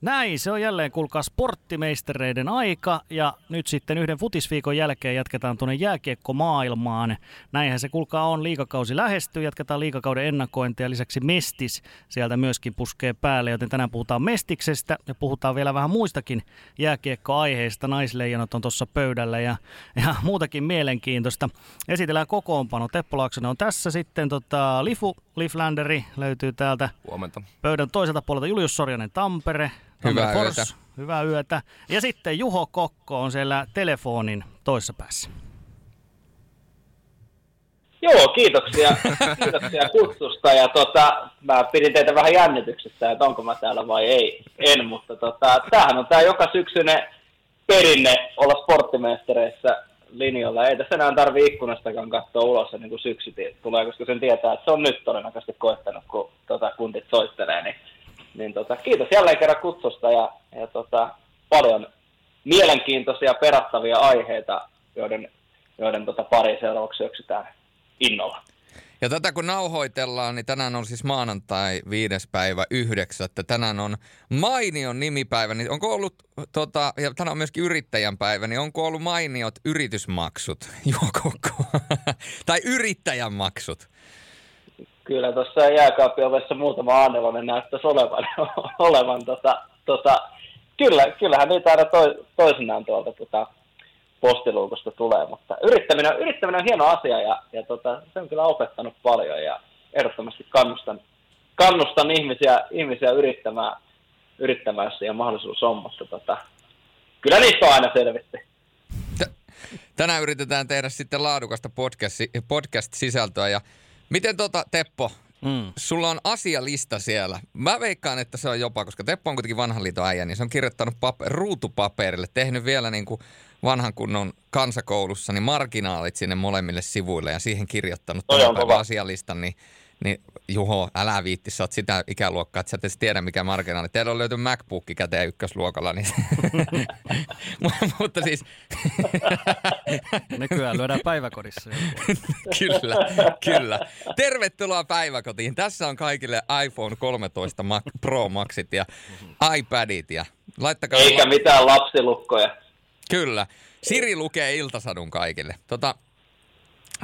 Näin, se on jälleen kuulkaa sporttimeistereiden aika ja nyt sitten yhden futisviikon jälkeen jatketaan tuonne jääkiekkomaailmaan. Näinhän se kuulkaa on, liikakausi lähestyy, jatketaan liikakauden ennakointia ja lisäksi Mestis sieltä myöskin puskee päälle, joten tänään puhutaan Mestiksestä ja puhutaan vielä vähän muistakin jääkiekkoaiheista. Naisleijonat on tuossa pöydällä ja, ja muutakin mielenkiintoista. Esitellään kokoonpano. Teppo Laaksonen on tässä sitten tota, Lifu, Liflanderi löytyy täältä Huomenta. pöydän toiselta puolelta Julius Sorjanen Tampere. Hyvää Tampere yötä. Fors, Hyvää yötä. Ja sitten Juho Kokko on siellä telefonin toisessa päässä. Joo, kiitoksia, kiitoksia kutsusta. Ja tota, mä pidin teitä vähän jännityksessä, että onko mä täällä vai ei. En, mutta tota, tämähän on tämä joka syksyinen perinne olla sporttimeistereissä linjalla. Ei tässä enää tarvi ikkunastakaan katsoa ulos ennen kuin syksy tulee, koska sen tietää, että se on nyt todennäköisesti koettanut, kun tota, kuntit soittelee. Niin, niin tota, kiitos jälleen kerran kutsusta ja, ja tota, paljon mielenkiintoisia perattavia aiheita, joiden, joiden tota, pari seuraavaksi syöksytään innolla. Ja tätä kun nauhoitellaan, niin tänään on siis maanantai viides päivä yhdeksättä. Tänään on mainion nimipäivä. Niin onko ollut, tota, ja tänään on myöskin yrittäjän päivä, niin onko ollut mainiot yritysmaksut? Tai yrittäjän maksut? Kyllä tuossa jääkaapin ovessa muutama aanelonen näyttäisi olevan. olevan tota, tota, kyllä, kyllähän niitä aina to, toisinaan tuolta tota, postiluukosta tulee, mutta yrittäminen, yrittäminen on hieno asia ja, ja tota, se on kyllä opettanut paljon ja ehdottomasti kannustan, kannustan ihmisiä, ihmisiä yrittämään, yrittämään, siihen mahdollisuus on, mutta tota, kyllä niistä on aina selvitti. Tänään yritetään tehdä sitten laadukasta podcast- podcast-sisältöä. Ja miten tota, Teppo, Mm. sulla on asialista siellä. Mä veikkaan, että se on jopa, koska Teppo on kuitenkin vanhan liiton äijä, niin se on kirjoittanut pap- ruutupaperille, tehnyt vielä niin kuin vanhan kunnon kansakoulussa, niin marginaalit sinne molemmille sivuille ja siihen kirjoittanut tämän päivän asialistan, niin niin Juho, älä viitti, sä oot sitä ikäluokkaa, että sä et edes tiedä mikä marginaali. Teillä on löytynyt MacBook käteen ykkösluokalla, niin... Mutta siis, Nykyään lyödään päiväkodissa. kyllä, kyllä. Tervetuloa päiväkotiin. Tässä on kaikille iPhone 13 Mac- Pro Maxit ja iPadit ja laittakaa... Eikä mitään lapsilukkoja. Kyllä. Siri lukee iltasadun kaikille. Tota,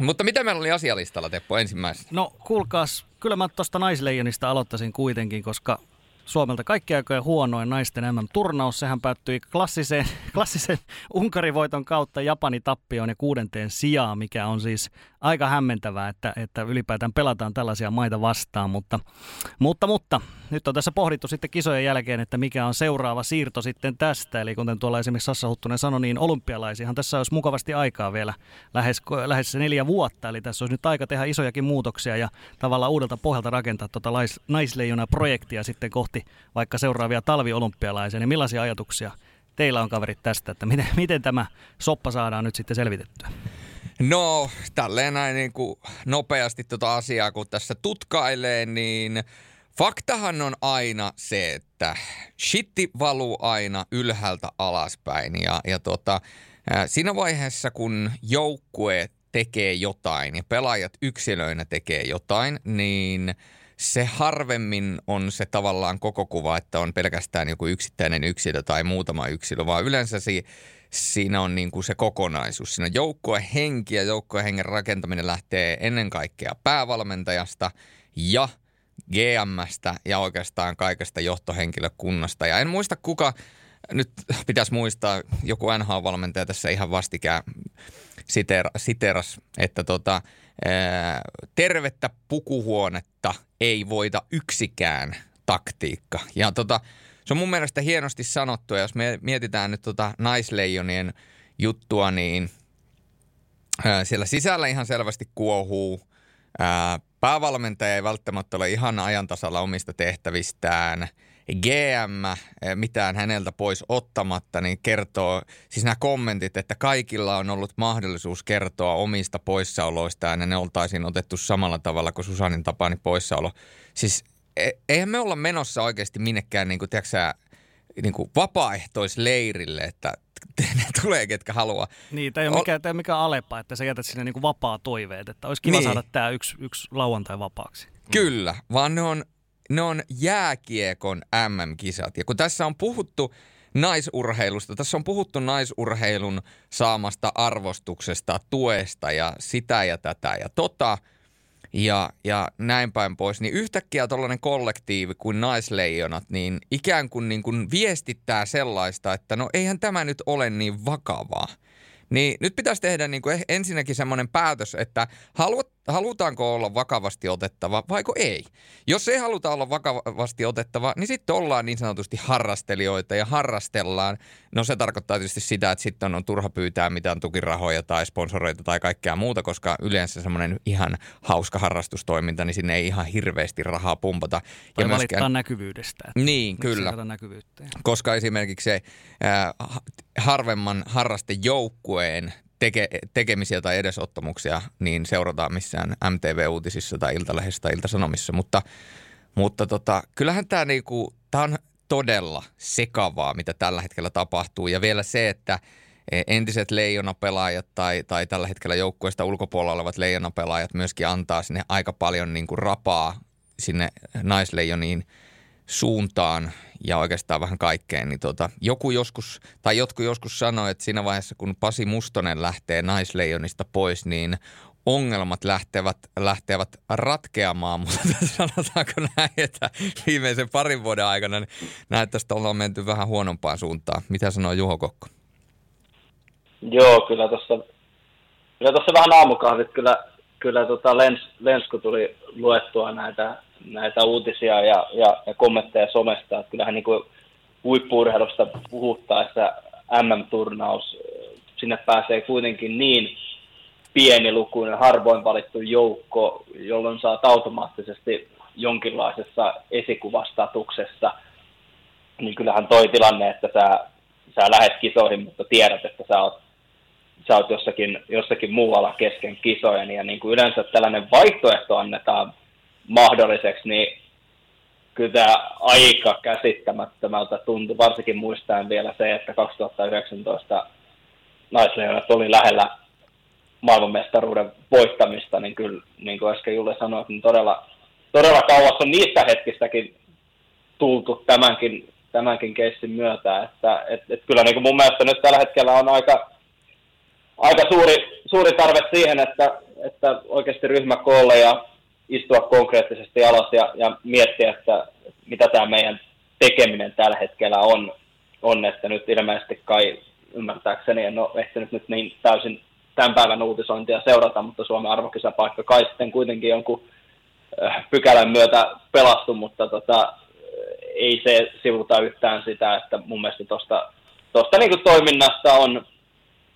mutta mitä meillä oli asialistalla, Teppo, ensimmäisenä? No kuulkaas, kyllä mä tuosta naisleijonista aloittaisin kuitenkin, koska Suomelta kaikki aikojen huonoin naisten MM-turnaus. Sehän päättyi klassiseen, klassisen Unkarivoiton kautta Japani tappioon ja kuudenteen sijaan, mikä on siis aika hämmentävää, että, että ylipäätään pelataan tällaisia maita vastaan. Mutta, mutta, mutta nyt on tässä pohdittu sitten kisojen jälkeen, että mikä on seuraava siirto sitten tästä. Eli kuten tuolla esimerkiksi Sassa Huttunen sanoi, niin olympialaisihan tässä olisi mukavasti aikaa vielä lähes, lähes neljä vuotta. Eli tässä olisi nyt aika tehdä isojakin muutoksia ja tavallaan uudelta pohjalta rakentaa tuota naisleijona-projektia sitten kohti vaikka seuraavia talviolympialaisia. Niin millaisia ajatuksia teillä on kaverit tästä, että miten, miten tämä soppa saadaan nyt sitten selvitettyä? No, tälleen näin niin kuin nopeasti tuota asiaa, kun tässä tutkailee, niin faktahan on aina se, että shitti valuu aina ylhäältä alaspäin. Ja, ja tota, siinä vaiheessa, kun joukkue tekee jotain ja pelaajat yksilöinä tekee jotain, niin se harvemmin on se tavallaan koko kuva, että on pelkästään joku yksittäinen yksilö tai muutama yksilö, vaan yleensä si- siinä on niin kuin se kokonaisuus. Siinä joukkuehenki ja joukkuehengen rakentaminen lähtee ennen kaikkea päävalmentajasta ja GMstä ja oikeastaan kaikesta johtohenkilökunnasta. Ja en muista kuka, nyt pitäisi muistaa, joku NHL-valmentaja tässä ihan vastikään sitera, siteras, että tota, tervettä pukuhuonetta ei voita yksikään taktiikka. Ja tota, se on mun mielestä hienosti sanottu, ja jos me mietitään nyt tota naisleijonien juttua, niin ää, siellä sisällä ihan selvästi kuohuu. Ää, päävalmentaja ei välttämättä ole ihan ajantasalla omista tehtävistään. GM, mitään häneltä pois ottamatta, niin kertoo, siis nämä kommentit, että kaikilla on ollut mahdollisuus kertoa omista poissaoloistaan ja ne oltaisiin otettu samalla tavalla kuin Susanin Tapani poissaolo. Siis eihän me olla menossa oikeasti minnekään niin kuin, tiedätkö, niin kuin vapaaehtoisleirille, että ne tulee ketkä haluaa. Niin, tämä ei ole Ol- mikään, ole mikään alepa, että sä jätät sinne niin kuin vapaa toiveet, että olisi kiva Niin. saada tämä yksi, yksi lauantai vapaaksi. Kyllä, vaan ne on ne on jääkiekon MM-kisat. Ja kun tässä on puhuttu naisurheilusta, tässä on puhuttu naisurheilun saamasta arvostuksesta, tuesta ja sitä ja tätä ja tota ja, ja näin päin pois, niin yhtäkkiä tuollainen kollektiivi kuin naisleijonat, niin ikään kuin, niin kuin viestittää sellaista, että no eihän tämä nyt ole niin vakavaa. Niin nyt pitäisi tehdä niin kuin ensinnäkin semmoinen päätös, että haluat, halutaanko olla vakavasti otettava vaiko ei. Jos ei haluta olla vakavasti otettava, niin sitten ollaan niin sanotusti harrastelijoita ja harrastellaan. No se tarkoittaa tietysti sitä, että sitten on turha pyytää mitään tukirahoja tai sponsoreita tai kaikkea muuta, koska yleensä semmoinen ihan hauska harrastustoiminta, niin sinne ei ihan hirveästi rahaa pumpata. Tai ja myöskään... näkyvyydestä. Niin, kyllä. Näkyvyyttä. Koska esimerkiksi se äh, harvemman harrastejoukkueen teke, tekemisiä tai edesottamuksia, niin seurataan missään MTV-uutisissa tai Iltalehdessä tai Iltasanomissa. Mutta, mutta tota, kyllähän tämä niinku, on todella sekavaa, mitä tällä hetkellä tapahtuu. Ja vielä se, että e, entiset leijonapelaajat tai, tai tällä hetkellä joukkueesta ulkopuolella olevat leijonapelaajat myöskin antaa sinne aika paljon niin kuin rapaa sinne naisleijoniin suuntaan ja oikeastaan vähän kaikkeen, niin tota, joku joskus, tai jotkut joskus sanoi, että siinä vaiheessa kun Pasi Mustonen lähtee naisleijonista pois, niin ongelmat lähtevät, lähtevät ratkeamaan, mutta sanotaanko näin, että viimeisen parin vuoden aikana niin näyttäisi, että ollaan menty vähän huonompaan suuntaan. Mitä sanoo Juho Kokko? Joo, kyllä tuossa kyllä tossa vähän aamukahvit kyllä, kyllä tota Lens, Lens, kun tuli luettua näitä näitä uutisia ja, ja, ja kommentteja somesta. Että kyllähän niin huippuurheilusta puhuttaessa MM-turnaus, sinne pääsee kuitenkin niin pienilukuinen, harvoin valittu joukko, jolloin saat automaattisesti jonkinlaisessa esikuvastatuksessa, niin kyllähän toi tilanne, että sä, sä lähet kisoihin, mutta tiedät, että sä oot, sä oot jossakin, jossakin muualla kesken kisojen, ja niin kuin yleensä tällainen vaihtoehto annetaan mahdolliseksi, niin kyllä tämä aika käsittämättömältä tuntui, varsinkin muistaen vielä se, että 2019 naisleijonat oli lähellä maailmanmestaruuden voittamista, niin kyllä, niin kuin äsken Julle sanoi, niin todella, todella kauas on niistä hetkistäkin tultu tämänkin, tämänkin keissin myötä, että et, et kyllä niin kuin mun mielestä nyt tällä hetkellä on aika, aika suuri, suuri tarve siihen, että, että oikeasti ryhmäkoolle ja istua konkreettisesti alas ja, ja miettiä, että mitä tämä meidän tekeminen tällä hetkellä on, on, että nyt ilmeisesti kai ymmärtääkseni en ole ehtinyt nyt niin täysin tämän päivän uutisointia seurata, mutta Suomen arvokisapaikka kai sitten kuitenkin jonkun äh, pykälän myötä pelastu, mutta tota, ei se sivuta yhtään sitä, että mun mielestä tuosta tosta niin toiminnasta on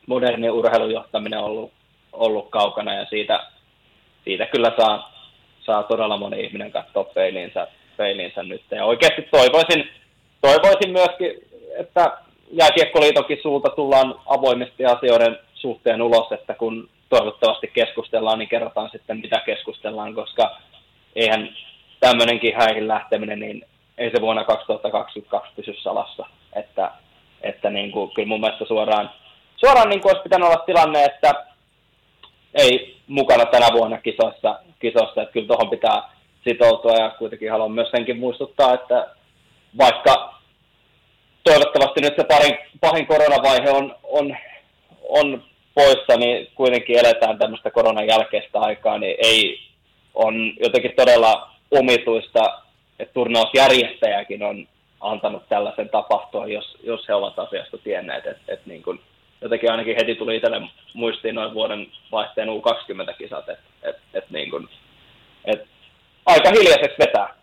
moderni urheilujohtaminen ollut, ollut kaukana ja siitä, siitä kyllä saa saa todella moni ihminen katsoa peiliinsä, peiliinsä nyt. Ja oikeasti toivoisin, toivoisin myöskin, että jääkiekkoliitonkin suulta tullaan avoimesti asioiden suhteen ulos, että kun toivottavasti keskustellaan, niin kerrotaan sitten mitä keskustellaan, koska eihän tämmöinenkin häihin lähteminen, niin ei se vuonna 2022 pysy salassa. Että, että niin kuin, kyllä mun mielestä suoraan, suoraan niin kuin olisi pitänyt olla tilanne, että ei mukana tänä vuonna kisoissa, kisoissa. Että kyllä tuohon pitää sitoutua ja kuitenkin haluan myös senkin muistuttaa, että vaikka toivottavasti nyt se parin, pahin koronavaihe on, on, on poissa, niin kuitenkin eletään tämmöistä koronan jälkeistä aikaa, niin ei on jotenkin todella omituista, että turnausjärjestäjäkin on antanut tällaisen tapahtua, jos, jos he ovat asiasta tienneet, että, että niin kuin, jotenkin ainakin heti tuli itselle muistiin noin vuoden vaihteen U20-kisat, että et, et niin et aika hiljaiseksi vetää.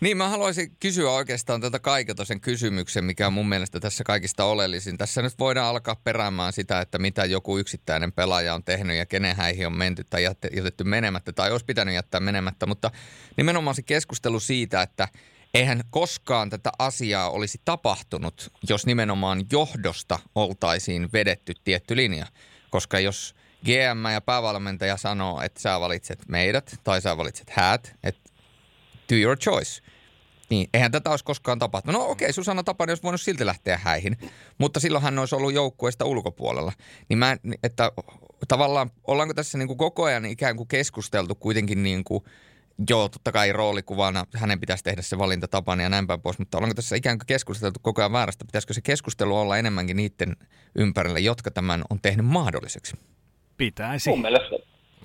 Niin, mä haluaisin kysyä oikeastaan tätä kaiketosen kysymyksen, mikä on mun mielestä tässä kaikista oleellisin. Tässä nyt voidaan alkaa peräämään sitä, että mitä joku yksittäinen pelaaja on tehnyt ja kenen häihin on menty tai jätetty menemättä tai olisi pitänyt jättää menemättä, mutta nimenomaan se keskustelu siitä, että – eihän koskaan tätä asiaa olisi tapahtunut, jos nimenomaan johdosta oltaisiin vedetty tietty linja. Koska jos GM ja päävalmentaja sanoo, että sä valitset meidät tai sä valitset häät, että do your choice. Niin, eihän tätä olisi koskaan tapahtunut. No okei, okay, Susanna Tapani olisi voinut silti lähteä häihin, mutta silloin hän olisi ollut joukkueesta ulkopuolella. Niin mä, että tavallaan ollaanko tässä niin kuin koko ajan ikään kuin keskusteltu kuitenkin niin kuin – joo, totta kai roolikuvana hänen pitäisi tehdä se valintatapani ja näin päin pois, mutta onko tässä ikään kuin keskusteltu koko ajan väärästä? Pitäisikö se keskustelu olla enemmänkin niiden ympärillä, jotka tämän on tehnyt mahdolliseksi? Pitäisi. Mun mielestä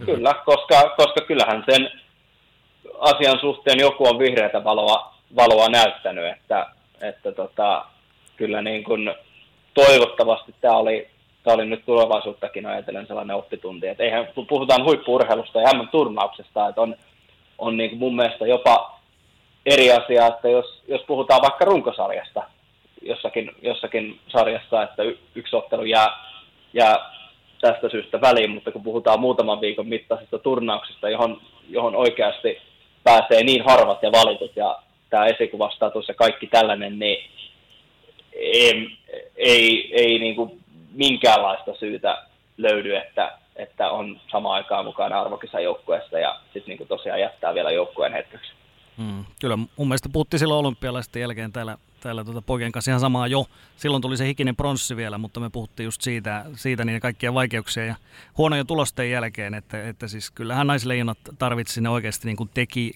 kyllä, koska, koska kyllähän sen asian suhteen joku on vihreätä valoa, valoa näyttänyt, että, että tota, kyllä niin kuin toivottavasti tämä oli, tämä oli nyt tulevaisuuttakin ajatellen sellainen oppitunti, että eihän, kun puhutaan huippuurheilusta ja turnauksesta, että on, on niin mun mielestä jopa eri asia, että jos, jos puhutaan vaikka runkosarjasta jossakin, jossakin sarjassa, että y, yksi ottelu jää, jää tästä syystä väliin, mutta kun puhutaan muutaman viikon mittaisista turnauksista, johon, johon oikeasti pääsee niin harvat ja valitut ja tämä esikuvastatus ja kaikki tällainen, niin ei, ei, ei niin kuin minkäänlaista syytä löydy, että, että on samaan aikaan mukana arvokisajoukkueesta ja sitten niin tosiaan jättää vielä joukkueen hetkeksi. Mm, kyllä mun mielestä puhuttiin silloin olympialaisten jälkeen täällä, täällä tuota poikien kanssa ihan samaa jo. Silloin tuli se hikinen pronssi vielä, mutta me puhuttiin just siitä, siitä niiden kaikkia vaikeuksia ja huonojen tulosten jälkeen, että, että siis kyllähän naisleijonat tarvitsi sinne oikeasti niin teki,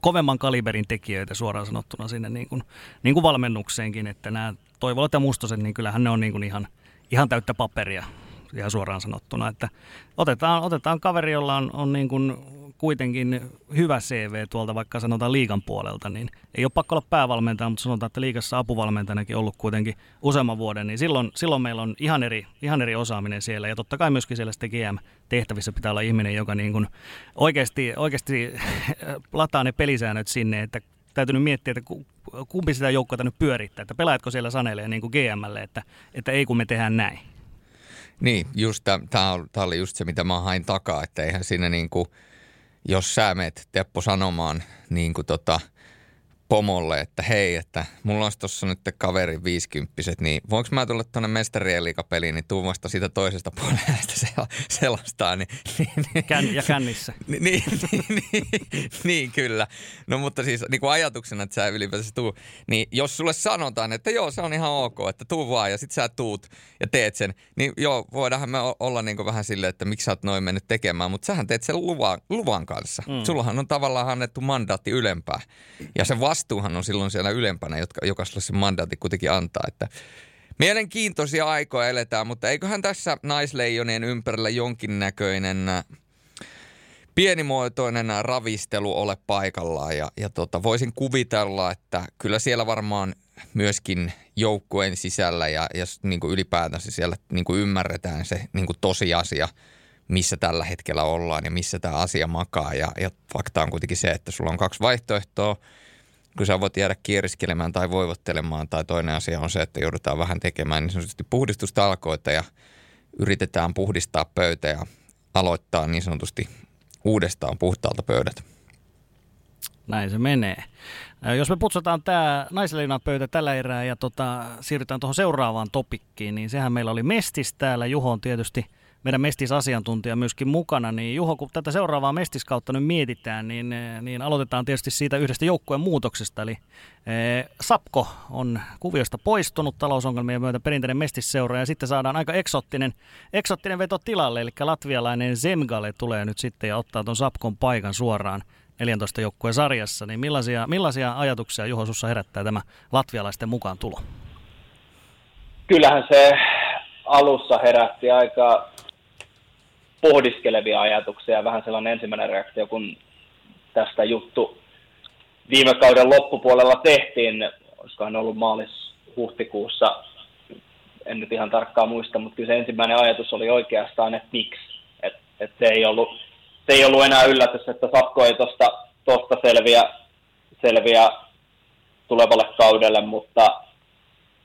kovemman kaliberin tekijöitä suoraan sanottuna sinne niin kuin, niin kuin valmennukseenkin, että nämä Toivolat ja Mustosen, niin kyllähän ne on niin kuin ihan, ihan täyttä paperia ihan suoraan sanottuna, että otetaan, otetaan kaveri, jolla on, on niin kuin kuitenkin hyvä CV tuolta vaikka sanotaan liikan puolelta, niin ei ole pakko olla päävalmentaja, mutta sanotaan, että liikassa apuvalmentajanakin ollut kuitenkin useamman vuoden, niin silloin, silloin meillä on ihan eri, ihan eri osaaminen siellä. Ja totta kai myöskin siellä sitten GM-tehtävissä pitää olla ihminen, joka niin kuin oikeasti, oikeasti lataa ne pelisäännöt sinne, että täytyy nyt miettiä, että kumpi sitä joukkoa nyt pyörittää, että pelaatko siellä sanelee niin kuin GMlle, että, että ei kun me tehdään näin. Niin, just tämä oli just se, mitä mä hain takaa, että eihän siinä niin kuin – jos sä meet Teppo sanomaan niin kuin tota, pomolle, että hei, että mulla olisi tuossa nyt kaveri viisikymppiset, niin voinko mä tulla tuonne mestarien liikapeliin, niin tuu vasta siitä toisesta puolesta selastaa. Niin, niin, niin, Kän, ja kännissä. Niin, niin, niin, niin, niin, kyllä. No mutta siis niin kuin ajatuksena, että sä ylipäätänsä tuu, niin jos sulle sanotaan, että joo, se on ihan ok, että tuu vaan ja sit sä tuut ja teet sen, niin joo, voidaanhan me olla niin kuin vähän silleen, että miksi sä oot noin mennyt tekemään, mutta sähän teet sen luvan, luvan kanssa. Mm. Sullahan on tavallaan annettu mandaatti ylempää ja se vasta vastuuhan on silloin siellä ylempänä, jotka, joka sulle se mandaatti kuitenkin antaa. Että mielenkiintoisia aikoja eletään, mutta eiköhän tässä naisleijonien ympärillä jonkinnäköinen äh, pienimuotoinen ravistelu ole paikallaan ja, ja tota, voisin kuvitella, että kyllä siellä varmaan myöskin joukkueen sisällä ja, ja niin kuin ylipäätänsä siellä niin kuin ymmärretään se niin kuin tosiasia, missä tällä hetkellä ollaan ja missä tämä asia makaa. Ja, ja fakta on kuitenkin se, että sulla on kaksi vaihtoehtoa – kun sä voit jäädä kieriskelemään tai voivottelemaan, tai toinen asia on se, että joudutaan vähän tekemään niin sanotusti puhdistustalkoita ja yritetään puhdistaa pöytä ja aloittaa niin sanotusti uudestaan puhtaalta pöydät. Näin se menee. Jos me putsataan tämä naiseliinan pöytä tällä erää ja tota, siirrytään tuohon seuraavaan topikkiin, niin sehän meillä oli Mestis täällä. Juho on tietysti meidän mestisasiantuntija myöskin mukana, niin Juho, kun tätä seuraavaa mestiskautta nyt mietitään, niin, niin aloitetaan tietysti siitä yhdestä joukkueen muutoksesta, eli e, Sapko on kuviosta poistunut talousongelmien myötä perinteinen mestisseura, ja sitten saadaan aika eksottinen, eksottinen veto tilalle, eli latvialainen Zemgale tulee nyt sitten ja ottaa tuon Sapkon paikan suoraan 14 joukkueen sarjassa, niin millaisia, millaisia ajatuksia Juho sussa herättää tämä latvialaisten mukaan tulo? Kyllähän se alussa herätti aika pohdiskelevia ajatuksia. Vähän sellainen ensimmäinen reaktio, kun tästä juttu viime kauden loppupuolella tehtiin, olisikohan ollut maalis huhtikuussa, en nyt ihan tarkkaan muista, mutta kyllä se ensimmäinen ajatus oli oikeastaan, että miksi. Et, et se, ei ollut, se ei ollut enää yllätys, että Sapko ei tuosta tosta selviä, selviä tulevalle kaudelle, mutta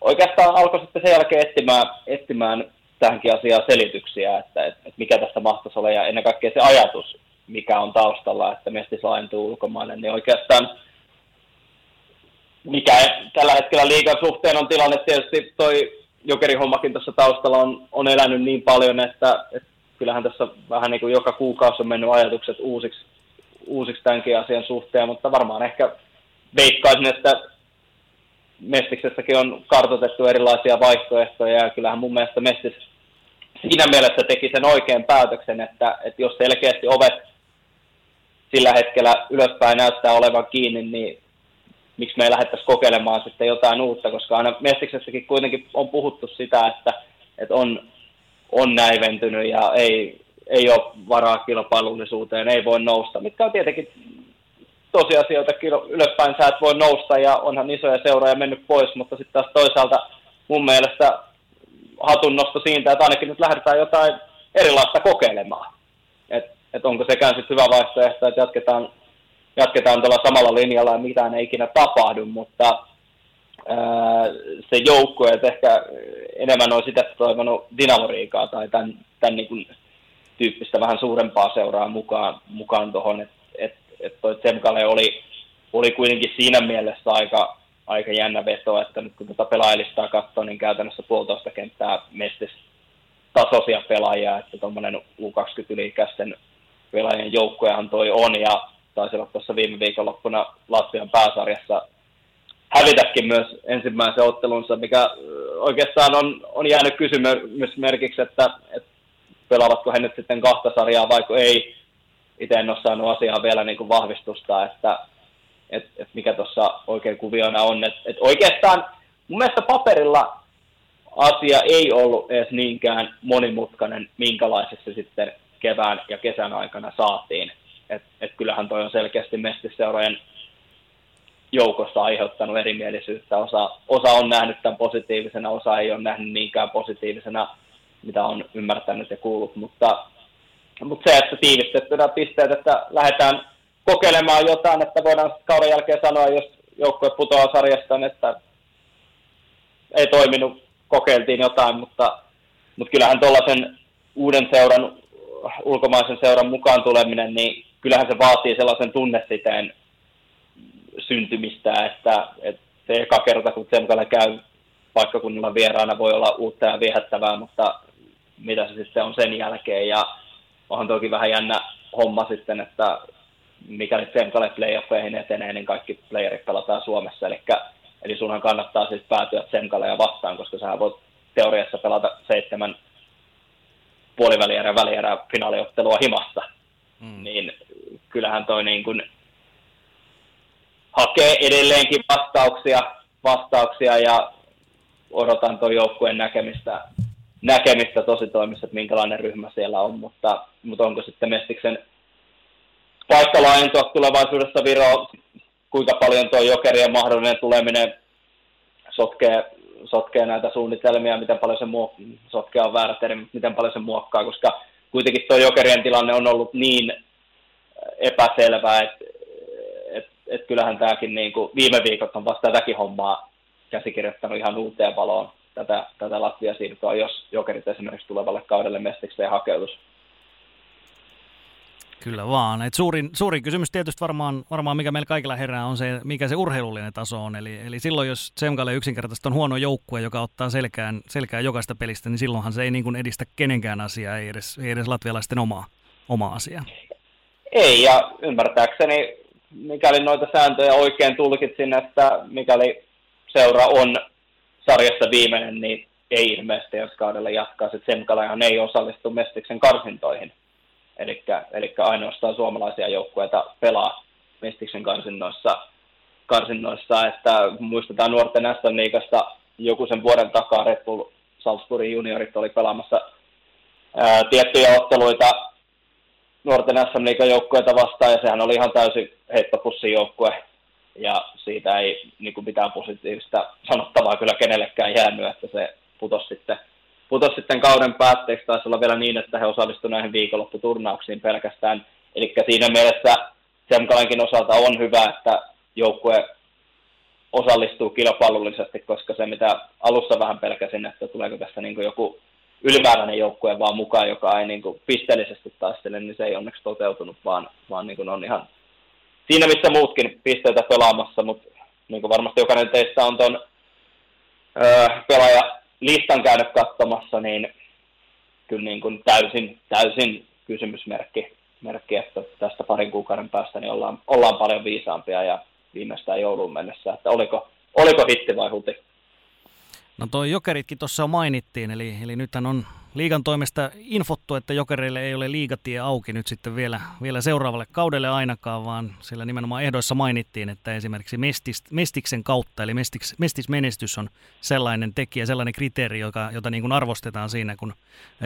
oikeastaan alkoi sitten sen jälkeen etsimään, etsimään tähänkin asiaan selityksiä, että, että, että mikä tästä mahtaisi olla, ja ennen kaikkea se ajatus, mikä on taustalla, että Mestis laajentuu ulkomaille, niin oikeastaan mikä tällä hetkellä liikan suhteen on tilanne, tietysti toi jokerihommakin tuossa taustalla on, on elänyt niin paljon, että, että kyllähän tässä vähän niin kuin joka kuukausi on mennyt ajatukset uusiksi, uusiksi tämänkin asian suhteen, mutta varmaan ehkä veikkaisin, että Mestiksessäkin on kartoitettu erilaisia vaihtoehtoja ja kyllähän mun mielestä Mestis siinä mielessä teki sen oikean päätöksen, että, että jos selkeästi ovet sillä hetkellä ylöspäin näyttää olevan kiinni, niin miksi me ei lähdettäisi kokeilemaan sitten jotain uutta, koska aina Mestiksessäkin kuitenkin on puhuttu sitä, että, että on, on näiventynyt ja ei, ei ole varaa kilpailullisuuteen, ei voi nousta, mitkä on tietenkin tosiasioita ylöspäin sä et voi nousta ja onhan isoja seuroja mennyt pois, mutta sitten taas toisaalta mun mielestä hatunnosto siitä, että ainakin nyt lähdetään jotain erilaista kokeilemaan. Että et onko sekään sitten hyvä vaihtoehto, että jatketaan, jatketaan tuolla samalla linjalla ja mitään ei ikinä tapahdu, mutta ää, se joukkue, että ehkä enemmän olisi sitä toivonut Dinamoriikaa tai tämän, tämän niin kuin tyyppistä vähän suurempaa seuraa mukaan, mukaan tuohon, että et, et toi Tsemkale oli, oli kuitenkin siinä mielessä aika, aika jännä veto, että nyt kun tuota pelaajilistaa katsoo, niin käytännössä puolitoista kenttää mestis tasoisia pelaajia, että tuommoinen U20-ylikäisten pelaajien joukkojahan toi on, ja taisi olla tuossa viime viikonloppuna Latvian pääsarjassa hävitäkin myös ensimmäisen ottelunsa, mikä oikeastaan on, on jäänyt kysymysmerkiksi, että, että pelaavatko he nyt sitten kahta sarjaa vai ei. Itse en ole saanut asiaa vielä niin kuin vahvistusta, että, että, että mikä tuossa oikein kuviona on. Että, että oikeastaan mun mielestä paperilla asia ei ollut edes niinkään monimutkainen, minkälaisessa sitten kevään ja kesän aikana saatiin. Et, et kyllähän toi on selkeästi mestiseurojen joukossa aiheuttanut erimielisyyttä. Osa, osa on nähnyt tämän positiivisena, osa ei ole nähnyt niinkään positiivisena, mitä on ymmärtänyt ja kuullut. Mutta, mutta se, että tiivistettynä pisteet, että lähdetään kokeilemaan jotain, että voidaan kauden jälkeen sanoa, jos joukkue putoaa sarjasta, että ei toiminut, kokeiltiin jotain, mutta, mutta kyllähän tuollaisen uuden seuran ulkomaisen seuran mukaan tuleminen, niin kyllähän se vaatii sellaisen tunnesiteen syntymistä, että, että se eka kerta, kun Tsemkalla käy paikkakunnalla vieraana, voi olla uutta ja viehättävää, mutta mitä se sitten on sen jälkeen. Ja onhan toki vähän jännä homma sitten, että mikäli Tsemkalle playoffeihin etenee, niin kaikki playerit pelataan Suomessa. Eli, eli sunhan kannattaa siis päätyä Tsemkalle ja vastaan, koska sä voit teoriassa pelata seitsemän puolivälierä välierä finaaliottelua himassa, mm. niin kyllähän toi niin kuin hakee edelleenkin vastauksia, vastauksia ja odotan tuon joukkueen näkemistä, näkemistä tosi toimissa, että minkälainen ryhmä siellä on, mutta, mutta onko sitten Mestiksen paikka laajentua tulevaisuudessa Viro, kuinka paljon tuo jokerien mahdollinen tuleminen sotkee sotkee näitä suunnitelmia, miten paljon se muok- sotkea on väärä termi, miten paljon se muokkaa, koska kuitenkin tuo jokerien tilanne on ollut niin epäselvää, että et, et kyllähän tämäkin niin viime viikot on vasta tätäkin hommaa käsikirjoittanut ihan uuteen valoon tätä, tätä Latvia-siirtoa, jos jokerit esimerkiksi tulevalle kaudelle mestikseen hakeutus. Kyllä vaan. Et suurin, suurin kysymys tietysti varmaan, varmaan, mikä meillä kaikilla herää, on se, mikä se urheilullinen taso on. Eli, eli silloin, jos Tsemkalle yksinkertaisesti on huono joukkue, joka ottaa selkään, selkään jokaista pelistä, niin silloinhan se ei niin kuin edistä kenenkään asiaa, ei edes, ei edes latvialaisten omaa, omaa asiaa. Ei, ja ymmärtääkseni, mikäli noita sääntöjä oikein tulkitsin, että mikäli seura on sarjassa viimeinen, niin ei ilmeisesti jos kaudella jatkaa. Se Tsemkalahan ei osallistu Mestiksen karsintoihin. Eli ainoastaan suomalaisia joukkueita pelaa Mestiksen karsinnoissa, karsinnoissa. Että muistetaan nuorten SM Liigasta joku sen vuoden takaa Red Bull Salzburgin juniorit oli pelaamassa ää, tiettyjä otteluita nuorten SM Liigan joukkueita vastaan, ja sehän oli ihan täysin heittopussin ja siitä ei niin kuin mitään positiivista sanottavaa kyllä kenellekään jäänyt, että se putosi sitten putosi sitten kauden päätteeksi, taisi olla vielä niin, että he osallistuivat näihin viikonlopputurnauksiin pelkästään. Eli siinä mielessä Semkalenkin osalta on hyvä, että joukkue osallistuu kilpailullisesti, koska se mitä alussa vähän pelkäsin, että tuleeko tässä niin joku ylimääräinen joukkue vaan mukaan, joka ei niin kuin pisteellisesti taistele, niin se ei onneksi toteutunut, vaan, vaan niin kuin on ihan siinä, missä muutkin pisteitä pelaamassa, mutta niin kuin varmasti jokainen teistä on tuon pelaaja listan käynyt katsomassa, niin kyllä niin kuin täysin, täysin kysymysmerkki, merkki, että tästä parin kuukauden päästä niin ollaan, ollaan paljon viisaampia ja viimeistään jouluun mennessä, että oliko, oliko hitti vai huti? No toi Jokeritkin tuossa jo mainittiin, eli, eli nythän on liigan toimesta infottu, että Jokereille ei ole liigatie auki nyt sitten vielä, vielä seuraavalle kaudelle ainakaan, vaan siellä nimenomaan ehdoissa mainittiin, että esimerkiksi Mestis, Mestiksen kautta, eli Mestiks, Mestis-menestys on sellainen tekijä, sellainen kriteeri, joka, jota niin kuin arvostetaan siinä, kun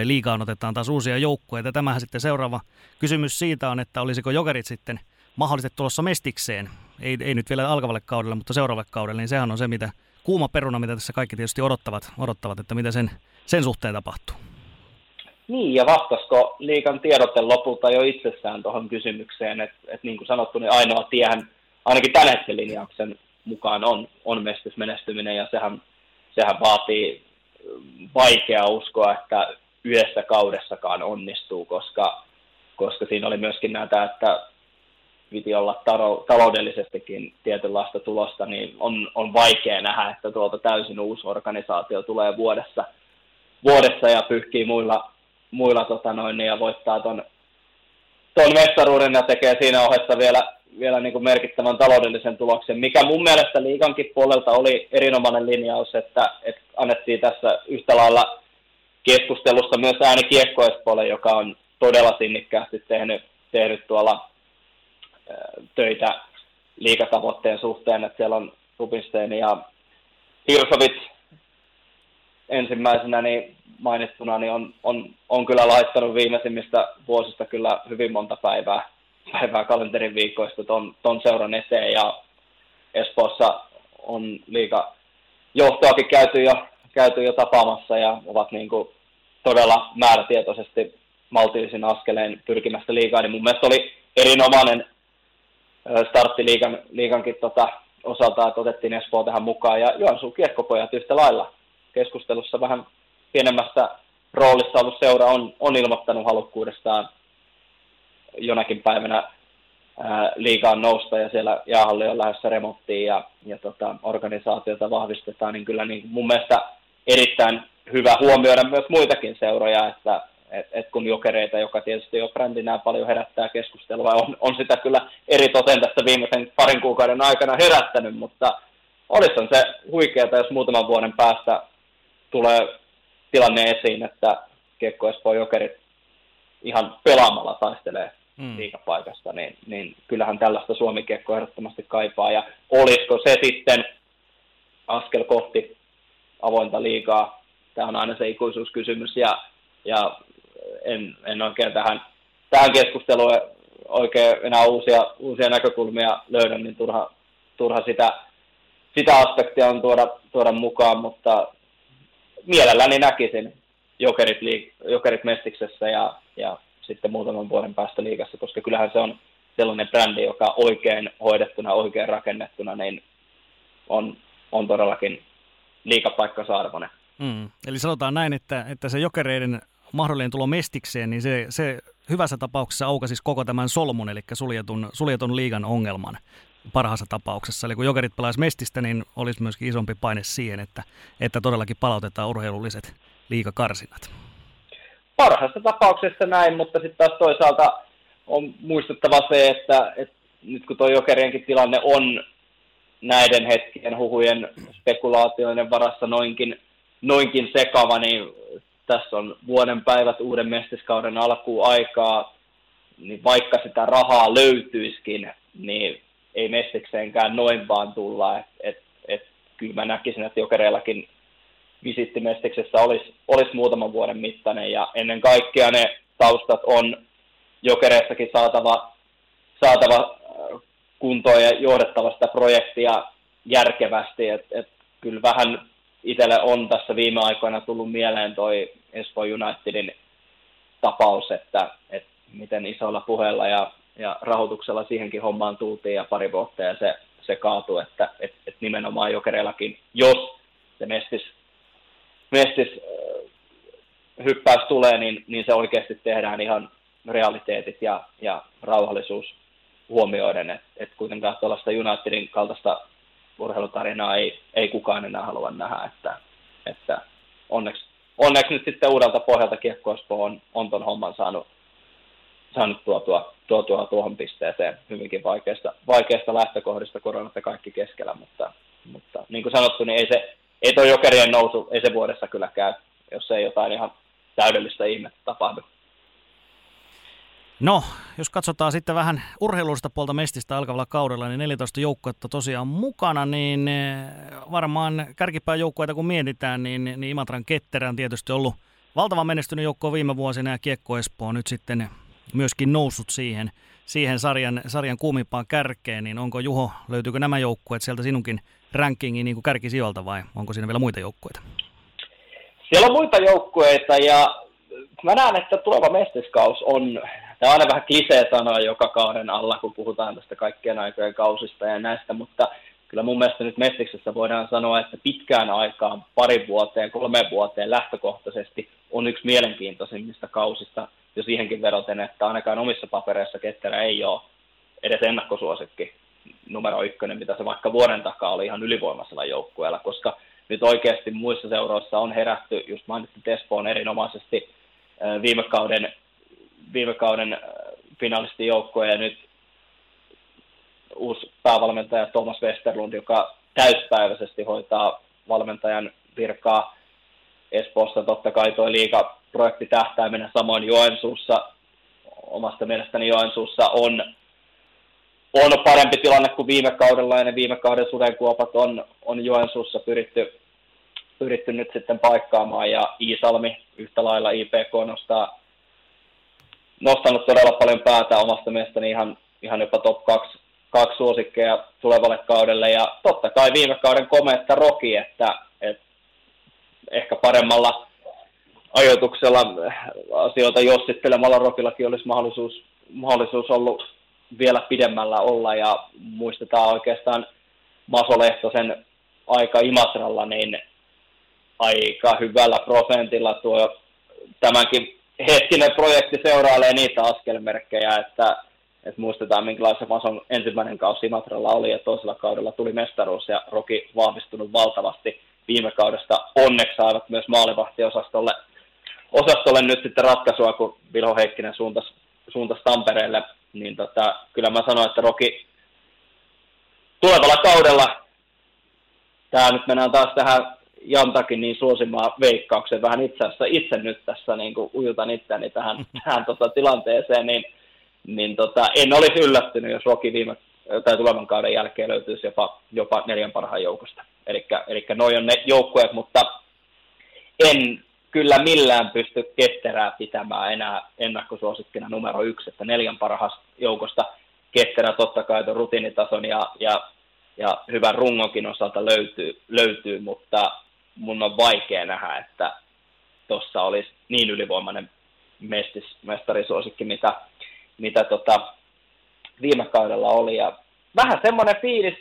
liigaan otetaan taas uusia joukkueita. Tämähän sitten seuraava kysymys siitä on, että olisiko Jokerit sitten mahdollisesti tulossa Mestikseen, ei, ei nyt vielä alkavalle kaudelle, mutta seuraavalle kaudelle, niin sehän on se, mitä kuuma peruna, mitä tässä kaikki tietysti odottavat, odottavat että mitä sen, sen suhteen tapahtuu. Niin, ja vastasko liikan tiedotte lopulta jo itsessään tuohon kysymykseen, että, että niin kuin sanottu, niin ainoa tiehän ainakin tämän hetken linjauksen mukaan on, on menestyminen, ja sehän, sehän vaatii vaikea uskoa, että yhdessä kaudessakaan onnistuu, koska, koska siinä oli myöskin näitä, että piti olla taloudellisestikin tietynlaista tulosta, niin on, on vaikea nähdä, että tuolta täysin uusi organisaatio tulee vuodessa, vuodessa ja pyyhkii muilla, muilla tota noin, niin ja voittaa ton, ton mestaruuden ja tekee siinä ohessa vielä, vielä niin kuin merkittävän taloudellisen tuloksen, mikä mun mielestä liikankin puolelta oli erinomainen linjaus, että, että annettiin tässä yhtä lailla keskustelussa myös ääni Kiekko joka on todella sinnikkäästi tehnyt, tehnyt tuolla töitä liikatavoitteen suhteen, että siellä on Rubinstein ja Hirsovit ensimmäisenä niin mainittuna, niin on, on, on kyllä laittanut viimeisimmistä vuosista kyllä hyvin monta päivää, päivää kalenterin viikoista ton, ton seuran eteen ja Espoossa on liika johtoakin käyty jo, käyty jo tapaamassa ja ovat niin kuin todella määrätietoisesti maltillisin askeleen pyrkimästä liikaa, niin mun mielestä oli erinomainen startti liigan, liigankin tota, osalta, että otettiin Espoo tähän mukaan. Ja Joensuun kiekkopojat yhtä lailla keskustelussa vähän pienemmästä roolissa ollut seura on, on ilmoittanut halukkuudestaan jonakin päivänä ää, liigaan nousta ja siellä jäähalli on lähdössä remonttiin ja, ja tota, organisaatiota vahvistetaan, niin kyllä niin mun mielestä erittäin hyvä huomioida myös muitakin seuroja, että et, et kun jokereita, joka tietysti jo brändinä paljon herättää keskustelua, on, on sitä kyllä eri toten tästä viimeisen parin kuukauden aikana herättänyt, mutta olisi se huikeaa, jos muutaman vuoden päästä tulee tilanne esiin, että Kiekko Espoon jokerit ihan pelaamalla taistelee mm. liikapaikasta, niin, niin kyllähän tällaista Suomi-kiekko ehdottomasti kaipaa. Ja olisiko se sitten askel kohti avointa liigaa? Tämä on aina se ikuisuuskysymys. Ja, ja en, en oikein tähän, tähän keskusteluun oikein enää uusia, uusia näkökulmia löydä, niin turha, turha sitä, sitä aspektia on tuoda, tuoda mukaan, mutta mielelläni näkisin jokerit, liik- jokerit Mestiksessä ja, ja sitten muutaman vuoden päästä liikassa, koska kyllähän se on sellainen brändi, joka oikein hoidettuna, oikein rakennettuna, niin on, on todellakin liikapaikkansa arvoinen. Mm. Eli sanotaan näin, että, että se jokereiden mahdollinen tulo Mestikseen, niin se, se hyvässä tapauksessa aukasi koko tämän solmun, eli suljetun, suljetun liigan ongelman parhaassa tapauksessa. Eli kun jokerit pelaisi Mestistä, niin olisi myöskin isompi paine siihen, että, että todellakin palautetaan urheilulliset liikakarsinat. Parhaassa tapauksessa näin, mutta sitten taas toisaalta on muistettava se, että, että nyt kun tuo jokerienkin tilanne on näiden hetkien huhujen spekulaatioiden varassa noinkin, noinkin sekava, niin tässä on vuoden päivät uuden mestiskauden alkuun aikaa, niin vaikka sitä rahaa löytyisikin, niin ei mestikseenkään noin vaan tulla. Et, et, et, kyllä mä näkisin, että jokereillakin visitti mestiksessä olisi, olisi muutaman vuoden mittainen ja ennen kaikkea ne taustat on jokereissakin saatava, saatava äh, kuntoon ja johdettava sitä projektia järkevästi. Et, et, kyllä vähän itselle on tässä viime aikoina tullut mieleen toi Espoo Unitedin tapaus, että, että miten isolla puheella ja, ja rahoituksella siihenkin hommaan tultiin ja pari vuotta ja se, se kaatui, että että että nimenomaan jokereillakin, jos se mestis, mestis äh, hyppäys tulee, niin, niin se oikeasti tehdään ihan realiteetit ja, ja rauhallisuus huomioiden, että et kuitenkaan tuollaista Unitedin kaltaista urheilutarinaa ei, ei kukaan enää halua nähdä, että, että onneksi, onneksi nyt sitten uudelta pohjalta Kiekko on, on ton homman saanut, saanut tuotua, tuotua tuohon pisteeseen hyvinkin vaikeasta, vaikeasta lähtökohdista koronat ja kaikki keskellä, mutta, mutta niin kuin sanottu, niin ei se, ei tuo jokerien nousu, ei se vuodessa kyllä käy, jos ei jotain ihan täydellistä ihmettä tapahdu. No, jos katsotaan sitten vähän urheilullista puolta Mestistä alkavalla kaudella, niin 14 joukkuetta tosiaan mukana, niin eh, varmaan kärkipään joukkueita kun mietitään, niin, niin Imatran Ketterä on tietysti ollut valtavan menestynyt joukko viime vuosina ja Kiekko Espoo on nyt sitten myöskin noussut siihen, siihen sarjan, sarjan kuumimpaan kärkeen, niin onko Juho, löytyykö nämä joukkueet sieltä sinunkin rankingin niin kärkisijoilta vai onko siinä vielä muita joukkueita? Siellä on muita joukkueita ja mä näen, että tuleva mestiskaus on, tämä on aina vähän klisee sanoa joka kauden alla, kun puhutaan tästä kaikkien aikojen kausista ja näistä, mutta kyllä mun mielestä nyt Mestiksessä voidaan sanoa, että pitkään aikaan, pari vuoteen, kolme vuoteen lähtökohtaisesti on yksi mielenkiintoisimmista kausista jo siihenkin veroten, että ainakaan omissa papereissa Ketterä ei ole edes ennakkosuosikki numero ykkönen, mitä se vaikka vuoden takaa oli ihan ylivoimaisella joukkueella, koska nyt oikeasti muissa seuroissa on herätty, just mainitsin Espoon erinomaisesti viime kauden, viime kauden finalistijoukkoja ja nyt uusi päävalmentaja Thomas Westerlund, joka täyspäiväisesti hoitaa valmentajan virkaa Espoossa. Totta kai tuo liigaprojekti tähtäimenä samoin Joensuussa. Omasta mielestäni Joensuussa on, on parempi tilanne kuin viime kaudella ja ne viime kauden sudenkuopat on, on Joensuussa pyritty, pyritty nyt sitten paikkaamaan ja Iisalmi yhtä lailla IPK nostaa, nostanut todella paljon päätä omasta mielestäni ihan, ihan jopa top 2, kaksi suosikkeja tulevalle kaudelle. Ja totta kai viime kauden komeetta Roki, että, että ehkä paremmalla ajoituksella asioita jossittelemalla Rokillakin olisi mahdollisuus, mahdollisuus ollut vielä pidemmällä olla. Ja muistetaan oikeastaan Maso Lehtosen aika Imatralla, niin aika hyvällä prosentilla tuo tämänkin hetkinen projekti seurailee niitä askelmerkkejä, että, että muistetaan minkälaisen Mason ensimmäinen kausi Imatralla oli ja toisella kaudella tuli mestaruus ja Roki vahvistunut valtavasti viime kaudesta. Onneksi saivat myös maalivahtiosastolle osastolle nyt sitten ratkaisua, kun Vilho Heikkinen suuntasi, suuntasi Tampereelle, niin tota, kyllä mä sanoin, että Roki tulevalla kaudella, tämä nyt mennään taas tähän Jantakin niin suosimaan veikkaukseen vähän itse asiassa itse nyt tässä niin kuin ujutan itseäni tähän, tähän tota, tilanteeseen, niin, niin tota, en olisi yllättynyt, jos Roki viime tai tulevan kauden jälkeen löytyisi jopa, jopa neljän parhaan joukosta. Eli noin on ne joukkueet, mutta en kyllä millään pysty ketterää pitämään enää ennakkosuosikkina numero yksi, että neljän parhaasta joukosta ketterä totta kai tuon rutiinitason ja, ja, ja hyvän rungonkin osalta löytyy, löytyy, mutta mun on vaikea nähdä, että tuossa olisi niin ylivoimainen mestis, mestarisuosikki, mitä, mitä tota viime kaudella oli. Ja vähän semmoinen fiilis,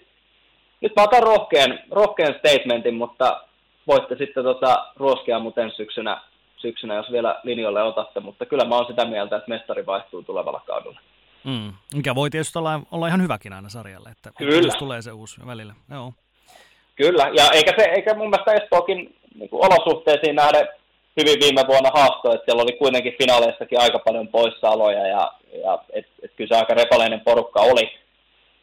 nyt mä otan rohkean, rohkean statementin, mutta voitte sitten tota, ruoskia mut ensi syksynä, syksynä, jos vielä linjoille otatte, mutta kyllä mä oon sitä mieltä, että mestari vaihtuu tulevalla kaudella. Mm. Mikä voi tietysti olla, olla ihan hyväkin aina sarjalle, että kyllä. tulee se uusi välillä. Joo. Kyllä, ja eikä, se, eikä mun mielestä Espookin niin olosuhteisiin nähden hyvin viime vuonna haastoi, että siellä oli kuitenkin finaaleissakin aika paljon poissaoloja, ja, ja et, et kyllä se aika repaleinen porukka oli,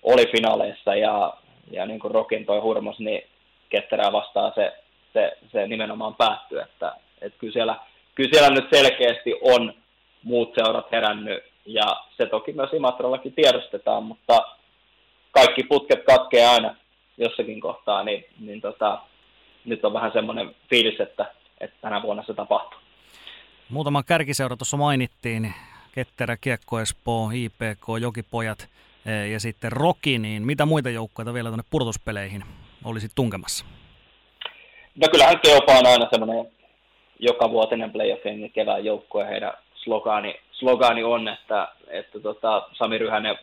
oli finaaleissa, ja, ja niin kuin Rokin toi hurmos, niin ketterää vastaan se, se, se nimenomaan päättyy, että, että kyllä, siellä, kyllä siellä nyt selkeästi on muut seurat herännyt, ja se toki myös Imatrallakin tiedostetaan, mutta kaikki putket katkee aina jossakin kohtaa, niin, niin tota, nyt on vähän semmoinen fiilis, että, että tänä vuonna se tapahtuu. Muutama kärkiseura tuossa mainittiin, Ketterä, Kiekko Espoo, IPK, Jokipojat e, ja sitten Roki, niin mitä muita joukkoja vielä tuonne purtuspeleihin olisi tunkemassa? No kyllähän Keopa on aina semmoinen joka vuotinen playoffin kevään joukko ja heidän slogaani, slogaani on, että, että tota, Sami Ryhänen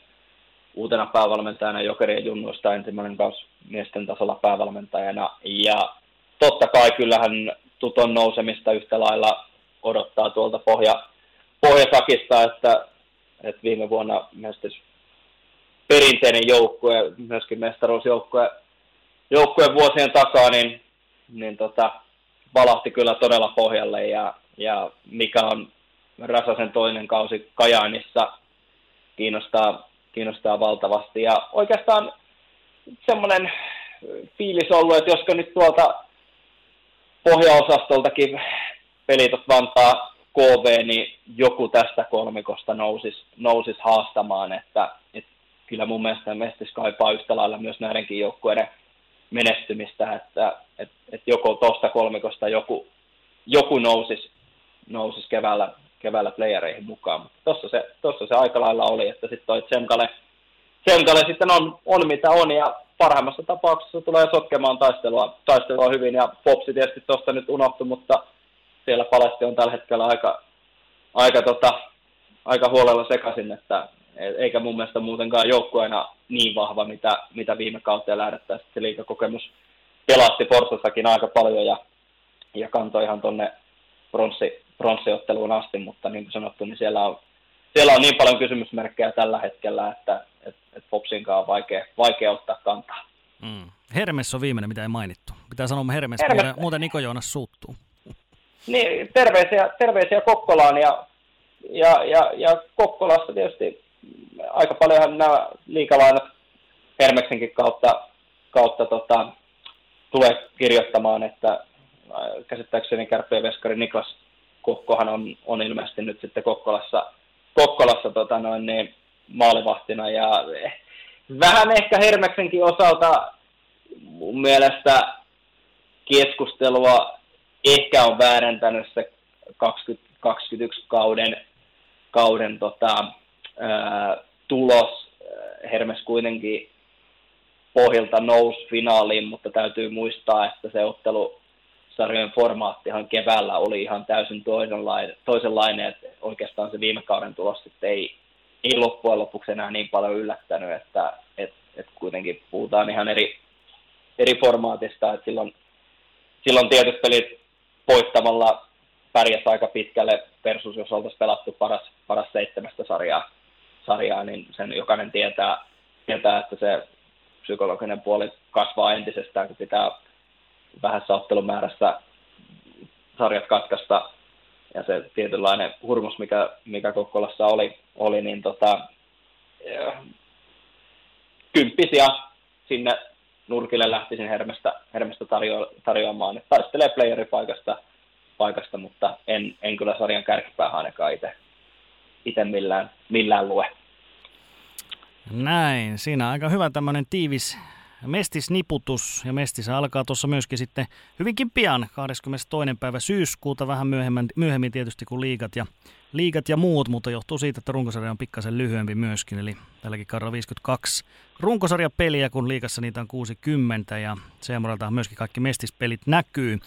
uutena päävalmentajana Jokerien junnuista ensimmäinen kausi miesten tasolla päävalmentajana. Ja totta kai kyllähän tuton nousemista yhtä lailla odottaa tuolta pohja, pohjasakista, että, että viime vuonna mestis perinteinen joukkue, myöskin mestaruusjoukkue joukkueen vuosien takaa, niin, niin tota, valahti kyllä todella pohjalle ja, ja mikä on Rasasen toinen kausi Kajaanissa kiinnostaa kiinnostaa valtavasti. Ja oikeastaan semmoinen fiilis ollut, että josko nyt tuolta pohjaosastoltakin pelit Vantaa KV, niin joku tästä kolmikosta nousisi, nousis haastamaan, että, että kyllä mun mielestä Mestis kaipaa yhtä lailla myös näidenkin joukkueiden menestymistä, että, että, että joko tuosta kolmikosta joku, joku nousisi, nousis keväällä, keväällä playereihin mukaan. Mutta tuossa se, tossa se aika lailla oli, että sitten toi Tsemkale, Tsemkale sitten on, on mitä on ja parhaimmassa tapauksessa tulee sotkemaan taistelua, taistelua hyvin ja Popsi tietysti tuosta nyt unohtui, mutta siellä palasti on tällä hetkellä aika, aika, tota, aika huolella sekaisin, että eikä mun mielestä muutenkaan joukkueena niin vahva, mitä, mitä viime kautta lähdettäisiin. Se liikakokemus pelasti Forsassakin aika paljon ja, ja kantoi ihan tuonne pronssi, pronssiotteluun asti, mutta niin kuin sanottu, niin siellä on, siellä on niin paljon kysymysmerkkejä tällä hetkellä, että et, et Popsinkaan on vaikea, vaikea ottaa kantaa. Mm. Hermes on viimeinen, mitä ei mainittu. Pitää sanoa Hermes, Hermes. Muuten, muuten Niko Joonas suuttuu. Niin, terveisiä, terveisiä Kokkolaan ja, ja, ja, ja Kokkolassa tietysti aika paljonhan nämä liikalainat Hermeksenkin kautta, kautta tota, tulee kirjoittamaan, että äh, käsittääkseni kärppien veskari Niklas Kokkohan on, on ilmeisesti nyt sitten Kokkolassa, Kokkolassa tota noin, niin, maalivahtina ja vähän ehkä Hermeksenkin osalta mun mielestä keskustelua ehkä on väärentänyt se 2021 kauden, kauden tota, ää, tulos. Hermes kuitenkin pohjalta nousi finaaliin, mutta täytyy muistaa, että se ottelu sarjojen formaattihan keväällä oli ihan täysin toisenlainen, toisenlainen että oikeastaan se viime kauden tulos sitten ei, ei loppujen lopuksi enää niin paljon yllättänyt, että et, et kuitenkin puhutaan ihan eri, eri formaatista, että silloin, silloin tietyt pelit voittamalla pärjäsi aika pitkälle versus jos oltaisiin pelattu paras, paras seitsemästä sarjaa, sarjaa, niin sen jokainen tietää, tietää, että se psykologinen puoli kasvaa entisestään, kun pitää vähässä ottelumäärässä sarjat katkaista ja se tietynlainen hurmus, mikä, mikä Kokkolassa oli, oli niin tota, kymppisiä sinne nurkille lähtisin Hermestä, Hermestä tarjo, tarjoamaan. Että taistelee playeripaikasta, paikasta, mutta en, en kyllä sarjan kärkipäähän ainakaan itse millään, millään lue. Näin, siinä aika hyvä tämmöinen tiivis mestisniputus ja mestis alkaa tuossa myöskin sitten hyvinkin pian 22. päivä syyskuuta, vähän myöhemmin, myöhemmin tietysti kuin liigat ja, liigat ja muut, mutta johtuu siitä, että runkosarja on pikkasen lyhyempi myöskin, eli tälläkin kaudella 52 runkosarjapeliä, kun liigassa niitä on 60 ja Seemoraltahan myöskin kaikki mestispelit näkyy.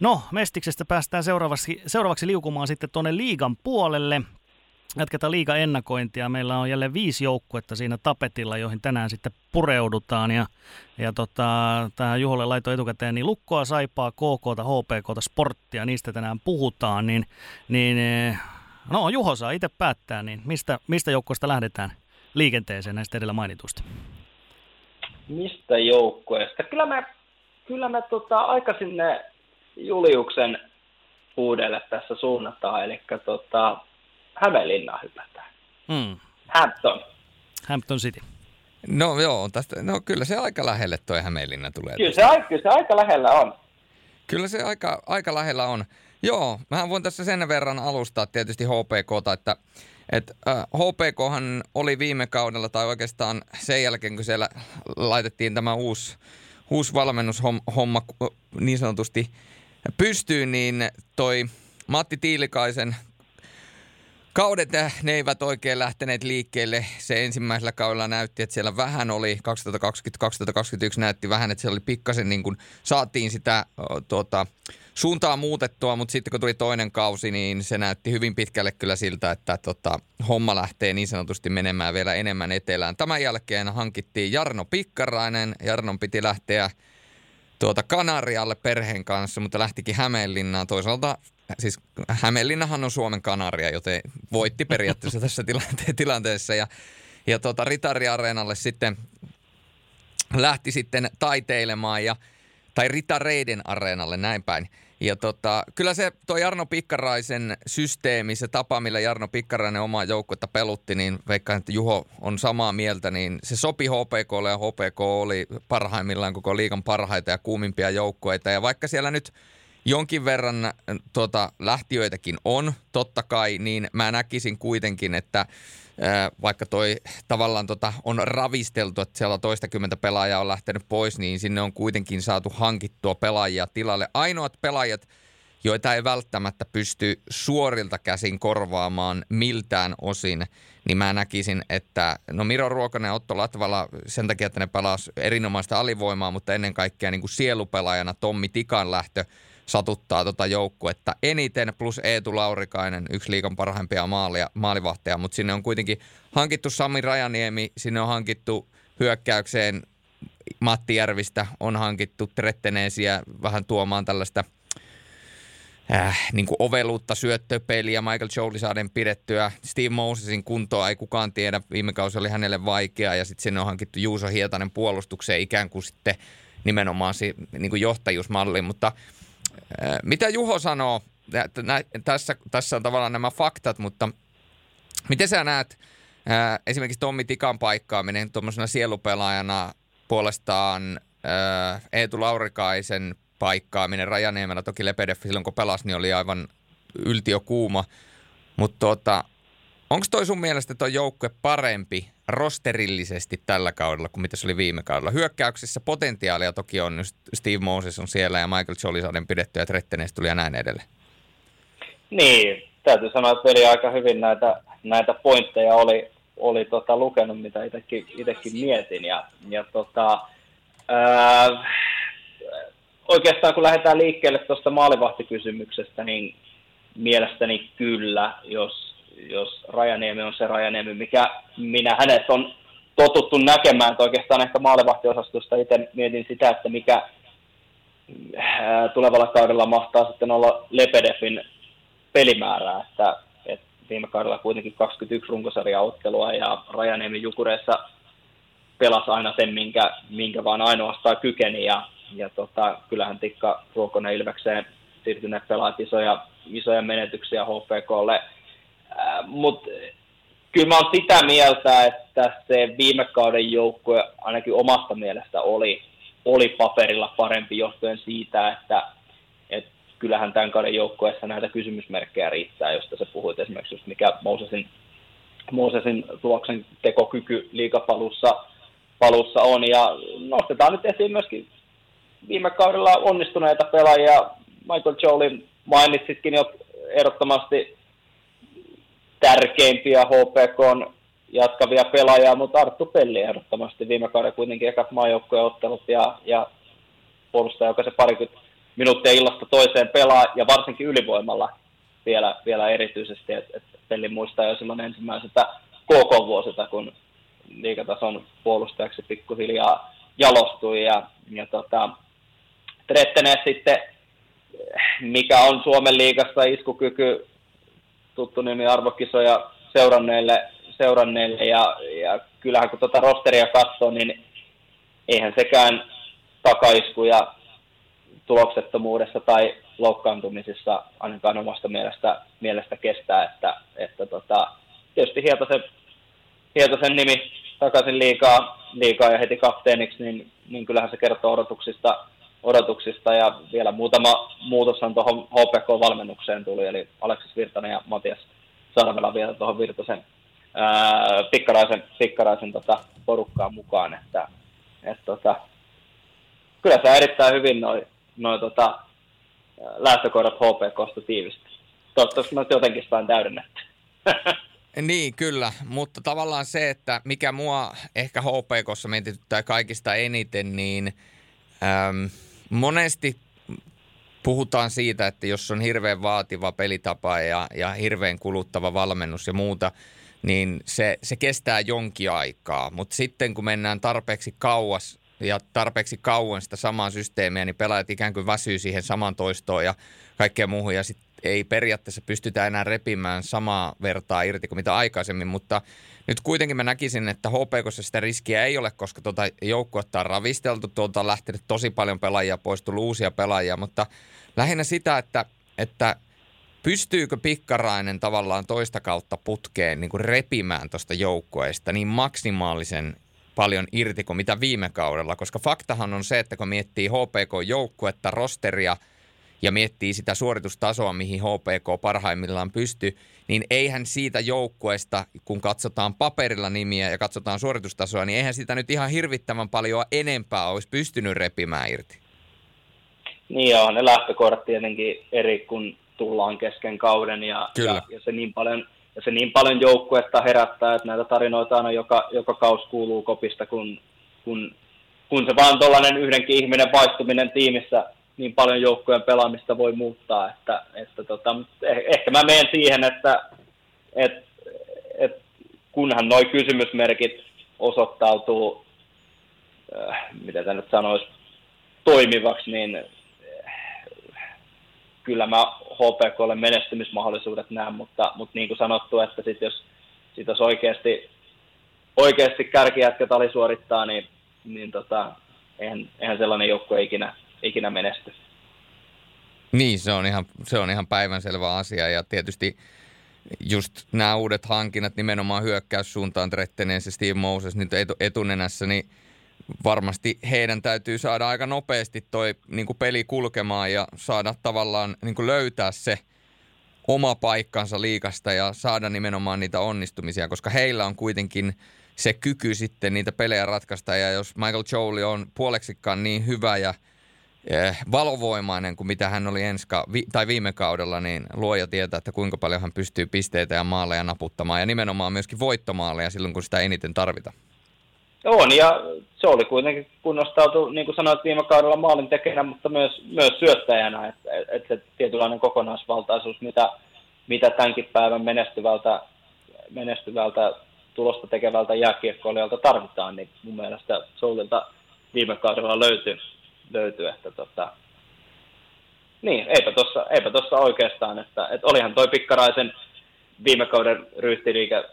No, Mestiksestä päästään seuraavaksi, seuraavaksi liukumaan sitten tuonne liigan puolelle. Jatketaan liiga ennakointia. Meillä on jälleen viisi joukkuetta siinä tapetilla, joihin tänään sitten pureudutaan. Ja, ja tota, tähän Juholle laitoi etukäteen niin Lukkoa, Saipaa, KK, HPK, Sporttia, niistä tänään puhutaan. Niin, niin eh, no Juho saa itse päättää, niin mistä, mistä joukkueesta lähdetään liikenteeseen näistä edellä mainituista? Mistä joukkueesta? Kyllä me, kyllä me tota, aika sinne Juliuksen uudelle tässä suunnataan, eli tota, Hämeenlinnaan hypätään. Mm. Hampton. Hampton City. No joo, tästä, no kyllä se aika lähelle toi Hämeenlinna tulee. Kyllä se, kyllä se aika lähellä on. Kyllä se aika, aika lähellä on. Joo, mä voin tässä sen verran alustaa tietysti HPK, että et, äh, HPKhan oli viime kaudella, tai oikeastaan sen jälkeen, kun siellä laitettiin tämä uusi, uusi valmennushomma niin sanotusti pystyyn, niin toi Matti Tiilikaisen Kaudet äh, ne eivät oikein lähteneet liikkeelle. Se ensimmäisellä kaudella näytti, että siellä vähän oli, 2020-2021 näytti vähän, että siellä oli pikkasen niin kuin, saatiin sitä tuota, suuntaa muutettua, mutta sitten kun tuli toinen kausi, niin se näytti hyvin pitkälle kyllä siltä, että tota, homma lähtee niin sanotusti menemään vielä enemmän etelään. Tämän jälkeen hankittiin Jarno Pikkarainen. Jarnon piti lähteä tuota Kanarialle perheen kanssa, mutta lähtikin Hämeenlinnaan. Toisaalta siis Hämeenlinnahan on Suomen Kanaria, joten voitti periaatteessa tässä tilante- tilanteessa. Ja, ja tota, Ritari-areenalle sitten lähti sitten taiteilemaan ja, tai Ritareiden areenalle näin päin. Ja tota, kyllä se tuo Jarno Pikkaraisen systeemi, se tapa, millä Jarno Pikkarainen omaa joukkuetta pelutti, niin veikkaan, että Juho on samaa mieltä, niin se sopi HPKlle ja HPK oli parhaimmillaan koko liikan parhaita ja kuumimpia joukkueita. Ja vaikka siellä nyt jonkin verran tuota, lähtiöitäkin on, totta kai, niin mä näkisin kuitenkin, että vaikka toi tavallaan tota, on ravisteltu, että siellä toistakymmentä pelaajaa on lähtenyt pois, niin sinne on kuitenkin saatu hankittua pelaajia tilalle. Ainoat pelaajat, joita ei välttämättä pysty suorilta käsin korvaamaan miltään osin, niin mä näkisin, että no Miro Ruokanen ja Otto Latvala sen takia, että ne pelas erinomaista alivoimaa, mutta ennen kaikkea niin kuin sielupelaajana Tommi Tikan lähtö satuttaa tota joukkuetta eniten, plus Eetu Laurikainen, yksi liikan parhaimpia maalia, maalivahteja, mutta sinne on kuitenkin hankittu Sami Rajaniemi, sinne on hankittu hyökkäykseen Matti Järvistä, on hankittu Tretteneesiä vähän tuomaan tällaista – äh, niin kuin oveluutta, syöttöpeliä, Michael Jolie saaden pidettyä. Steve Mosesin kuntoa ei kukaan tiedä, viime kausi oli hänelle vaikea ja sitten sinne on hankittu Juuso Hietanen puolustukseen ikään kuin sitten nimenomaan si, niin kuin johtajuusmalli. Mutta mitä Juho sanoo, tässä, tässä on tavallaan nämä faktat, mutta miten sä näet äh, esimerkiksi Tommi Tikan paikkaaminen tuommoisena sielupelaajana puolestaan äh, Eetu Laurikaisen paikkaaminen Rajaniemellä. Toki Lepedeff silloin kun pelasi, niin oli aivan yltiö kuuma. Mutta tuota, onko toi sun mielestä tuo joukkue parempi rosterillisesti tällä kaudella kuin mitä se oli viime kaudella? Hyökkäyksissä potentiaalia toki on, Steve Moses on siellä ja Michael Jolisaden pidetty ja Trettenes tuli ja näin edelleen. Niin, täytyy sanoa, että veli aika hyvin näitä, näitä pointteja oli, oli tota, lukenut, mitä itsekin mietin. Ja, ja tota, ää, oikeastaan kun lähdetään liikkeelle tuosta maalivahtikysymyksestä, niin mielestäni kyllä, jos, jos Rajaniemi on se Rajaniemi, mikä minä hänet on totuttu näkemään, että oikeastaan ehkä maalivahtiosastosta itse mietin sitä, että mikä tulevalla kaudella mahtaa sitten olla Lepedefin pelimäärää, että, että viime kaudella kuitenkin 21 runkosarjaottelua ja Rajaniemi Jukureissa pelasi aina sen, minkä, minkä vaan ainoastaan kykeni ja ja tota, kyllähän Tikka Ruokonen Ilvekseen siirtyneet pelaat isoja, isoja menetyksiä HPKlle. Mutta kyllä mä oon sitä mieltä, että se viime kauden joukkue ainakin omasta mielestä oli, oli paperilla parempi johtuen siitä, että et kyllähän tämän kauden joukkueessa näitä kysymysmerkkejä riittää, josta se puhuit esimerkiksi just mikä Mosesin, Mosesin tuloksen tekokyky liikapalussa palussa on. Ja nostetaan nyt esiin myöskin viime kaudella onnistuneita pelaajia. Michael Jolin mainitsitkin jo ehdottomasti tärkeimpiä HPK jatkavia pelaajia, mutta Arttu Pelli ehdottomasti. Viime kauden kuitenkin ekat maajoukkojen ottelut ja, ja puolustaja, joka se parikymmentä minuuttia illasta toiseen pelaa ja varsinkin ylivoimalla vielä, vielä erityisesti, että et Pelli muistaa jo silloin ensimmäiseltä KK-vuosilta, kun liikatason puolustajaksi pikkuhiljaa jalostui ja, ja tota, Trettenes sitten, mikä on Suomen liigassa iskukyky, tuttu nimi arvokisoja seuranneille, seuranneille ja, ja kyllähän kun tuota rosteria katsoo, niin eihän sekään takaiskuja tuloksettomuudessa tai loukkaantumisissa ainakaan omasta mielestä, mielestä kestää, että, että tota, tietysti Hietasen, Hietasen nimi takaisin liikaa, liikaa ja heti kapteeniksi, niin, niin kyllähän se kertoo odotuksista, odotuksista ja vielä muutama muutoshan tuohon HPK-valmennukseen tuli, eli Aleksis Virtanen ja Matias Sarvela vielä tuohon Virtasen ää, pikkaraisen, pikkaraisen tota, porukkaan mukaan, että et, tota, kyllä se erittäin hyvin noin noi, tota, lähtökohdat HPKsta tiivistä. Toivottavasti mä jotenkin sain täydennetty. Niin, kyllä, mutta tavallaan se, että mikä mua ehkä HPKssa mietityttää kaikista eniten, niin äm, monesti puhutaan siitä, että jos on hirveän vaativa pelitapa ja, ja hirveän kuluttava valmennus ja muuta, niin se, se kestää jonkin aikaa. Mutta sitten kun mennään tarpeeksi kauas ja tarpeeksi kauan sitä samaa systeemiä, niin pelaajat ikään kuin väsyy siihen saman toistoon ja kaikkeen muuhun. Ja sitten ei periaatteessa pystytä enää repimään samaa vertaa irti kuin mitä aikaisemmin, mutta nyt kuitenkin mä näkisin, että HPKssa sitä riskiä ei ole, koska tuota joukkuetta on ravisteltu, tuolta on lähtenyt tosi paljon pelaajia pois, tullut uusia pelaajia, mutta lähinnä sitä, että, että pystyykö Pikkarainen tavallaan toista kautta putkeen niin kuin repimään tuosta joukkueesta niin maksimaalisen paljon irti kuin mitä viime kaudella, koska faktahan on se, että kun miettii HPK-joukkuetta, rosteria – ja miettii sitä suoritustasoa, mihin HPK parhaimmillaan pystyy, niin eihän siitä joukkueesta, kun katsotaan paperilla nimiä ja katsotaan suoritustasoa, niin eihän sitä nyt ihan hirvittävän paljon enempää olisi pystynyt repimään irti. Niin joo, ne lähtökohdat tietenkin eri, kun tullaan kesken kauden ja, Kyllä. ja, ja se niin paljon ja se niin paljon joukkuetta herättää, että näitä tarinoita aina joka, joka kaus kuuluu kopista, kun, kun, kun se vaan tuollainen yhdenkin ihminen vaistuminen tiimissä niin paljon joukkojen pelaamista voi muuttaa, että, että tota, eh, ehkä mä menen siihen, että et, et, kunhan nuo kysymysmerkit osoittautuu, äh, mitä tämä nyt sanoisi, toimivaksi, niin äh, kyllä mä HPKlle menestymismahdollisuudet näen, mutta, mutta niin kuin sanottu, että sit jos, sit jos oikeasti, oikeasti kärkijätkät alisuorittaa, niin, niin tota, eihän, eihän sellainen joukkue ikinä, ikinä menesty. Niin, se on ihan, se on ihan päivänselvä asia ja tietysti just nämä uudet hankinnat nimenomaan hyökkäyssuuntaan Tretteneen se Steve Moses nyt etunenässä, niin varmasti heidän täytyy saada aika nopeasti toi niin kuin peli kulkemaan ja saada tavallaan niin kuin löytää se oma paikkansa liikasta ja saada nimenomaan niitä onnistumisia, koska heillä on kuitenkin se kyky sitten niitä pelejä ratkaista ja jos Michael Jolie on puoleksikkaan niin hyvä ja valovoimainen kuin mitä hän oli ensi ka- vi- tai viime kaudella, niin luoja tietää, että kuinka paljon hän pystyy pisteitä ja maaleja naputtamaan ja nimenomaan myöskin voittomaaleja silloin, kun sitä eniten tarvitaan. On, ja se oli kuitenkin kunnostautu, niin kuin sanoit viime kaudella maalin tekijänä, mutta myös, myös syöttäjänä, että, että se tietynlainen kokonaisvaltaisuus, mitä, mitä tämänkin päivän menestyvältä, menestyvältä tulosta tekevältä jääkiekkoilijalta tarvitaan, niin mun mielestä Soulilta viime kaudella löytyy, löytyy että tota, niin, eipä tuossa eipä tossa oikeastaan, että, että olihan toi Pikkaraisen viime kauden ryhtiliike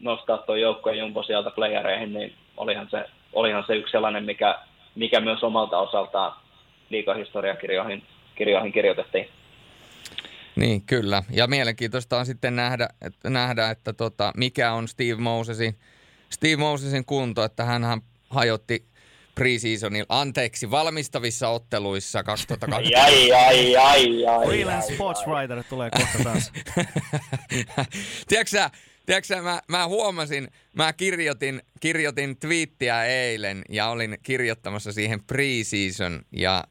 nostaa tuo joukkueen jumbo sieltä playereihin, niin olihan se, olihan se yksi sellainen, mikä, mikä myös omalta osaltaan liikahistoriakirjoihin kirjoihin kirjoitettiin. Niin, kyllä. Ja mielenkiintoista on sitten nähdä, että, nähdä, että tota, mikä on Steve Mosesin, Steve Mosesin kunto, että hän hajotti preseasonilla, anteeksi, valmistavissa otteluissa 2020. Ai, ai, ai, ai, Freelance Sports Writer tulee kohta taas. Tiedätkö Tiedätkö, mä, mä huomasin, mä kirjoitin, kirjoitin twiittiä eilen ja olin kirjoittamassa siihen preseason ja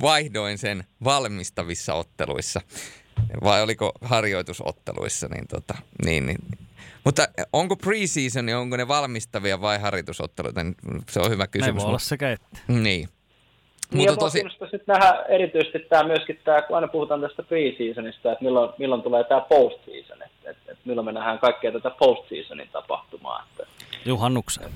vaihdoin sen valmistavissa otteluissa. Vai oliko harjoitusotteluissa, niin tota, niin, niin. Mutta onko preseason, niin onko ne valmistavia vai harjoitusotteluita? Se on hyvä kysymys. Ne voi olla sekä että. Niin. Niin Mutta tosi... sitten nähdä erityisesti tämä myöskin, tämä, kun aina puhutaan tästä preseasonista, että milloin, milloin tulee tämä postseason, että, että, että milloin me nähdään kaikkea tätä postseasonin tapahtumaa. Että... Juhannukseen.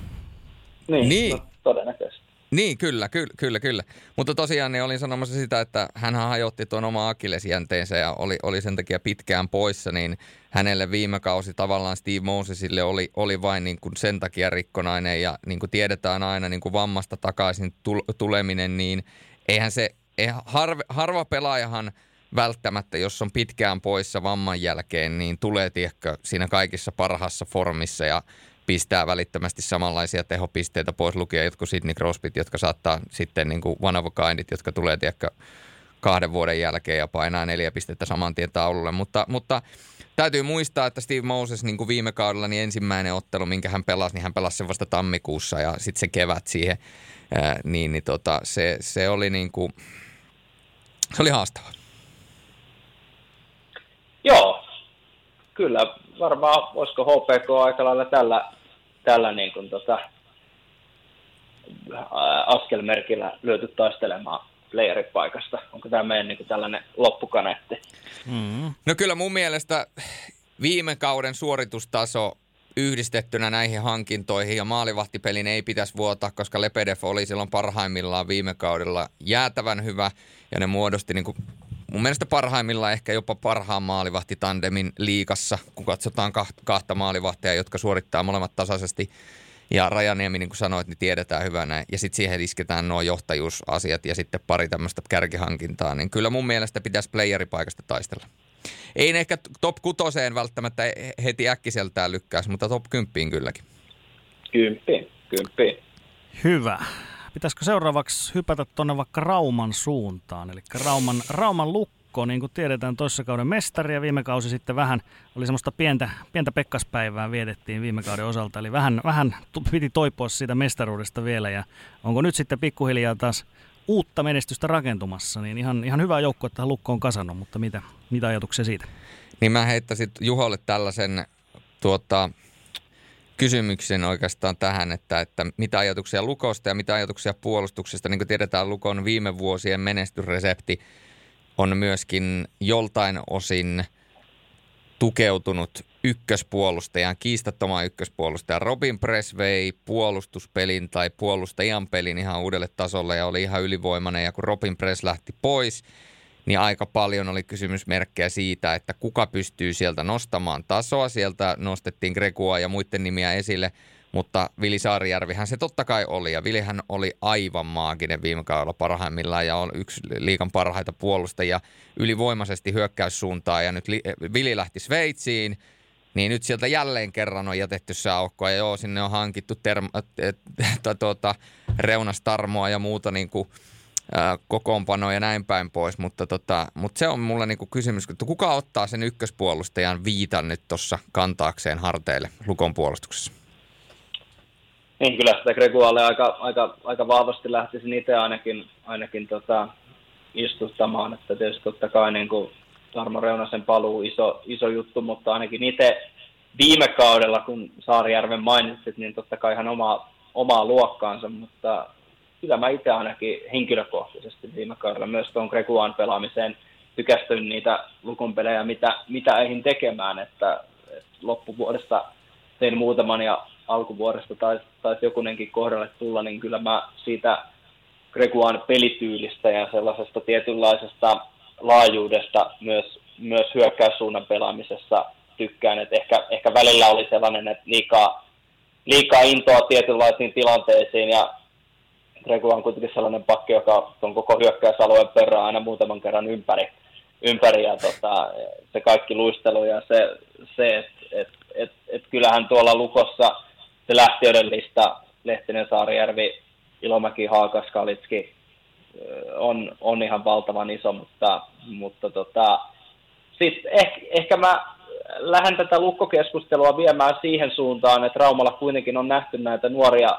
Niin, niin. No, todennäköisesti. Niin, kyllä, kyllä, kyllä, kyllä. Mutta tosiaan niin olin sanomassa sitä, että hän hajotti tuon oma akillesjänteensä ja oli, oli sen takia pitkään poissa, niin hänelle viime kausi tavallaan Steve Mosesille oli, oli vain niin kuin sen takia rikkonainen ja niin kuin tiedetään aina niin kuin vammasta takaisin tuleminen, niin eihän se, eihän harva, harva pelaajahan välttämättä, jos on pitkään poissa vamman jälkeen, niin tulee tiedätkö, siinä kaikissa parhaassa formissa ja pistää välittömästi samanlaisia tehopisteitä pois lukien jotkut Sidney Crosbyt, jotka saattaa sitten niin kuin one of a kindit, jotka tulee tiedätkö, kahden vuoden jälkeen ja painaa neljä pistettä saman tien taululle. Mutta, mutta täytyy muistaa, että Steve Moses niin kuin viime kaudella niin ensimmäinen ottelu, minkä hän pelasi, niin hän pelasi sen vasta tammikuussa ja sitten se kevät siihen. Ää, niin, niin tota, se, se oli niin kuin, se oli haastava. Joo, kyllä varmaan, olisiko HPK aika lailla tällä, tällä niin kuin tota, askelmerkillä lyöty taistelemaan playeripaikasta. Onko tämä meidän niin kuin tällainen loppukanetti? Mm-hmm. No kyllä mun mielestä viime kauden suoritustaso yhdistettynä näihin hankintoihin ja maalivahtipelin ei pitäisi vuotaa, koska Lepedev oli silloin parhaimmillaan viime kaudella jäätävän hyvä ja ne muodosti niin kuin mun mielestä parhaimmillaan ehkä jopa parhaan maalivahtitandemin liikassa, kun katsotaan kahta maalivahtia, jotka suorittaa molemmat tasaisesti. Ja Rajaniemi, niin kuin sanoit, niin tiedetään hyvänä. Ja sitten siihen isketään nuo johtajuusasiat ja sitten pari tämmöistä kärkihankintaa. Niin kyllä mun mielestä pitäisi playeripaikasta taistella. Ei ne ehkä top kutoseen välttämättä heti äkkiseltään lykkäisi, mutta top kymppiin kylläkin. Kymppiin, kymppiin. Hyvä. Pitäisikö seuraavaksi hypätä tuonne vaikka Rauman suuntaan? Eli Rauman, Rauman lukko, niin kuin tiedetään, toissa kauden mestari ja viime kausi sitten vähän oli semmoista pientä, pientä pekkaspäivää vietettiin viime kauden osalta. Eli vähän, vähän piti toipua siitä mestaruudesta vielä ja onko nyt sitten pikkuhiljaa taas uutta menestystä rakentumassa, niin ihan, ihan hyvä joukko, että Lukko on kasannut, mutta mitä, mitä ajatuksia siitä? Niin mä heittäisin Juholle tällaisen tuota, kysymyksen oikeastaan tähän, että, että mitä ajatuksia Lukosta ja mitä ajatuksia puolustuksesta. Niin kuin tiedetään, Lukon viime vuosien menestysresepti on myöskin joltain osin tukeutunut ykköspuolustajan, kiistattoman ykköspuolustajan. Robin Press vei puolustuspelin tai puolustajan pelin ihan uudelle tasolle ja oli ihan ylivoimainen. Ja kun Robin Press lähti pois, niin aika paljon oli kysymysmerkkejä siitä, että kuka pystyy sieltä nostamaan tasoa. Sieltä nostettiin Gregua ja muiden nimiä esille, mutta Vili Saarijärvihän se totta kai oli. Ja Vilihän oli aivan maaginen viime kaudella parhaimmillaan ja on yksi liikan parhaita puolustajia ylivoimaisesti hyökkäyssuuntaan. Ja nyt Vili lähti Sveitsiin, niin nyt sieltä jälleen kerran on jätetty se aukko. Ja joo, sinne on hankittu term- tuota, reunastarmoa ja muuta niin kuin – kokoonpano ja näin päin pois, mutta, tota, mutta se on mulla niinku kysymys, että kuka ottaa sen ykköspuolustajan viitan nyt tuossa kantaakseen harteille Lukon puolustuksessa? Niin, kyllä sitä Gregualle aika, aika, aika vahvasti lähtisin itse ainakin, ainakin tota, istuttamaan, että tietysti totta kai niin kuin Tarmo Reunasen paluu iso, iso juttu, mutta ainakin itse viime kaudella, kun Saarijärven mainitsit, niin totta kai ihan oma, omaa luokkaansa, mutta kyllä mä itse ainakin henkilökohtaisesti viime kaudella myös tuon Greguan pelaamiseen tykästyin niitä lukunpelejä, mitä, mitä eihin tekemään, että, että loppuvuodesta tein muutaman ja alkuvuodesta taisi, taisi jokunenkin kohdalle tulla, niin kyllä mä siitä Greguan pelityylistä ja sellaisesta tietynlaisesta laajuudesta myös, myös hyökkäyssuunnan pelaamisessa tykkään, että ehkä, ehkä välillä oli sellainen, että liikaa, liikaa intoa tietynlaisiin tilanteisiin ja Regu on kuitenkin sellainen pakki, joka on koko hyökkäysalueen perään aina muutaman kerran ympäri, ympäri ja tota, se kaikki luistelu ja se, se että et, et, et kyllähän tuolla Lukossa se lähtiöiden lista, Lehtinen, Saarijärvi, Ilomäki, Haakas, Kalitski, on, on ihan valtavan iso, mutta, mutta tota, sitten ehkä, ehkä mä lähden tätä lukkokeskustelua viemään siihen suuntaan, että Raumalla kuitenkin on nähty näitä nuoria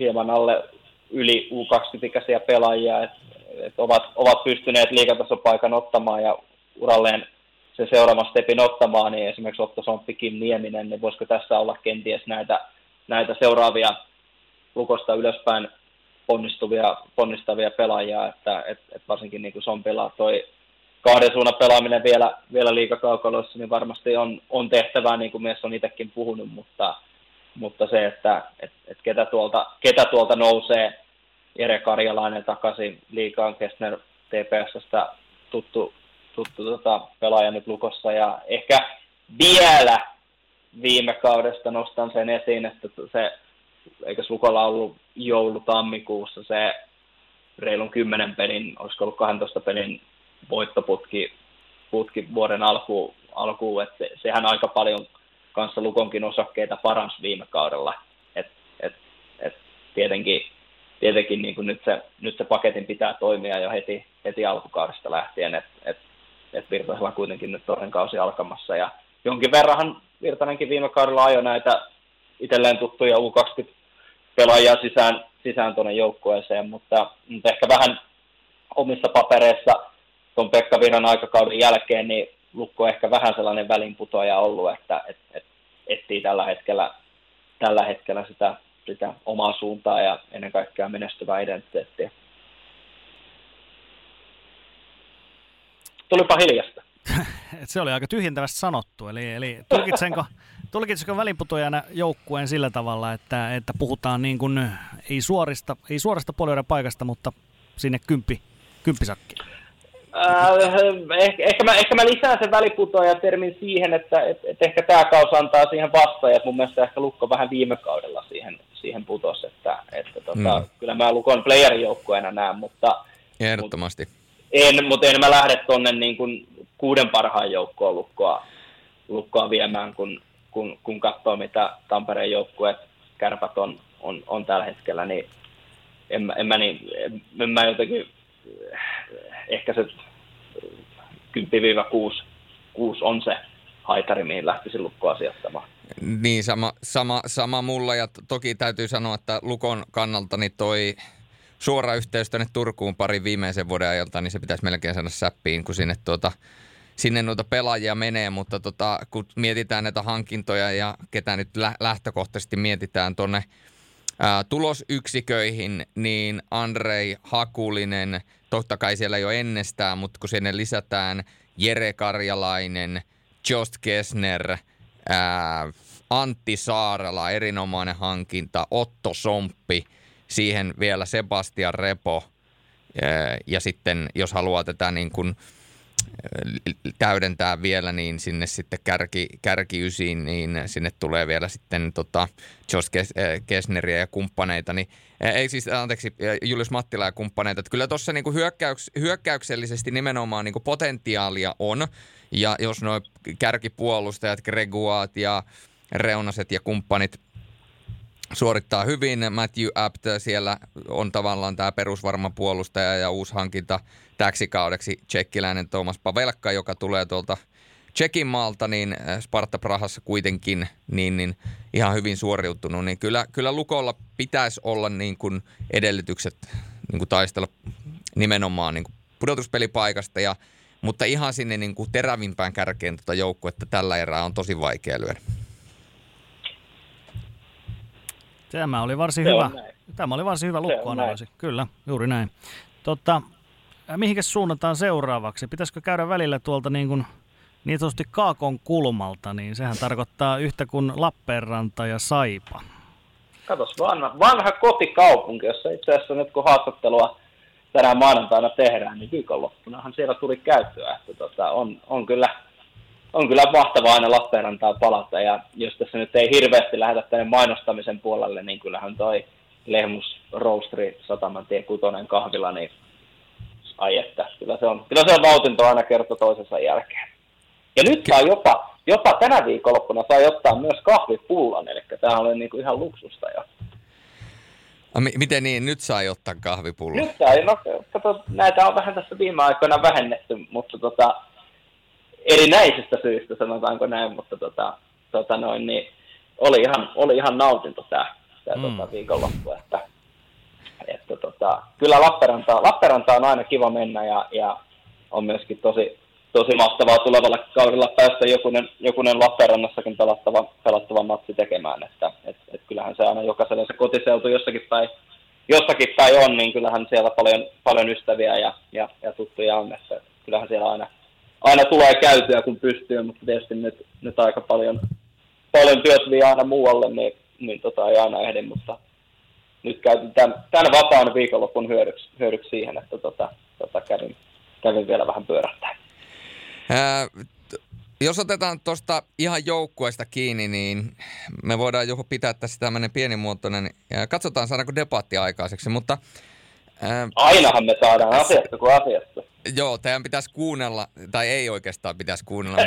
hieman alle yli U20-ikäisiä pelaajia, että et ovat, ovat pystyneet liikatasopaikan ottamaan ja uralleen se seuraavan stepin ottamaan, niin esimerkiksi Otto Somppi, Kim Nieminen, niin voisiko tässä olla kenties näitä, näitä seuraavia lukosta ylöspäin ponnistuvia, ponnistavia pelaajia, että et, et varsinkin niin kuin Sompila toi kahden suunnan pelaaminen vielä, vielä liikakaukaloissa, niin varmasti on, on tehtävää, niin kuin mies on itsekin puhunut, mutta, mutta se, että et, et ketä, tuolta, ketä tuolta nousee, Jere Karjalainen takaisin liikaan Kestner TPSstä tuttu, tuttu tota, pelaaja nyt Lukossa. Ja ehkä vielä viime kaudesta nostan sen esiin, että se, eikö Lukolla ollut joulu-tammikuussa se reilun 10 pelin, olisiko ollut 12 pelin voittoputki putki vuoden alkuun, alkuun että sehän aika paljon kanssa Lukonkin osakkeita parans viime kaudella. Et, et, et tietenkin tietenkin niin kuin nyt, se, nyt se paketin pitää toimia jo heti, heti alkukaudesta lähtien, että et, et Virtasella kuitenkin nyt toinen kausi alkamassa. Ja jonkin verranhan Virtanenkin viime kaudella ajoi näitä itselleen tuttuja U20-pelaajia sisään, sisään tuonne joukkueeseen, mutta, mutta ehkä vähän omissa papereissa tuon Pekka Virran aikakauden jälkeen, niin Lukko ehkä vähän sellainen välinputoaja ollut, että et, et, etsii tällä hetkellä, tällä hetkellä sitä, sitä omaa suuntaa ja ennen kaikkea menestyvää identiteettiä. Tulipa hiljasta. se oli aika tyhjentävästi sanottu. Eli, eli tulkitsenko, tulkitsenko välinputojana joukkueen sillä tavalla, että, että puhutaan niin kuin, ei, suorista, ei suorasta puolueiden paikasta, mutta sinne kymppi, kymppisakkiin? Äh, ehkä, ehkä, mä, ehkä mä lisään sen väliputoaja-termin siihen, että et, et ehkä tämä kausi antaa siihen vastaajat. Mun mielestä ehkä Lukko vähän viime kaudella siihen, siihen putos, että, että tota, mm. kyllä mä Lukon playerin joukkueena näen, mutta... Ehdottomasti. Mut, en, mutta en mä lähde tuonne niin kuin kuuden parhaan joukkoon Lukkoa, Lukkoa viemään, kun, kun, kun katsoo, mitä Tampereen joukkueet, kärpät on, on, on tällä hetkellä, niin en, en, mä, niin, en, en mä jotenkin, ehkä se 10-6 6 on se haitari, mihin lähtisin lukkoa sijoittamaan. Niin, sama, sama, sama mulla ja toki täytyy sanoa, että Lukon kannalta niin toi suora yhteys tänne Turkuun parin viimeisen vuoden ajalta, niin se pitäisi melkein saada säppiin, kun sinne tuota, sinne noita pelaajia menee, mutta tota, kun mietitään näitä hankintoja ja ketä nyt lähtökohtaisesti mietitään tuonne tulosyksiköihin, niin Andrei Hakulinen, totta kai siellä jo ennestään, mutta kun sinne lisätään Jere Karjalainen, Jost Kessner, ää, Antti Saarela, erinomainen hankinta, Otto Somppi, siihen vielä Sebastian Repo, ää, ja sitten jos haluaa tätä niin kuin, täydentää vielä, niin sinne sitten kärki, kärki ysiin, niin sinne tulee vielä sitten tota Josh Kessneria ja kumppaneita, niin ei siis, anteeksi, Julius Mattila ja kumppaneita. Että kyllä tuossa niinku hyökkäyks, hyökkäyksellisesti nimenomaan niinku potentiaalia on, ja jos nuo kärkipuolustajat, Greguat ja Reunaset ja kumppanit suorittaa hyvin. Matthew Apt siellä on tavallaan tämä perusvarma puolustaja ja uusi hankinta täksi kaudeksi tsekkiläinen Thomas Pavelka, joka tulee tuolta Tsekin maalta, niin äh, Sparta Prahassa kuitenkin niin, niin ihan hyvin suoriutunut, niin kyllä, kyllä Lukolla pitäisi olla niin kuin edellytykset niin kuin taistella nimenomaan niin kuin pudotuspelipaikasta, ja, mutta ihan sinne niin kuin terävimpään kärkeen tuota joukkuetta tällä erää on tosi vaikea lyödä. Tämä oli varsin Se hyvä. Tämä oli varsin hyvä lukkoanalyysi. Kyllä, juuri näin. Totta, mihinkäs suunnataan seuraavaksi? Pitäisikö käydä välillä tuolta niin kuin niin sanotusti Kaakon kulmalta, niin sehän tarkoittaa yhtä kuin Lappeenranta ja Saipa. Katos, vanha, vanha kotikaupunki, jossa itse asiassa nyt kun haastattelua tänään maanantaina tehdään, niin viikonloppunahan siellä tuli käyttöä. Että tota, on, on, kyllä, on kyllä mahtavaa aina Lappeenrantaa palata, ja jos tässä nyt ei hirveästi lähdetä tänne mainostamisen puolelle, niin kyllähän toi Lehmus Roasteri Satamantie kutonen kahvila, niin ai että, kyllä se on, kyllä se on nautinto aina kerta toisensa jälkeen. Ja nyt saa jopa, jopa tänä viikonloppuna saa ottaa myös kahvipullan, eli tämä on niin kuin ihan luksusta jo. A, m- miten niin, nyt saa ottaa kahvipullan? Nyt saa, no kato, näitä on vähän tässä viime aikoina vähennetty, mutta tota, erinäisistä syistä sanotaanko näin, mutta tota, tota noin, niin oli ihan, oli ihan nautinto tämä, tämä mm. tota, viikonloppu, että että tota, kyllä Lappeenranta, Lappeenranta on aina kiva mennä ja, ja on myöskin tosi, tosi mahtavaa tulevalla kaudella päästä jokunen, jokunen Lappeenrannassakin pelattava, pelattava matsi tekemään. Että, et, et kyllähän se aina jokaisella se kotiseutu jossakin päin, jossakin päin on, niin kyllähän siellä paljon, paljon ystäviä ja, ja, ja tuttuja on. Että kyllähän siellä aina, aina tulee käytyä kun pystyy, mutta tietysti nyt, nyt aika paljon, paljon työt vie aina muualle, niin, niin tota ei aina ehdi, mutta nyt käytin tämän, tämän vapaan viikonlopun hyödyksi, hyödyksi siihen, että tota, tota kävin, kävin vielä vähän pyörähtää. Ää, jos otetaan tuosta ihan joukkueesta kiinni, niin me voidaan joko pitää tässä tämmöinen pienimuotoinen, ja katsotaan saadaanko debatti aikaiseksi, mutta... Ää, Ainahan me saadaan asiasta kuin asiasta. Joo, teidän pitäisi kuunnella, tai ei oikeastaan pitäisi kuunnella.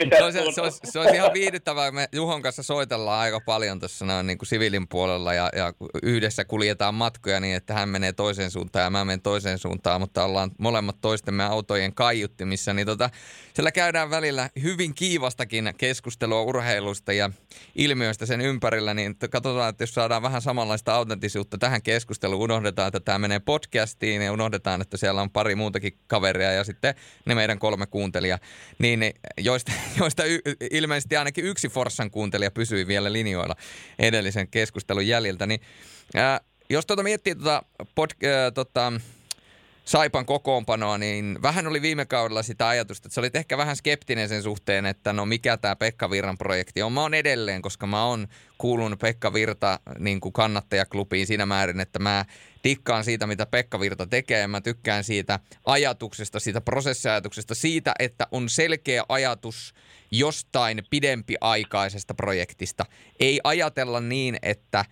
Mutta se, olisi, se, olisi, se, olisi, se olisi ihan viihdyttävää. Me Juhon kanssa soitellaan aika paljon tuossa noin niin kuin sivilin puolella ja, ja yhdessä kuljetaan matkoja niin, että hän menee toiseen suuntaan ja mä menen toiseen suuntaan, mutta ollaan molemmat toistemme autojen kaiuttimissa. Niin tota, siellä käydään välillä hyvin kiivastakin keskustelua urheilusta ja ilmiöistä sen ympärillä, niin katsotaan, että jos saadaan vähän samanlaista autenttisuutta tähän keskusteluun, unohdetaan, että tämä menee podcastiin ja unohdetaan, että siellä on pari muuta muutakin kaveria ja sitten ne meidän kolme kuuntelijaa, niin joista, joista y, ilmeisesti ainakin yksi Forssan kuuntelija pysyi vielä linjoilla edellisen keskustelun jäljiltä, niin ää, jos tuota miettii tuota, pod, ää, tota, Saipan kokoonpanoa, niin vähän oli viime kaudella sitä ajatusta, että sä olit ehkä vähän skeptinen sen suhteen, että no mikä tämä Pekka Virran projekti on. Mä oon edelleen, koska mä oon kuulunut Pekka Virta niin kuin kannattajaklubiin siinä määrin, että mä tikkaan siitä, mitä Pekka Virta tekee. Mä tykkään siitä ajatuksesta, siitä prosessiajatuksesta, siitä, että on selkeä ajatus jostain pidempiaikaisesta projektista. Ei ajatella niin, että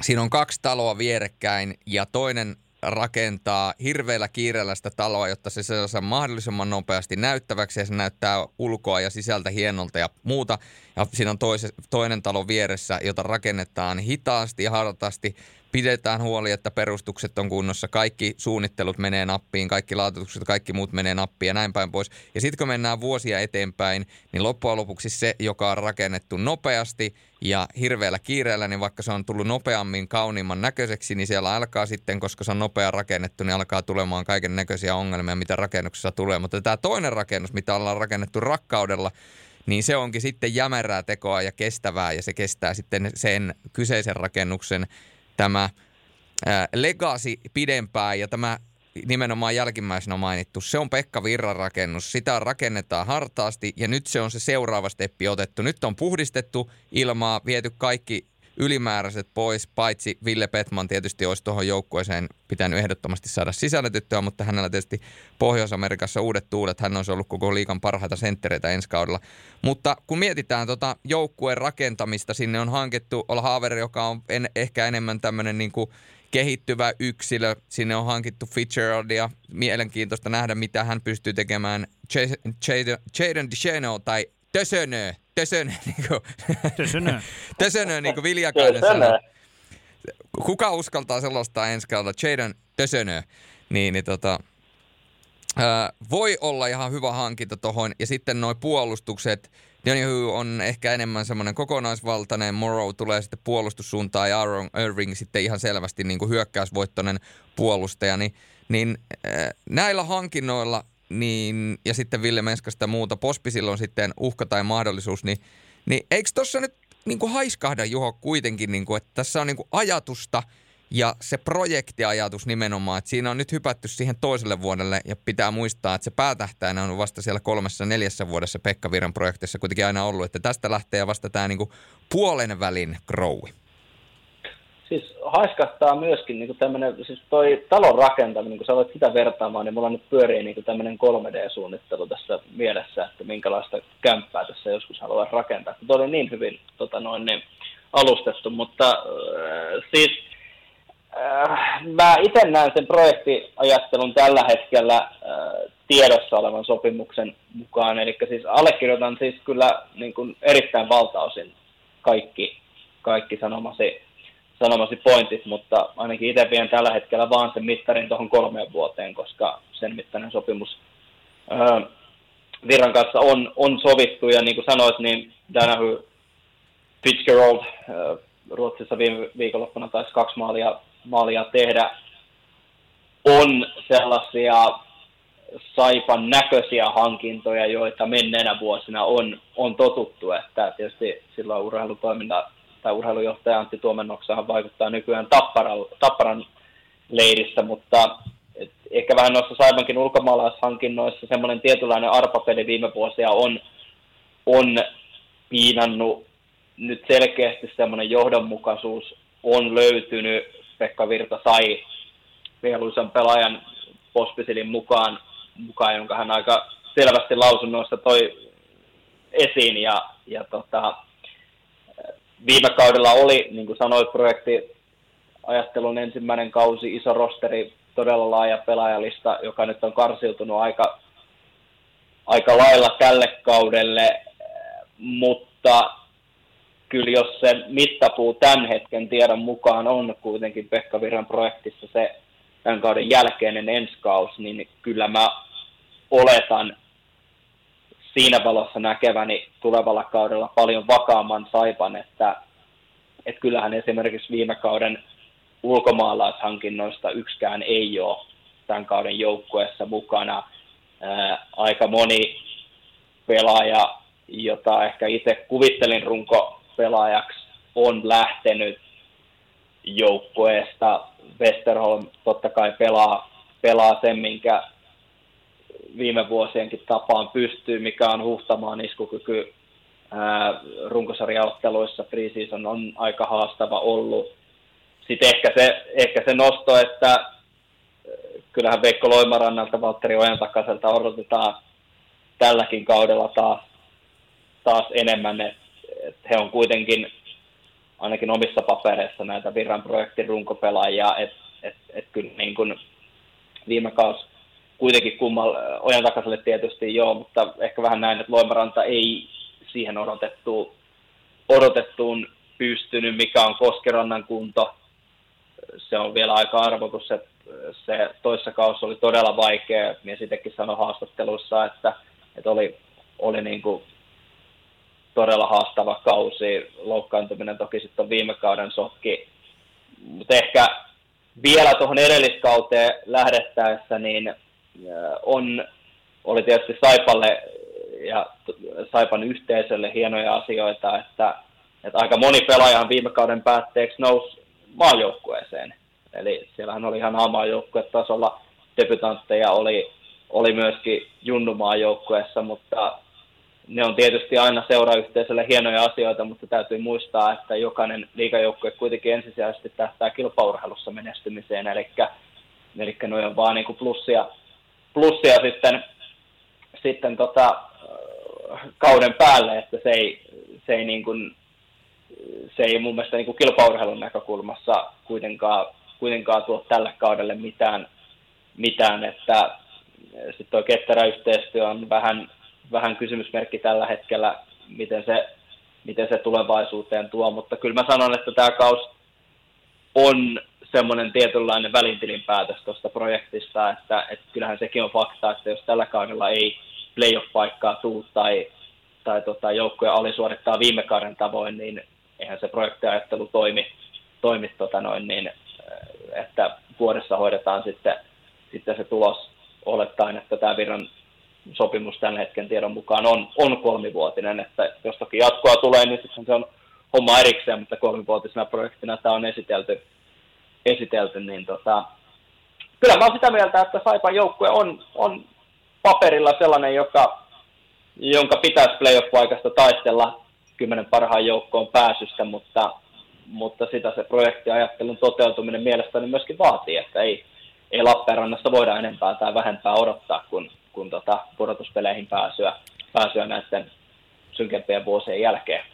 siinä on kaksi taloa vierekkäin ja toinen rakentaa hirveällä kiireellä sitä taloa, jotta se saa mahdollisimman nopeasti näyttäväksi ja se näyttää ulkoa ja sisältä hienolta ja muuta. Ja siinä on toise, toinen talo vieressä, jota rakennetaan hitaasti ja hartaasti pidetään huoli, että perustukset on kunnossa, kaikki suunnittelut menee nappiin, kaikki laatutukset, kaikki muut menee nappiin ja näin päin pois. Ja sitten kun mennään vuosia eteenpäin, niin loppujen lopuksi se, joka on rakennettu nopeasti ja hirveällä kiireellä, niin vaikka se on tullut nopeammin kauniimman näköiseksi, niin siellä alkaa sitten, koska se on nopea rakennettu, niin alkaa tulemaan kaiken näköisiä ongelmia, mitä rakennuksessa tulee. Mutta tämä toinen rakennus, mitä ollaan rakennettu rakkaudella, niin se onkin sitten jämerää tekoa ja kestävää ja se kestää sitten sen kyseisen rakennuksen tämä ää, legacy pidempään ja tämä nimenomaan jälkimmäisenä mainittu, se on Pekka Virran rakennus. Sitä rakennetaan hartaasti ja nyt se on se seuraava steppi otettu. Nyt on puhdistettu ilmaa, viety kaikki ylimääräiset pois, paitsi Ville Petman tietysti olisi tuohon joukkueeseen pitänyt ehdottomasti saada sisällytettyä, mutta hänellä tietysti Pohjois-Amerikassa uudet tuulet, hän olisi ollut koko liikan parhaita senttereitä ensi kaudella. Mutta kun mietitään tota joukkueen rakentamista, sinne on hankittu Ola Haaveri, joka on en, ehkä enemmän tämmöinen niin kuin kehittyvä yksilö. Sinne on hankittu Fitzgeraldia. Mielenkiintoista nähdä, mitä hän pystyy tekemään. Jaden DeShano tai Tösönö. Tösönö, niin kuin, Tösönö. Tösönö, niin kuin Viljakainen sanoi. Kuka uskaltaa sellaista ensi kaudella? Jaden Tösönö. Niin, niin tota, ää, voi olla ihan hyvä hankinta tuohon. Ja sitten nuo puolustukset. Donahue on ehkä enemmän semmoinen kokonaisvaltainen. Morrow tulee sitten puolustussuuntaan ja Aaron Irving sitten ihan selvästi niin kuin hyökkäysvoittoinen puolustaja. Niin, niin ää, näillä hankinnoilla niin, ja sitten Ville Menskasta muuta, Pospisilla on sitten uhka tai mahdollisuus, niin, niin eikö tuossa nyt niin kuin haiskahda Juho kuitenkin, niin kuin, että tässä on niin kuin ajatusta ja se projektiajatus nimenomaan, että siinä on nyt hypätty siihen toiselle vuodelle ja pitää muistaa, että se päätähtäjänä on vasta siellä kolmessa neljässä vuodessa Pekka Virran projektissa kuitenkin aina ollut, että tästä lähtee vasta tämä niin kuin puolen välin growi siis haiskahtaa myöskin niin tämmöinen, siis toi talon rakentaminen, kun sä voit sitä vertaamaan, niin mulla nyt pyörii niin tämmöinen 3D-suunnittelu tässä mielessä, että minkälaista kämppää tässä joskus haluaa rakentaa. Tuo oli niin hyvin tota noin, niin alustettu, mutta äh, siis äh, mä itse näen sen projektiajattelun tällä hetkellä äh, tiedossa olevan sopimuksen mukaan, eli siis allekirjoitan siis kyllä niin kuin erittäin valtaosin kaikki, kaikki sanomasi sanomasi pointit, mutta ainakin itse vien tällä hetkellä vaan sen mittarin tuohon kolmeen vuoteen, koska sen mittainen sopimus ää, Virran kanssa on, on sovittu, ja niin kuin sanoit, niin Danahy Fitzgerald ää, Ruotsissa viime viikonloppuna taisi kaksi maalia, maalia tehdä, on sellaisia Saipan näköisiä hankintoja, joita menneenä vuosina on, on totuttu, että tietysti silloin urheilutoiminta tai urheilujohtaja Antti Tuomennoksahan vaikuttaa nykyään Tapparan, Tapparan leirissä, mutta et ehkä vähän noissa Saibankin ulkomaalaishankinnoissa semmoinen tietynlainen arpapeli viime vuosia on, on piinannut nyt selkeästi semmoinen johdonmukaisuus on löytynyt. Pekka Virta sai mieluisan pelaajan Pospisilin mukaan, mukaan, jonka hän aika selvästi lausunnoissa toi esiin ja, ja tota, viime kaudella oli, niin kuin sanoit, projekti ajattelun ensimmäinen kausi, iso rosteri, todella laaja pelaajalista, joka nyt on karsiutunut aika, aika lailla tälle kaudelle, mutta kyllä jos se mittapuu tämän hetken tiedon mukaan on kuitenkin Pekka Virran projektissa se tämän kauden jälkeinen ensi kausi, niin kyllä mä oletan, siinä valossa näkeväni tulevalla kaudella paljon vakaamman saipan, että, että kyllähän esimerkiksi viime kauden ulkomaalaishankinnoista yksikään ei ole tämän kauden joukkueessa mukana. Ää, aika moni pelaaja, jota ehkä itse kuvittelin runko pelaajaksi, on lähtenyt joukkueesta. Westerholm totta kai pelaa, pelaa sen, minkä viime vuosienkin tapaan pystyy, mikä on huhtamaan iskukyky runkosarjaotteluissa. Preseason on aika haastava ollut. Sitten ehkä se, ehkä se nosto, että kyllähän Veikko Loimarannalta, Valtteri Ojantakaiselta odotetaan tälläkin kaudella taas, taas enemmän, että et he on kuitenkin ainakin omissa papereissa näitä Virran projektin runkopelaajia, että et, et kyllä niin kuin viime kausi kuitenkin kummal, ojan takaiselle tietysti joo, mutta ehkä vähän näin, että Loimaranta ei siihen odotettuun, odotettuun pystynyt, mikä on Koskerannan kunto. se on vielä aika arvotus, että se toissa kausi oli todella vaikea. Mies itsekin sanoi haastattelussa, että, että oli, oli niin kuin todella haastava kausi. Loukkaantuminen toki sitten on viime kauden sokki. Mutta ehkä vielä tuohon edelliskauteen lähdettäessä, niin on, oli tietysti Saipalle ja Saipan yhteisölle hienoja asioita, että, että aika moni pelaajahan viime kauden päätteeksi nousi maajoukkueeseen. Eli siellähän oli ihan A-maajoukkuetasolla debutantteja, oli, oli myöskin Junnu-maajoukkueessa, mutta ne on tietysti aina seurayhteisölle hienoja asioita, mutta täytyy muistaa, että jokainen liikajoukkue kuitenkin ensisijaisesti tähtää kilpaurheilussa menestymiseen, eli, eli ne on vaan niin plussia, plussia sitten, sitten tota, kauden päälle, että se ei, se ei, niin kuin, se ei mun mielestä niin kuin kilpaurheilun näkökulmassa kuitenkaan, kuitenkaan tuo tälle kaudelle mitään, mitään että sitten tuo ketterä yhteistyö on vähän vähän kysymysmerkki tällä hetkellä, miten se, miten se tulevaisuuteen tuo, mutta kyllä mä sanon, että tämä kaus on semmoinen tietynlainen välintilin päätös tuosta projektista, että, että kyllähän sekin on fakta, että jos tällä kaudella ei playoff-paikkaa tuu tai, tai tota, joukkoja oli suorittaa viime kauden tavoin, niin eihän se projektiajattelu toimi, toimi tota noin, niin, että vuodessa hoidetaan sitten, sitten se tulos olettaen, että tämä Viron sopimus tämän hetken tiedon mukaan on, on kolmivuotinen, että jos toki jatkoa tulee, niin sitten se on homma erikseen, mutta kolmivuotisena projektina tämä on esitelty, esitelty niin tota, kyllä mä olen sitä mieltä, että Saipan joukkue on, on paperilla sellainen, joka, jonka pitäisi playoff-paikasta taistella kymmenen parhaan joukkoon pääsystä, mutta, mutta sitä se projektiajattelun toteutuminen mielestäni myöskin vaatii, että ei, ei Lappeenrannassa voida enempää tai vähempää odottaa kuin, kuin tota pudotuspeleihin pääsyä, pääsyä näiden synkempien vuosien jälkeen.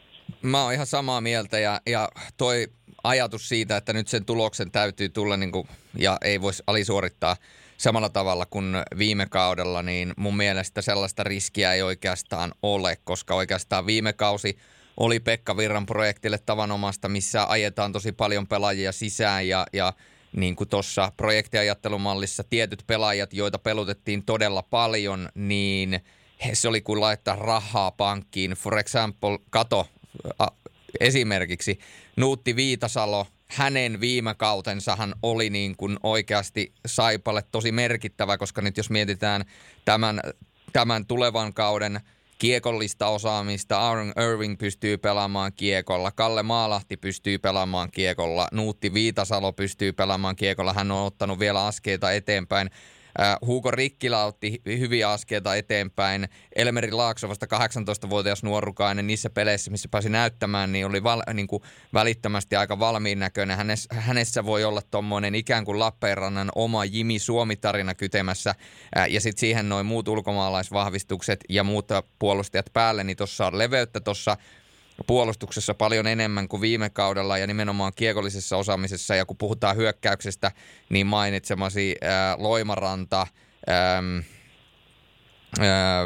Mä oon ihan samaa mieltä ja, ja toi ajatus siitä, että nyt sen tuloksen täytyy tulla niin kuin, ja ei voisi alisuorittaa samalla tavalla kuin viime kaudella, niin mun mielestä sellaista riskiä ei oikeastaan ole, koska oikeastaan viime kausi oli Pekka Virran projektille tavanomasta, missä ajetaan tosi paljon pelaajia sisään ja, ja niin kuin tuossa projektiajattelumallissa tietyt pelaajat, joita pelutettiin todella paljon, niin se oli kuin laittaa rahaa pankkiin. For example, kato esimerkiksi Nuutti Viitasalo, hänen viime kautensahan oli niin kuin oikeasti Saipalle tosi merkittävä, koska nyt jos mietitään tämän, tämän tulevan kauden – kiekollista osaamista. Aaron Irving pystyy pelaamaan kiekolla, Kalle Maalahti pystyy pelaamaan kiekolla, Nuutti Viitasalo pystyy pelaamaan kiekolla. Hän on ottanut vielä askeita eteenpäin. Äh, Hugo Rikkilä otti hyviä askeita eteenpäin. Elmeri Laakso vasta 18-vuotias nuorukainen niissä peleissä, missä pääsi näyttämään, niin oli val, niin kuin välittömästi aika valmiin näköinen. Hänessä, hänessä voi olla tuommoinen ikään kuin Lappeenrannan oma Jimi Suomi-tarina kytemässä. Äh, ja sitten siihen noin muut ulkomaalaisvahvistukset ja muut puolustajat päälle, niin tuossa on leveyttä tuossa puolustuksessa paljon enemmän kuin viime kaudella ja nimenomaan kiekollisessa osaamisessa. Ja kun puhutaan hyökkäyksestä, niin mainitsemasi ää, Loimaranta, ää, ää,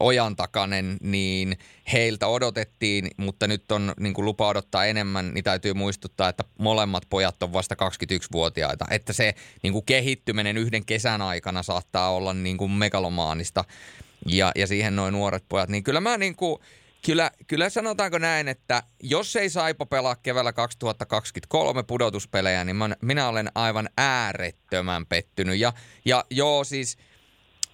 Ojan takanen, niin heiltä odotettiin, mutta nyt on niin kuin lupa odottaa enemmän, niin täytyy muistuttaa, että molemmat pojat on vasta 21-vuotiaita. Että se niin kuin kehittyminen yhden kesän aikana saattaa olla niin kuin megalomaanista ja, ja siihen noin nuoret pojat, niin kyllä mä niin kuin, Kyllä, kyllä sanotaanko näin, että jos ei Saipa pelaa keväällä 2023 pudotuspelejä, niin mä, minä olen aivan äärettömän pettynyt. Ja, ja joo, siis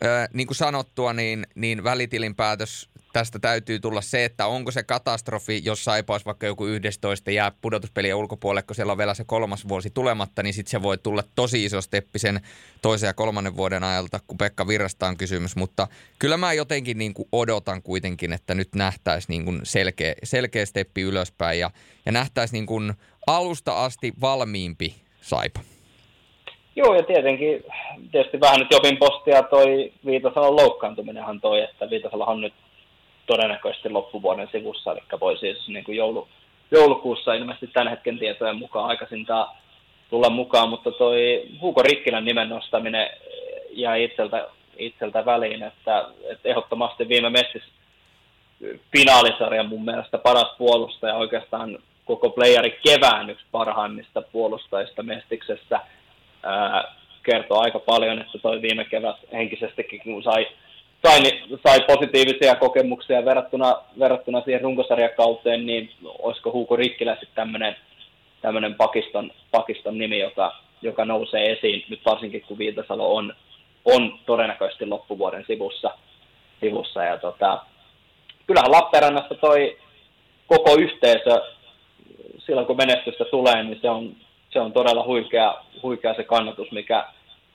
äh, niin kuin sanottua, niin, niin välitilinpäätös tästä täytyy tulla se, että onko se katastrofi, jos Saipa vaikka joku 11 jää pudotuspelien ulkopuolelle, kun siellä on vielä se kolmas vuosi tulematta, niin sitten se voi tulla tosi iso steppi sen toisen ja kolmannen vuoden ajalta, kun Pekka Virrasta on kysymys. Mutta kyllä mä jotenkin niin kuin odotan kuitenkin, että nyt nähtäisiin niin kuin selkeä, selkeä steppi ylöspäin ja, ja nähtäisiin niin kuin alusta asti valmiimpi Saipa. Joo, ja tietenkin tietysti vähän nyt Jopin postia toi Viitasalon loukkaantuminenhan toi, että Viitasalohan nyt todennäköisesti loppuvuoden sivussa, eli voi siis niin kuin joulu, joulukuussa ilmeisesti tämän hetken tietojen mukaan aikaisintaan tulla mukaan, mutta toi Hugo Rikkilän nimen nostaminen jäi itseltä, itseltä väliin, että, että ehdottomasti viime mestis finaalisarjan mun mielestä paras puolustaja oikeastaan koko playeri kevään yksi parhaimmista puolustajista Mestiksessä. Ää, kertoo aika paljon, että toi viime kevät henkisestikin, kun sai, sai, sai positiivisia kokemuksia verrattuna, verrattuna siihen runkosarjakauteen, niin olisiko Huuko Rikkilä sitten tämmöinen Pakistan, Pakistan nimi, joka, joka nousee esiin, nyt varsinkin kun Viitasalo on, on todennäköisesti loppuvuoden sivussa. sivussa ja tota, kyllähän Lappeenrannassa toi koko yhteisö, silloin kun menestystä tulee, niin se on, se on todella huikea, huikea se kannatus, mikä,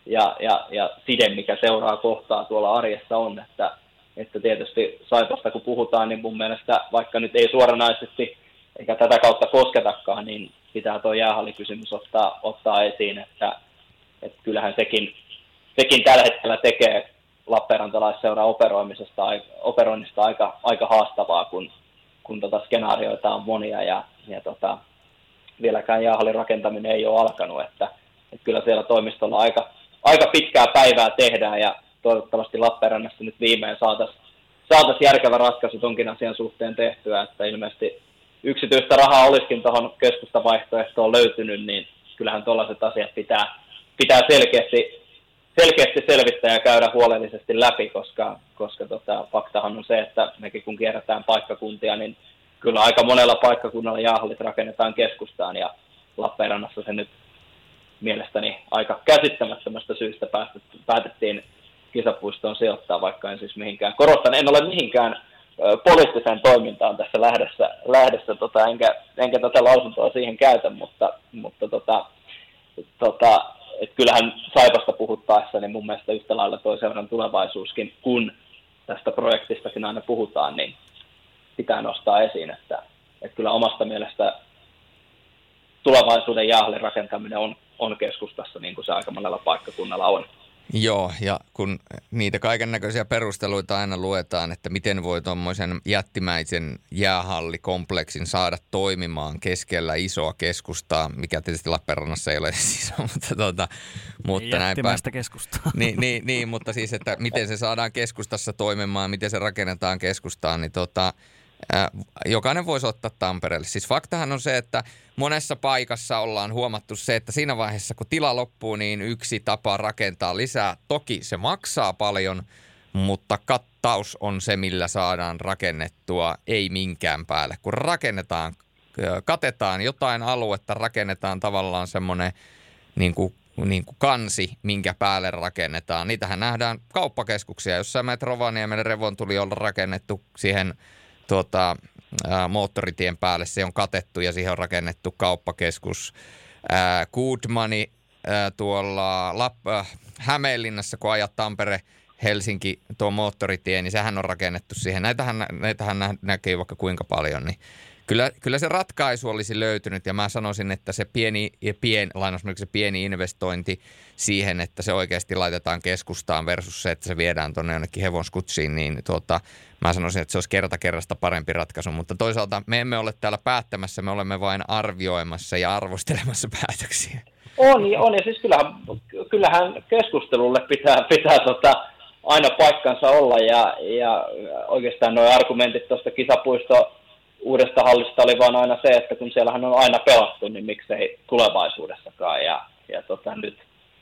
ja, ja, ja side, mikä seuraa kohtaa tuolla arjessa on, että, että tietysti Saipasta kun puhutaan, niin mun mielestä vaikka nyt ei suoranaisesti eikä tätä kautta kosketakaan, niin pitää tuo jäähallikysymys ottaa, ottaa esiin, että, että kyllähän sekin, sekin tällä hetkellä tekee Lappeenrantalaisseuraa operoimisesta, operoinnista aika, aika haastavaa, kun, kun tota skenaarioita on monia ja, ja tota, vieläkään jäähallin rakentaminen ei ole alkanut, että, että kyllä siellä toimistolla aika, aika pitkää päivää tehdään ja toivottavasti Lappeenrannassa nyt viimein saataisiin saatais järkevä ratkaisu tonkin asian suhteen tehtyä, että ilmeisesti yksityistä rahaa olisikin tuohon keskustavaihtoehtoon löytynyt, niin kyllähän tuollaiset asiat pitää, pitää selkeästi, selkeästi selvittää ja käydä huolellisesti läpi, koska, koska tota, faktahan on se, että mekin kun kierrätään paikkakuntia, niin kyllä aika monella paikkakunnalla jaahallit rakennetaan keskustaan ja Lappeenrannassa se nyt mielestäni aika käsittämättömästä syystä päätettiin kisapuistoon sijoittaa, vaikka en siis mihinkään, korostan, en ole mihinkään poliittiseen toimintaan tässä lähdössä, lähdössä tota, enkä, enkä tätä lausuntoa siihen käytä, mutta, mutta tota, tota, et kyllähän Saipasta puhuttaessa, niin mun mielestä yhtä lailla toi seuran tulevaisuuskin, kun tästä projektistakin aina puhutaan, niin pitää nostaa esiin, että, että kyllä omasta mielestä tulevaisuuden jäähallin rakentaminen on, on keskustassa, niin kuin se aika monella paikkakunnalla on. Joo, ja kun niitä kaiken näköisiä perusteluita aina luetaan, että miten voi tuommoisen jättimäisen jäähallikompleksin saada toimimaan keskellä isoa keskustaa, mikä tietysti Lappeenrannassa ei ole siis mutta, tuota, mutta näin keskustaa. Niin, niin, niin, mutta siis, että miten se saadaan keskustassa toimimaan, miten se rakennetaan keskustaan, niin tota, jokainen voisi ottaa Tampereelle. Siis faktahan on se, että monessa paikassa ollaan huomattu se, että siinä vaiheessa kun tila loppuu, niin yksi tapa rakentaa lisää. Toki se maksaa paljon, mutta kattaus on se, millä saadaan rakennettua, ei minkään päälle. Kun rakennetaan, katetaan jotain aluetta, rakennetaan tavallaan semmoinen niin kuin niin kuin kansi, minkä päälle rakennetaan. Niitähän nähdään kauppakeskuksia, jossa Metrovaniemelle Revon tuli olla rakennettu siihen – tuota, moottoritien päälle. Se on katettu ja siihen on rakennettu kauppakeskus. Ää, Goodmani tuolla Lapp, äh, Hämeenlinnassa, kun ajat Tampere, Helsinki, tuo moottoritie, niin sehän on rakennettu siihen. Näitähän, näitähän nä- näkee vaikka kuinka paljon, niin kyllä, kyllä se ratkaisu olisi löytynyt ja mä sanoisin, että se pieni, pien, se pieni investointi siihen, että se oikeasti laitetaan keskustaan versus se, että se viedään tuonne jonnekin hevonskutsiin, niin tuota, mä sanoisin, että se olisi kerta kerrasta parempi ratkaisu. Mutta toisaalta me emme ole täällä päättämässä, me olemme vain arvioimassa ja arvostelemassa päätöksiä. On, on ja siis kyllähän, kyllähän keskustelulle pitää, pitää tota, aina paikkansa olla ja, ja oikeastaan nuo argumentit tuosta kisapuisto uudesta hallista oli vaan aina se, että kun siellähän on aina pelattu, niin miksei tulevaisuudessakaan. Ja, ja tota, nyt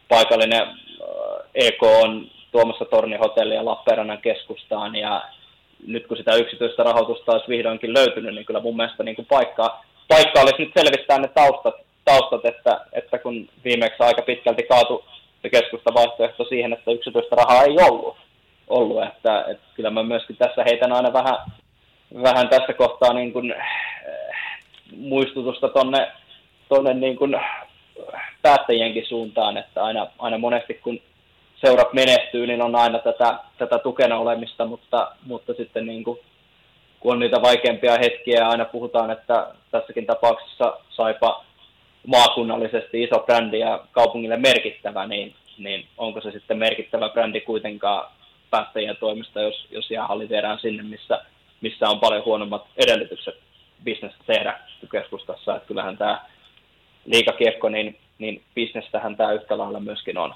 paikallinen EK on tuomassa tornihotellia Lappeenrannan keskustaan ja nyt kun sitä yksityistä rahoitusta olisi vihdoinkin löytynyt, niin kyllä mun mielestä niin kuin paikka, paikka olisi nyt selvittää ne taustat, taustat että, että kun viimeksi aika pitkälti kaatu se keskusta vaihtoehto siihen, että yksityistä rahaa ei ollut, ollut että, että kyllä mä myöskin tässä heitän aina vähän vähän tässä kohtaa niin kuin, äh, muistutusta tonne, tonne niin kuin päättäjienkin suuntaan, että aina, aina monesti kun seurat menestyy, niin on aina tätä, tätä tukena olemista, mutta, mutta sitten niin kuin, kun on niitä vaikeampia hetkiä, aina puhutaan, että tässäkin tapauksessa saipa maakunnallisesti iso brändi ja kaupungille merkittävä, niin, niin onko se sitten merkittävä brändi kuitenkaan päättäjien toimesta, jos, jos jäähalli viedään sinne, missä missä on paljon huonommat edellytykset bisnestä tehdä keskustassa. Että kyllähän tämä liikakiekko, niin, niin bisnestähän tämä yhtä lailla myöskin on.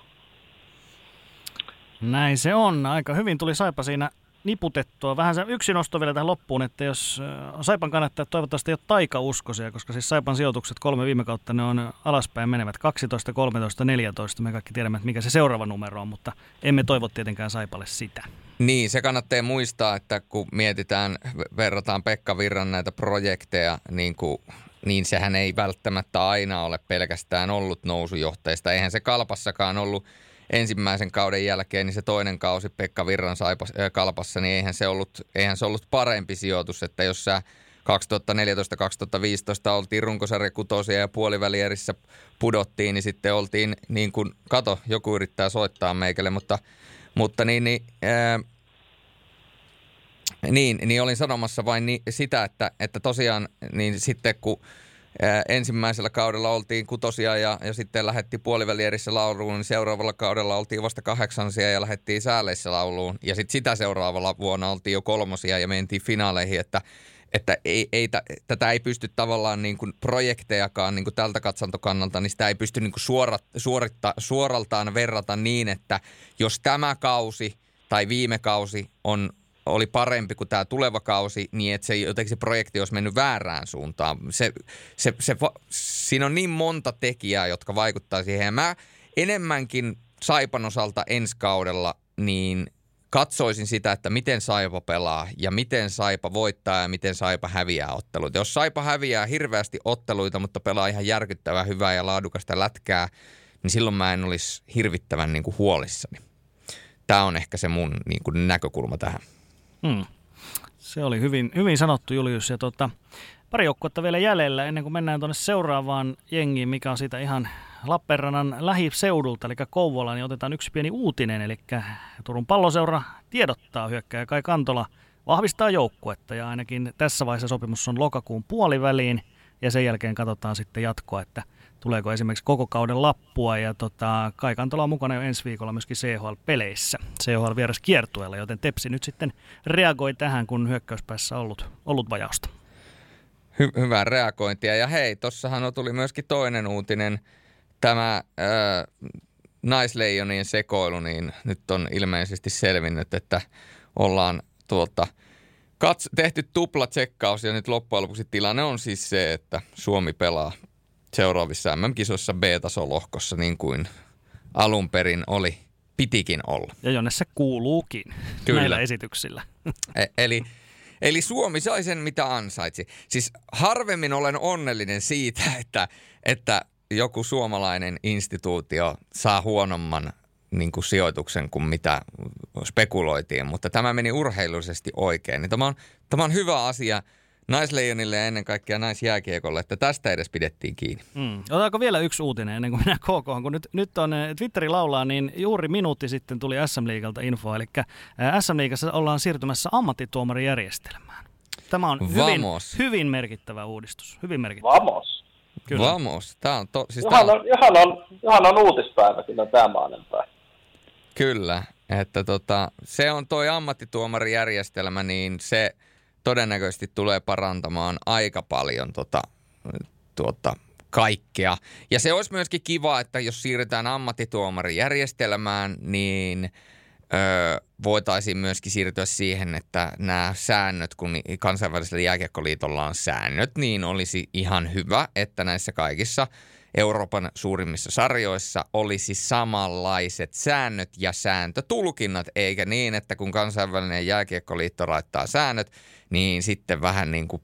Näin se on. Aika hyvin tuli Saipa siinä niputettua. Vähän se yksi nosto vielä tähän loppuun, että jos Saipan kannattaa toivottavasti ei ole taikauskoisia, koska siis Saipan sijoitukset kolme viime kautta ne on alaspäin menevät 12, 13, 14. Me kaikki tiedämme, että mikä se seuraava numero on, mutta emme toivo tietenkään Saipalle sitä. Niin, se kannattaa muistaa, että kun mietitään, verrataan Pekka Virran näitä projekteja, niin, kuin, niin sehän ei välttämättä aina ole pelkästään ollut nousujohteista. Eihän se kalpassakaan ollut ensimmäisen kauden jälkeen, niin se toinen kausi Pekka Virran saipas, kalpassa, niin eihän se, ollut, eihän se ollut parempi sijoitus, että jos sä 2014-2015 oltiin runkosarja kutosia ja puolivälierissä pudottiin, niin sitten oltiin niin kuin, kato, joku yrittää soittaa meikälle, mutta, mutta niin, niin, ää, niin, niin olin sanomassa vain ni, sitä, että, että tosiaan niin sitten kun ensimmäisellä kaudella oltiin kutosia ja, ja sitten lähetti puolivälierissä lauluun, niin seuraavalla kaudella oltiin vasta kahdeksansia ja lähdettiin sääleissä lauluun. Ja sitten sitä seuraavalla vuonna oltiin jo kolmosia ja mentiin finaaleihin, että, että ei, ei, tätä ei pysty tavallaan niin kuin projektejakaan niin kuin tältä katsantokannalta, niin sitä ei pysty niin kuin suorat, suoritta, suoraltaan verrata niin, että jos tämä kausi tai viime kausi on oli parempi kuin tämä tuleva kausi, niin että se, jotenkin se projekti olisi mennyt väärään suuntaan. Se, se, se, siinä on niin monta tekijää, jotka vaikuttaa siihen. Ja mä enemmänkin Saipan osalta ensi kaudella, niin katsoisin sitä, että miten Saipa pelaa ja miten Saipa voittaa ja miten Saipa häviää otteluita. Jos Saipa häviää hirveästi otteluita, mutta pelaa ihan järkyttävää, hyvää ja laadukasta lätkää, niin silloin mä en olisi hirvittävän niin kuin huolissani. Tämä on ehkä se mun niin kuin näkökulma tähän. Hmm. Se oli hyvin, hyvin sanottu Julius. Ja tota, pari joukkuetta vielä jäljellä ennen kuin mennään tuonne seuraavaan jengiin, mikä on siitä ihan Lappeenrannan lähiseudulta, eli Kouvola, niin otetaan yksi pieni uutinen. Eli Turun palloseura tiedottaa hyökkäjä Kai Kantola vahvistaa joukkuetta ja ainakin tässä vaiheessa sopimus on lokakuun puoliväliin ja sen jälkeen katsotaan sitten jatkoa, että tuleeko esimerkiksi koko kauden lappua. Ja tota, Kai Kantola on mukana jo ensi viikolla myöskin CHL-peleissä, CHL vieras kiertueella, joten Tepsi nyt sitten reagoi tähän, kun hyökkäyspäässä ollut, ollut vajausta. Hy- hyvää reagointia. Ja hei, tossahan tuli myöskin toinen uutinen, tämä äh, naisleijonien sekoilu, niin nyt on ilmeisesti selvinnyt, että ollaan tuota, kats- tehty tupla tsekkaus ja nyt loppujen lopuksi tilanne on siis se, että Suomi pelaa seuraavissa MM-kisoissa B-tasolohkossa niin kuin alun perin oli, pitikin olla. Ja jonne se kuuluukin Kyllä. näillä esityksillä. E- eli, eli Suomi sai sen, mitä ansaitsi. Siis harvemmin olen onnellinen siitä, että, että joku suomalainen instituutio saa huonomman niin kuin sijoituksen kuin mitä spekuloitiin, mutta tämä meni urheilullisesti oikein. Niin tämä, on, tämä on hyvä asia – naisleijonille ja ennen kaikkea naisjääkiekolle, että tästä edes pidettiin kiinni. Mm. Otetaanko vielä yksi uutinen ennen kuin mennään KK, kun nyt, nyt on eh, Twitteri laulaa, niin juuri minuutti sitten tuli SM Liigalta info, eli eh, SM Liigassa ollaan siirtymässä ammattituomarijärjestelmään. Tämä on hyvin, hyvin merkittävä uudistus. Hyvin merkittävä. Vamos. Kyllä. Vamos. Tämä on to, siis johan, on, johan, on, johan on uutispäivä kyllä tämä maanantai. Kyllä, että tota, se on toi ammattituomarijärjestelmä, niin se – todennäköisesti tulee parantamaan aika paljon tota, tuota, kaikkea. Ja se olisi myöskin kiva, että jos siirrytään ammattituomarijärjestelmään, niin öö, voitaisiin myöskin siirtyä siihen, että nämä säännöt, kun kansainvälisellä jääkiekkoliitolla on säännöt, niin olisi ihan hyvä, että näissä kaikissa Euroopan suurimmissa sarjoissa olisi samanlaiset säännöt ja sääntötulkinnat, eikä niin, että kun kansainvälinen jääkiekkoliitto laittaa säännöt, niin sitten vähän niin kuin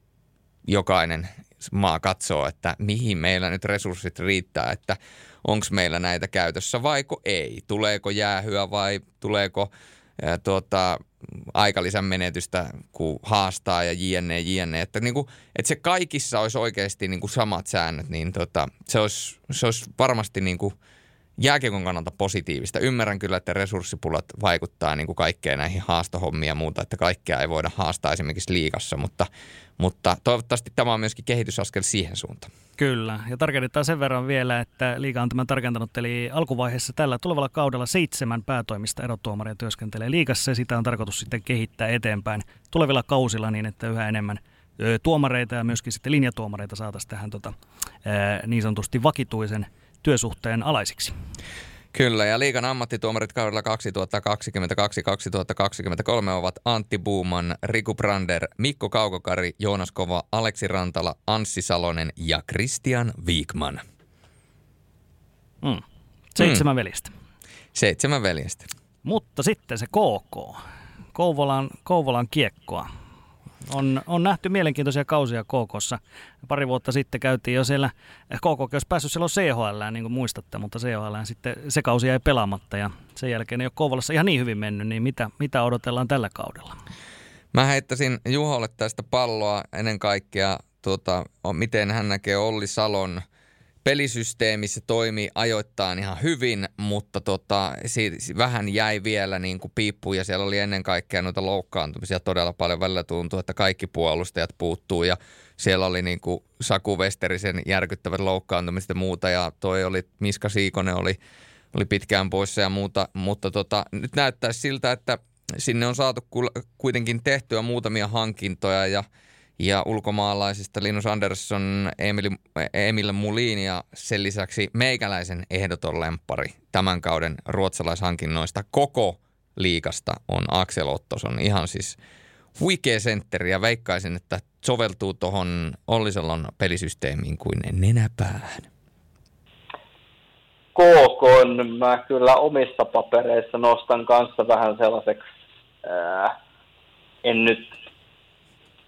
jokainen maa katsoo, että mihin meillä nyt resurssit riittää, että onko meillä näitä käytössä vaiko ei. Tuleeko jäähyä vai tuleeko tuota, aikalisän menetystä, kun haastaa ja jne, jne. Että, niin kuin, että se kaikissa olisi oikeasti niin kuin samat säännöt, niin tota, se, olisi, se olisi varmasti niin kuin – jääkiekon kannalta positiivista. Ymmärrän kyllä, että resurssipulat vaikuttaa niin kuin kaikkeen näihin haastohommiin ja muuta, että kaikkea ei voida haastaa esimerkiksi liikassa, mutta, mutta toivottavasti tämä on myöskin kehitysaskel siihen suuntaan. Kyllä, ja tarkennetaan sen verran vielä, että liiga on tämän tarkentanut, eli alkuvaiheessa tällä tulevalla kaudella seitsemän päätoimista erotuomaria työskentelee liigassa, ja sitä on tarkoitus sitten kehittää eteenpäin tulevilla kausilla niin, että yhä enemmän tuomareita ja myöskin sitten linjatuomareita saataisiin tähän tota, niin sanotusti vakituisen työsuhteen alaisiksi. Kyllä, ja liikan ammattituomarit kaudella 2022-2023 ovat Antti Buuman, Riku Brander, Mikko Kaukokari, Joonas Kova, Aleksi Rantala, Anssi Salonen ja Christian Wigman. Mm. Seitsemän mm. veljestä. Seitsemän veljestä. Mutta sitten se KK, Kouvolan, Kouvolan kiekkoa. On, on nähty mielenkiintoisia kausia KKssa. Pari vuotta sitten käytiin jo siellä, KK olisi päässyt silloin CHL, niin kuin muistatte, mutta CHL sitten se kausi jäi pelaamatta ja sen jälkeen ei ole Kouvolassa ihan niin hyvin mennyt, niin mitä, mitä odotellaan tällä kaudella? Mä heittäisin Juholle tästä palloa ennen kaikkea, tuota, miten hän näkee Olli Salon – pelisysteemi se toimi ajoittain ihan hyvin, mutta tota, siitä, vähän jäi vielä niin kuin piippuun ja siellä oli ennen kaikkea noita loukkaantumisia todella paljon. Välillä tuntuu, että kaikki puolustajat puuttuu ja siellä oli niin kuin Saku Westerisen järkyttävät loukkaantumiset ja muuta ja toi oli, Miska Siikonen oli, oli pitkään poissa ja muuta, mutta tota, nyt näyttää siltä, että sinne on saatu kuitenkin tehtyä muutamia hankintoja ja – ja ulkomaalaisista Linus Andersson, Emil, Emil Mulin ja sen lisäksi meikäläisen ehdoton lempari tämän kauden ruotsalaishankinnoista koko liikasta on Axel Ottoson. Ihan siis huikea sentteri ja veikkaisin, että soveltuu tuohon Ollisalon pelisysteemiin kuin nenäpäähän. KK mä kyllä omissa papereissa nostan kanssa vähän sellaiseksi, ää, en nyt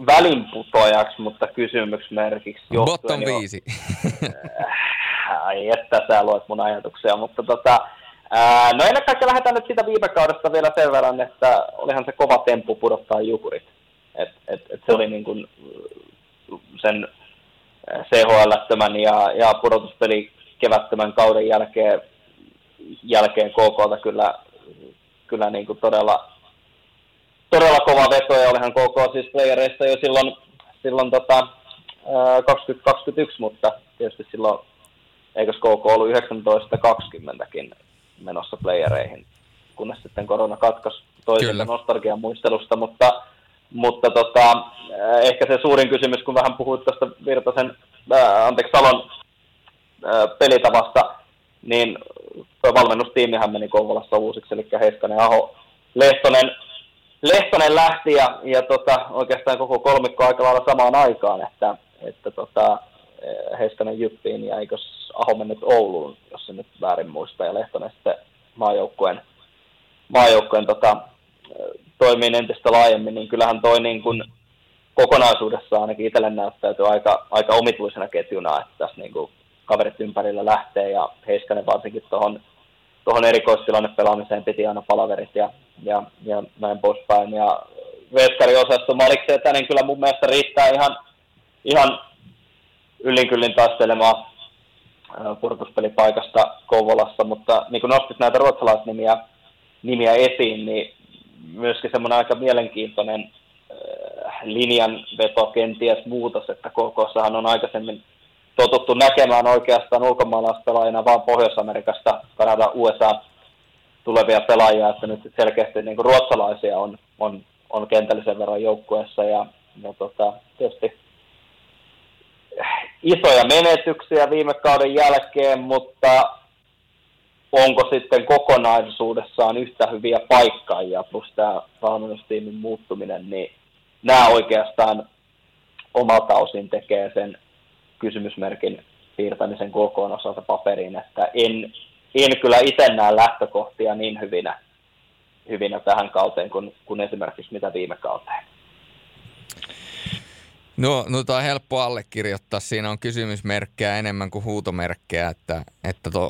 välinputojaksi, mutta kysymysmerkiksi. Bottom viisi. ai että sä luet mun ajatuksia, mutta tota, ää, no ennen kaikkea lähdetään nyt siitä viime kaudesta vielä sen verran, että olihan se kova temppu pudottaa jukurit. Et, et, et se oli niin kuin sen CHL-tömän ja, ja pudotuspeli kevättömän kauden jälkeen, jälkeen KKlta kyllä, kyllä niin kuin todella todella kova veto ja olihan KK siis playereissa jo silloin, silloin tota, 2021, mutta tietysti silloin eikös KK ollut 19-20kin menossa playereihin, kunnes sitten korona katkaisi toisesta nostalgian muistelusta, mutta, mutta tota, ehkä se suurin kysymys, kun vähän puhuit tuosta Virtasen, ää, anteeksi Salon ää, pelitavasta, niin tuo valmennustiimihän meni Kouvolassa uusiksi, eli Heiskanen, Aho, Lehtonen, Lehtonen lähti ja, ja tota, oikeastaan koko kolmikko aika lailla samaan aikaan, että, että tota, eh, Heiskanen Jyppiin ja eikös Aho mennyt Ouluun, jos se nyt väärin muista, ja Lehtonen sitten maajoukkueen, maajoukkueen tota, toimii entistä laajemmin, niin kyllähän toi niin kuin kokonaisuudessa ainakin itselle näyttäytyy aika, aika omituisena ketjuna, että tässä niin kaverit ympärillä lähtee ja Heiskanen varsinkin tuohon tuohon erikoistilannepelaamiseen piti aina palaverit ja, ja, ja näin poispäin. Ja Veskari osasto Malik niin kyllä mun mielestä riittää ihan, ihan yllin kyllin taistelemaan purkuspelipaikasta Kouvolassa, mutta niin kuin nostit näitä ruotsalaisnimiä nimiä esiin, niin myöskin semmoinen aika mielenkiintoinen linjanveto kenties muutos, että KKssahan on aikaisemmin totuttu näkemään oikeastaan ulkomaalaispelaajina vaan Pohjois-Amerikasta, Kanada, USA tulevia pelaajia, että nyt selkeästi niin kuin ruotsalaisia on, on, on kentällisen verran joukkueessa ja, ja tota, tietysti isoja menetyksiä viime kauden jälkeen, mutta onko sitten kokonaisuudessaan yhtä hyviä paikkaajia plus tämä valmennustiimin muuttuminen, niin nämä oikeastaan omalta osin tekee sen kysymysmerkin siirtämisen kokoon osalta paperiin, että en, en kyllä itse näe lähtökohtia niin hyvinä, hyvinä tähän kauteen kuin, kuin esimerkiksi mitä viime kauteen. No, no tämä on helppo allekirjoittaa. Siinä on kysymysmerkkejä enemmän kuin huutomerkkejä, että, että tuo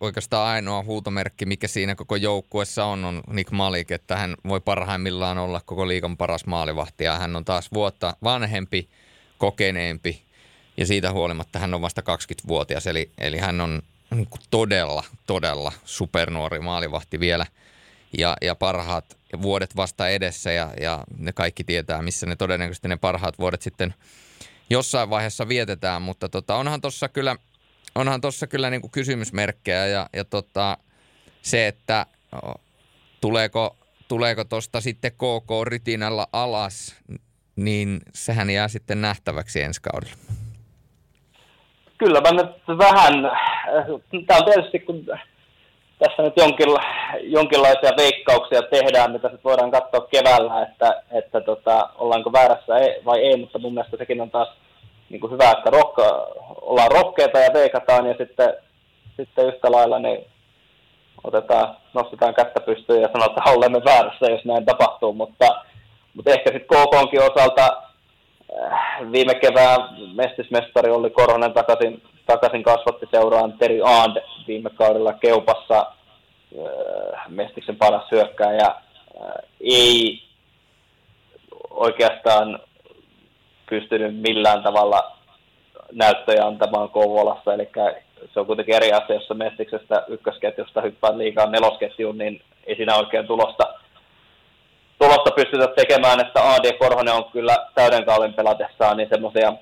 oikeastaan ainoa huutomerkki, mikä siinä koko joukkuessa on, on Nick Malik, että hän voi parhaimmillaan olla koko liikan paras maalivahti ja hän on taas vuotta vanhempi, kokeneempi ja siitä huolimatta hän on vasta 20-vuotias, eli, eli hän on niin kuin todella, todella supernuori maalivahti vielä. Ja, ja parhaat vuodet vasta edessä ja, ja ne kaikki tietää, missä ne todennäköisesti ne parhaat vuodet sitten jossain vaiheessa vietetään, mutta tota, onhan tuossa kyllä, onhan tossa kyllä niin kuin kysymysmerkkejä ja, ja tota, se, että tuleeko tuleeko tuosta sitten KK Ritinalla alas, niin sehän jää sitten nähtäväksi ensi kaudella kyllä mä nyt vähän, tämä on tietysti kun tässä nyt jonkinla, jonkinlaisia veikkauksia tehdään, mitä sitten voidaan katsoa keväällä, että, että tota, ollaanko väärässä vai ei, mutta mun mielestä sekin on taas niin kuin hyvä, että rohka, ollaan rohkeita ja veikataan ja sitten, sitten yhtä lailla niin otetaan, nostetaan kättä pystyyn ja sanotaan, että olemme väärässä, jos näin tapahtuu, mutta, mutta ehkä sitten KKonkin osalta äh, viime kevään mestismestari oli Korhonen takaisin, takaisin kasvatti seuraan Teri Aand viime kaudella Keupassa äh, Mestiksen paras hyökkääjä äh, ei oikeastaan pystynyt millään tavalla näyttöjä antamaan Kouvolassa, eli se on kuitenkin eri asia, jos Mestiksestä ykkösketjusta hyppää liikaa nelosketjuun, niin ei siinä oikein tulosta, tulosta pystytä tekemään, että AD Korhonen on kyllä täyden kauden pelatessaan niin semmoisia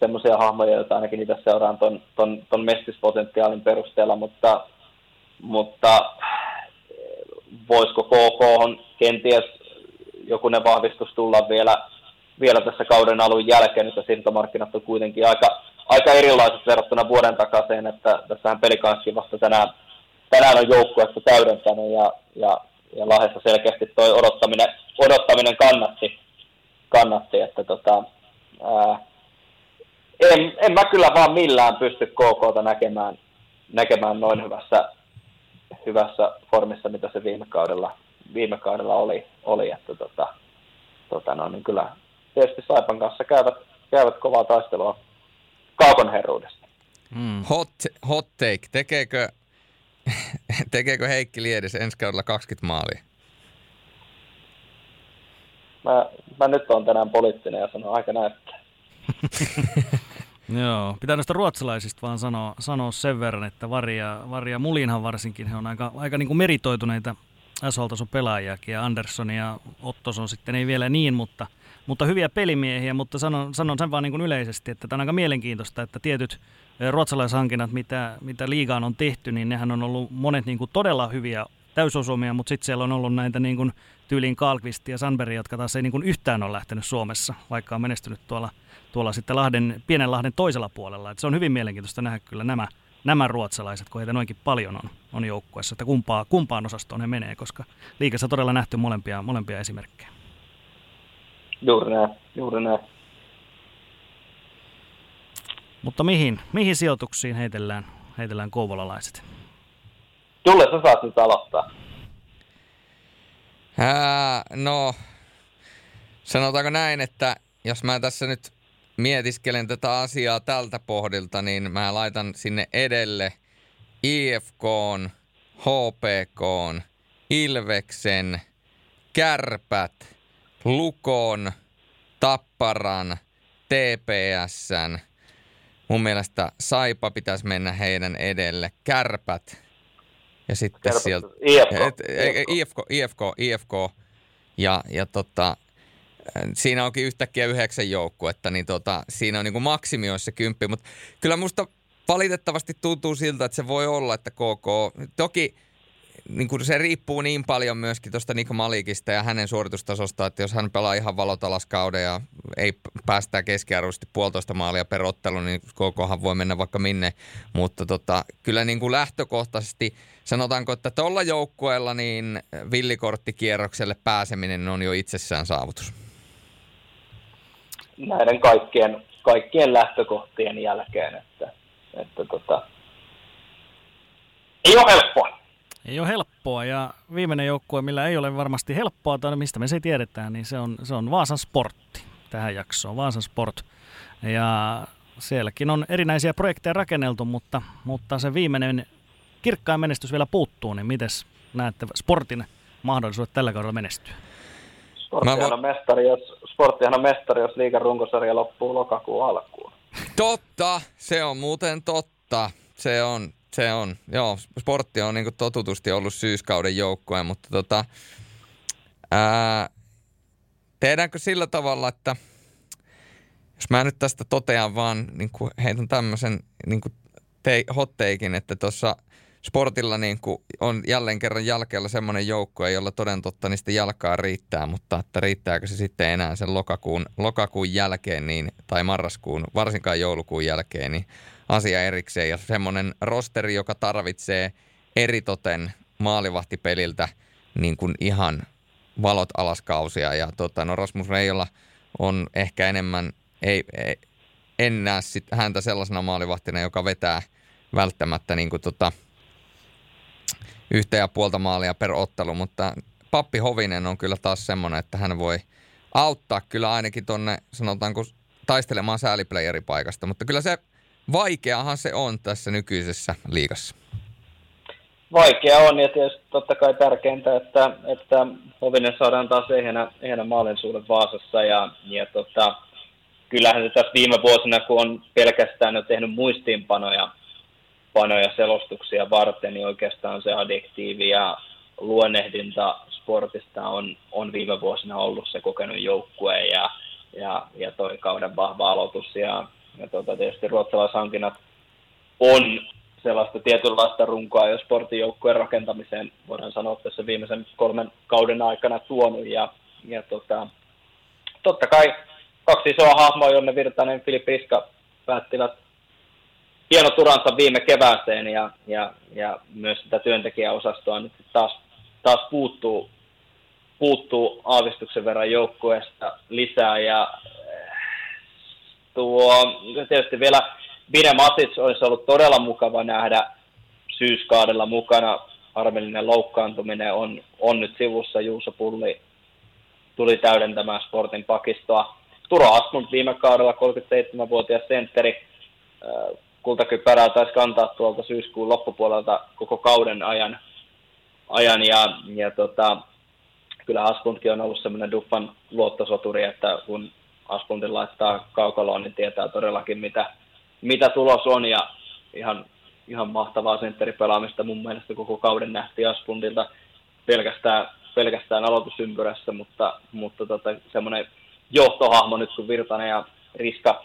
semmoisia hahmoja, joita ainakin niitä seuraan ton, ton, ton mestispotentiaalin perusteella, mutta, mutta voisiko KK on kenties jokunen vahvistus tulla vielä, vielä tässä kauden alun jälkeen, että siirtomarkkinat on kuitenkin aika, aika erilaiset verrattuna vuoden takaisin, että tässähän pelikanssi vasta tänään, tänään on joukkuetta täydentänyt ja, ja, ja Lahdessa selkeästi toi odottaminen, odottaminen kannatti, kannatti että tota, ää, en, en mä kyllä vaan millään pysty KKta näkemään, näkemään noin hyvässä, hyvässä formissa, mitä se viime kaudella, viime kaudella oli, oli että tota, tota no, niin kyllä tietysti Saipan kanssa käyvät, käyvät kovaa taistelua kaukon herruudesta. Mm. Hot, hot take. Tekeekö, tekeekö Heikki Liedis ensi kaudella 20 maalia? Mä, mä nyt on tänään poliittinen ja sanon aika näyttää. Joo, pitää näistä ruotsalaisista vaan sanoa, sanoa sen verran, että Varia, Varia Mulinhan varsinkin, he on aika, aika niin kuin meritoituneita SHL-tason pelaajiakin, ja Andersson ja Ottoson sitten ei vielä niin, mutta, mutta hyviä pelimiehiä, mutta sanon, sanon sen vaan niin kuin yleisesti, että tämä on aika mielenkiintoista, että tietyt ruotsalaishankinnat, mitä, mitä liigaan on tehty, niin nehän on ollut monet niin kuin todella hyviä täysosumia, mutta sitten siellä on ollut näitä niin kuin tyyliin Kalkvist ja Sanberg, jotka taas ei niin kuin yhtään ole lähtenyt Suomessa, vaikka on menestynyt tuolla, tuolla sitten Lahden, pienen Lahden toisella puolella. Et se on hyvin mielenkiintoista nähdä kyllä nämä, nämä ruotsalaiset, kun heitä noinkin paljon on, on joukkueessa, että kumpaa, kumpaan osastoon he menee, koska liikassa todella nähty molempia, molempia esimerkkejä. Juuri näin, juuri näin. Mutta mihin, mihin sijoituksiin heitellään, heitellään kouvolalaiset? Julle, sä saat nyt aloittaa. Ää, no, sanotaanko näin, että jos mä tässä nyt mietiskelen tätä asiaa tältä pohdilta, niin mä laitan sinne edelle IFK, HPK, Ilveksen, Kärpät, Lukon, Tapparan, TPSn. Mun mielestä Saipa pitäisi mennä heidän edelle. Kärpät, ja sitten Kerro, sieltä... IFK. Et, IFK. IFK, IFK, IFK. Ja, ja tota, siinä onkin yhtäkkiä yhdeksän joukkuetta, niin tota, siinä on niin kuin maksimi olisi se kymppi. Mutta kyllä musta valitettavasti tuntuu siltä, että se voi olla, että KK... Toki niin kuin se riippuu niin paljon myöskin tuosta Nick Malikista ja hänen suoritustasosta, että jos hän pelaa ihan valotalaskauden ja ei päästä keskiarvoisesti puolitoista maalia per ottelu, niin kokohan voi mennä vaikka minne. Mutta tota, kyllä niin kuin lähtökohtaisesti sanotaanko, että tuolla joukkueella niin villikorttikierrokselle pääseminen on jo itsessään saavutus. Näiden kaikkien, kaikkien lähtökohtien jälkeen, että, että tota, ei ole helppoa ei ole helppoa ja viimeinen joukkue, millä ei ole varmasti helppoa tai mistä me se tiedetään, niin se on, se on Vaasan sportti tähän jaksoon, Vaasan sport. Ja sielläkin on erinäisiä projekteja rakenneltu, mutta, mutta se viimeinen kirkkain menestys vielä puuttuu, niin miten näette sportin mahdollisuudet tällä kaudella menestyä? Sporttihan on mestari, jos, sporttihan on mestari, jos liikan runkosarja loppuu lokakuun alkuun. Totta, se on muuten totta. Se on, se on, joo, sportti on niin totutusti ollut syyskauden joukkoja, mutta tota, ää, tehdäänkö sillä tavalla, että jos mä nyt tästä totean vaan, niin kuin heitän tämmöisen niin kuin te, hot takein, että tuossa sportilla niin kuin on jälleen kerran jälkeellä semmoinen joukko, jolla toden totta niistä jalkaa riittää, mutta että riittääkö se sitten enää sen lokakuun, lokakuun jälkeen niin, tai marraskuun, varsinkaan joulukuun jälkeen, niin asia erikseen ja semmoinen rosteri, joka tarvitsee eritoten maalivahtipeliltä niin kuin ihan valot alaskausia. Ja tota, no Rasmus Reijola on ehkä enemmän, ei, ei, en näe sit häntä sellaisena maalivahtina, joka vetää välttämättä niin kuin tota, yhtä ja puolta maalia per ottelu, mutta Pappi Hovinen on kyllä taas semmoinen, että hän voi auttaa kyllä ainakin tonne, sanotaanko, taistelemaan sääliplayeripaikasta, mutta kyllä se vaikeahan se on tässä nykyisessä liigassa. Vaikea on ja tietysti totta kai tärkeintä, että, että Hovinen saadaan taas ehjänä, ehjänä maalinsuuden Vaasassa ja, ja tota, kyllähän se tässä viime vuosina, kun on pelkästään jo tehnyt muistiinpanoja panoja selostuksia varten, niin oikeastaan se adjektiivi ja luonnehdinta sportista on, on viime vuosina ollut se kokenut joukkue ja, ja, ja toi kauden vahva aloitus ja, ja tuota, tietysti ruotsalaishankinnat on sellaista tietynlaista runkoa jo sporttijoukkueen rakentamiseen, voidaan sanoa tässä viimeisen kolmen kauden aikana tuonut. Ja, ja tota, totta kai kaksi isoa hahmoa, Jonne Virtanen ja Filip Iska päättivät hienot uransa viime kevääseen ja, ja, ja myös sitä työntekijäosastoa nyt taas, taas puuttuu, puuttuu aavistuksen verran joukkueesta lisää ja tuo tietysti vielä Vine Matic olisi ollut todella mukava nähdä syyskaudella mukana. Harmillinen loukkaantuminen on, on nyt sivussa. Juuso Pulli tuli täydentämään sportin pakistoa. Turo Asmund viime kaudella 37-vuotias sentteri kultakypärää taisi kantaa tuolta syyskuun loppupuolelta koko kauden ajan. ajan ja, ja tota, kyllä Aspuntkin on ollut semmoinen Duffan luottosoturi, että kun Aspuntin laittaa kaukaloon, niin tietää todellakin mitä, mitä tulos on ja ihan, ihan mahtavaa sentteripelaamista mun mielestä koko kauden nähtiin Aspuntilta pelkästään, pelkästään aloitusympyrässä, mutta, mutta tota, semmoinen johtohahmo nyt kun Virtanen ja Riska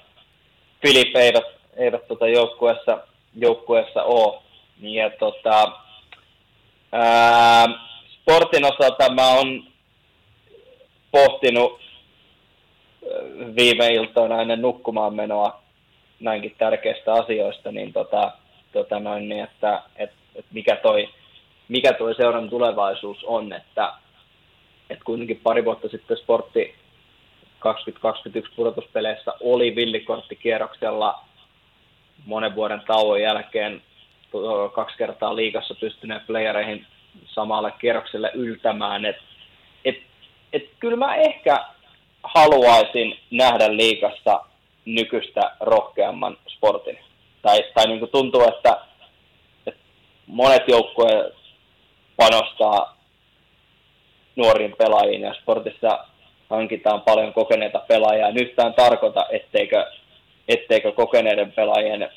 Filip eivät, eivät tota joukkueessa, joukkueessa ole. Ja tota, ää, sportin osalta mä oon pohtinut viime iltoina ennen nukkumaan menoa näinkin tärkeistä asioista, niin, tota, tota noin, niin että et, et mikä, toi, mikä toi seuran tulevaisuus on, että et kuitenkin pari vuotta sitten sportti 2021 pudotuspeleissä oli villikorttikierroksella monen vuoden tauon jälkeen kaksi kertaa liikassa pystyneen playereihin samalle kierrokselle yltämään. Et, et, et kyllä mä ehkä haluaisin nähdä liikassa nykyistä rohkeamman sportin. Tai, tai niin kuin tuntuu, että, että monet joukkueet panostaa nuoriin pelaajiin ja sportissa hankitaan paljon kokeneita pelaajia. Nyt tämä tarkoita, etteikö, etteikö kokeneiden pelaajien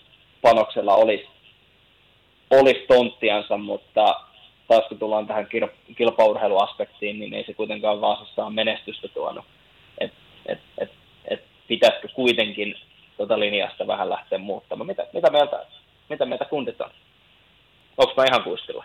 panoksella olisi, olisi tonttiansa, mutta taas kun tullaan tähän kilpaurheiluaspektiin, niin ei se kuitenkaan Vaasassa ole menestystä tuonut. Et, et, et, pitäisikö kuitenkin tuota linjasta vähän lähteä muuttamaan? Mitä, mitä, mieltä, mitä mieltä kundit on? Onko mä ihan kuistilla?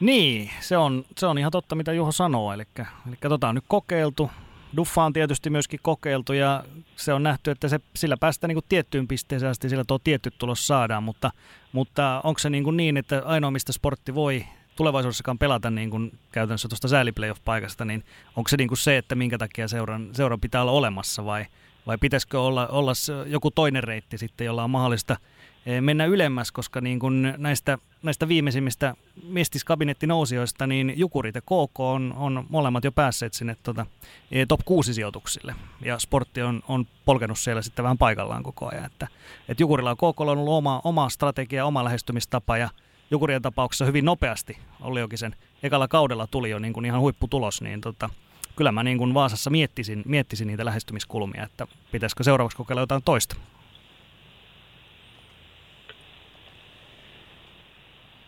Niin, se on, se on ihan totta, mitä Juho sanoo. Eli, eli tota on nyt kokeiltu. Duffa on tietysti myöskin kokeiltu ja se on nähty, että se, sillä päästään niin kuin tiettyyn pisteeseen asti, sillä tuo tietty tulos saadaan, mutta, mutta onko se niin, kuin niin, että ainoa mistä sportti voi tulevaisuudessakaan pelata niin kuin käytännössä tuosta sääliplayoff-paikasta, niin onko se niin kuin se, että minkä takia seuran, seuran pitää olla olemassa vai, vai pitäisikö olla, olla joku toinen reitti sitten, jolla on mahdollista – Eh, mennä ylemmäs, koska niin kuin näistä, näistä viimeisimmistä mestiskabinettinousijoista, niin Jukurit ja KK on, on molemmat jo päässeet sinne tota, eh, top 6 sijoituksille. Ja sportti on, on polkenut siellä sitten vähän paikallaan koko ajan. Että, että Jukurilla ja KK on ollut oma, oma strategia, oma lähestymistapa ja Jukurien tapauksessa hyvin nopeasti oli jokin sen ekalla kaudella tuli jo niin kuin ihan huipputulos, niin tota, kyllä mä niin kuin Vaasassa miettisin, miettisin niitä lähestymiskulmia, että pitäisikö seuraavaksi kokeilla jotain toista.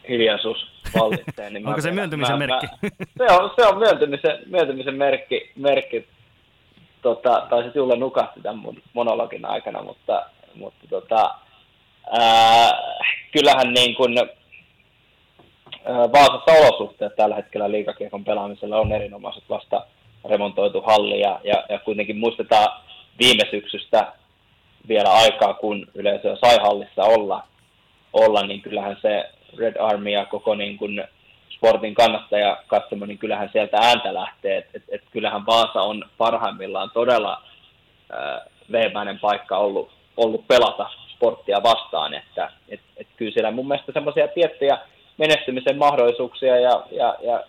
hiljaisuus vallitsee. Niin Onko se vielä, myöntymisen mä, merkki? Mä, se on, se on myöntymisen, myöntymisen merkki, merkki tota, tai sitten Julle nukahti tämän mun monologin aikana, mutta, mutta tota, ää, kyllähän niin kuin, Vaasassa olosuhteet tällä hetkellä liikakiekon pelaamisella on erinomaiset vasta remontoitu halli ja, ja, ja kuitenkin muistetaan viime syksystä vielä aikaa, kun yleisöä sai hallissa olla olla, niin kyllähän se Red Army ja koko niin kuin sportin kannattaja katsomo, niin kyllähän sieltä ääntä lähtee, että et, et kyllähän Vaasa on parhaimmillaan todella äh, veemäinen paikka ollut, ollut pelata sporttia vastaan, että et, et kyllä siellä mun mielestä semmoisia tiettyjä menestymisen mahdollisuuksia ja, ja, ja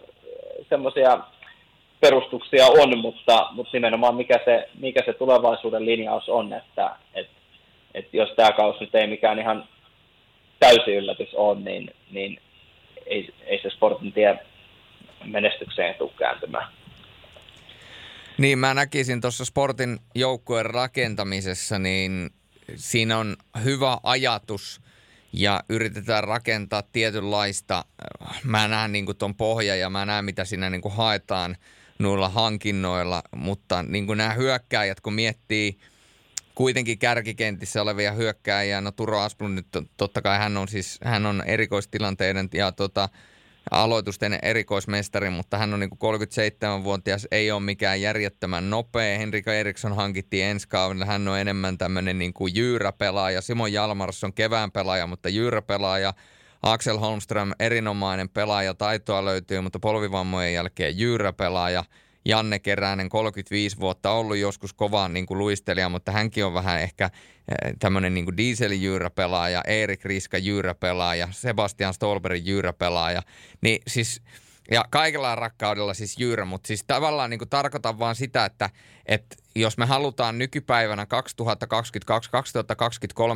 semmoisia perustuksia on, mutta, mutta nimenomaan mikä se, mikä se tulevaisuuden linjaus on, että et, et jos tämä kausi nyt ei mikään ihan täysi yllätys ole, niin, niin ei, ei se sportin tie menestykseen tule kääntymään. Niin, mä näkisin tuossa sportin joukkueen rakentamisessa, niin siinä on hyvä ajatus ja yritetään rakentaa tietynlaista, mä näen niin tuon pohja ja mä näen mitä siinä niin haetaan noilla hankinnoilla, mutta niin nämä hyökkääjät, kun miettii kuitenkin kärkikentissä olevia hyökkääjiä, no Turo Asplund nyt totta kai hän on siis, hän on erikoistilanteiden ja tota, aloitusten erikoismestari, mutta hän on niin 37-vuotias, ei ole mikään järjettömän nopea. Henrika Eriksson hankittiin ensi kaudella, hän on enemmän tämmöinen niin kuin jyyräpelaaja. Simon Jalmars on kevään pelaaja, mutta jyyräpelaaja. Axel Holmström, erinomainen pelaaja, taitoa löytyy, mutta polvivammojen jälkeen jyyräpelaaja. Janne Keränen, 35 vuotta ollut joskus kovaan niin kuin luistelija, mutta hänkin on vähän ehkä eh, tämmöinen niin dieselijyyräpelaaja, Erik Riska jyyräpelaaja, Sebastian Stolberg jyyräpelaaja. Niin siis, ja kaikella rakkaudella siis jyyrä, mutta siis tavallaan niin tarkoitan vaan sitä, että, että jos me halutaan nykypäivänä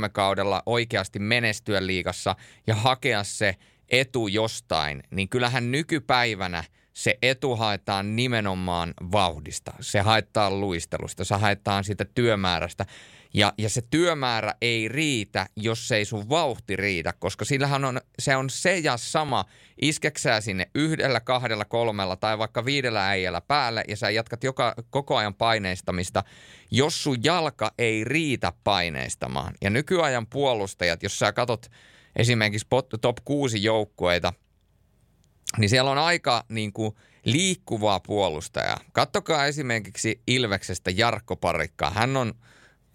2022-2023 kaudella oikeasti menestyä liigassa ja hakea se etu jostain, niin kyllähän nykypäivänä – se etu haetaan nimenomaan vauhdista. Se haetaan luistelusta, se haetaan siitä työmäärästä. Ja, ja se työmäärä ei riitä, jos ei sun vauhti riitä, koska sillähän on, se on se ja sama, iskeksää sinne yhdellä, kahdella, kolmella tai vaikka viidellä äijällä päälle ja sä jatkat joka, koko ajan paineistamista, jos sun jalka ei riitä paineistamaan. Ja nykyajan puolustajat, jos sä katot esimerkiksi top 6 joukkueita – niin siellä on aika niin kuin, liikkuvaa puolustajaa. Kattokaa esimerkiksi Ilveksestä Jarkko Parikka. Hän on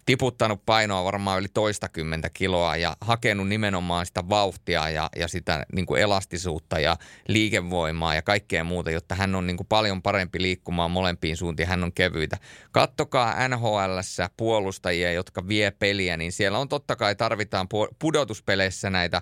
tiputtanut painoa varmaan yli toistakymmentä kiloa ja hakenut nimenomaan sitä vauhtia ja, ja sitä niin kuin elastisuutta ja liikevoimaa ja kaikkea muuta, jotta hän on niin kuin paljon parempi liikkumaan molempiin suuntiin, hän on kevyitä. Kattokaa nhl puolustajia, jotka vie peliä, niin siellä on totta kai tarvitaan pudotuspeleissä näitä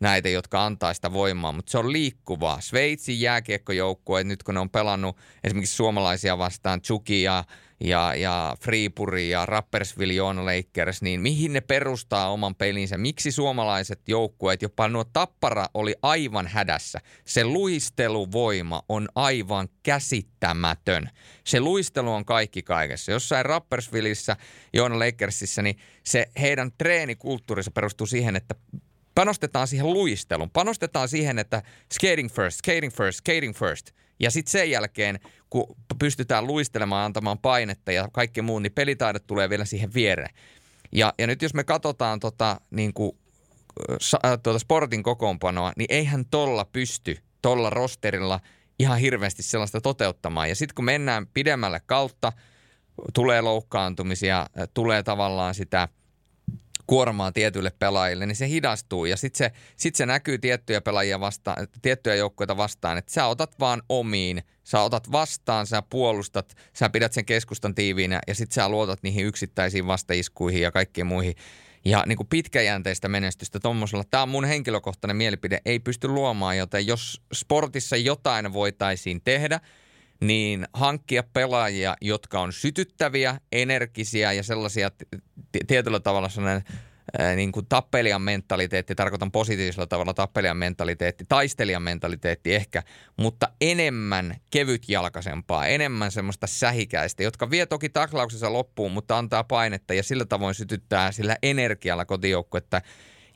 näitä, jotka antaa sitä voimaa, mutta se on liikkuvaa. Sveitsin jääkiekkojoukkue, nyt kun ne on pelannut esimerkiksi suomalaisia vastaan, Chuki ja, ja, ja Freepuri ja Rappersville Joona Lakers, niin mihin ne perustaa oman pelinsä? Miksi suomalaiset joukkueet, jopa nuo Tappara oli aivan hädässä. Se luisteluvoima on aivan käsittämätön. Se luistelu on kaikki kaikessa. Jossain Rappersvillissä, Joona Lakersissa, niin se heidän treenikulttuurissa perustuu siihen, että panostetaan siihen luisteluun, panostetaan siihen, että skating first, skating first, skating first. Ja sitten sen jälkeen, kun pystytään luistelemaan, antamaan painetta ja kaikki muu, niin pelitaidot tulee vielä siihen viereen. Ja, ja nyt jos me katsotaan tota, niin kuin, äh, tuota sportin kokoonpanoa, niin eihän tolla pysty, tolla rosterilla ihan hirveästi sellaista toteuttamaan. Ja sitten kun mennään pidemmälle kautta, tulee loukkaantumisia, tulee tavallaan sitä – kuormaa tietyille pelaajille, niin se hidastuu ja sitten se, sit se näkyy tiettyjä pelaajia vastaan, tiettyjä joukkoja vastaan, että sä otat vaan omiin, sä otat vastaan, sä puolustat, sä pidät sen keskustan tiiviinä ja sitten sä luotat niihin yksittäisiin vastaiskuihin ja kaikkiin muihin. Ja niin kuin pitkäjänteistä menestystä tuommoisella, tämä on mun henkilökohtainen mielipide, ei pysty luomaan, joten jos sportissa jotain voitaisiin tehdä – niin hankkia pelaajia, jotka on sytyttäviä, energisiä ja sellaisia tietyllä tavalla sellainen niin kuin tappelijan mentaliteetti, tarkoitan positiivisella tavalla tappelijan mentaliteetti, taistelijan mentaliteetti ehkä, mutta enemmän kevytjalkaisempaa, enemmän semmoista sähikäistä, jotka vie toki taklauksensa loppuun, mutta antaa painetta ja sillä tavoin sytyttää sillä energialla kotijoukkuetta.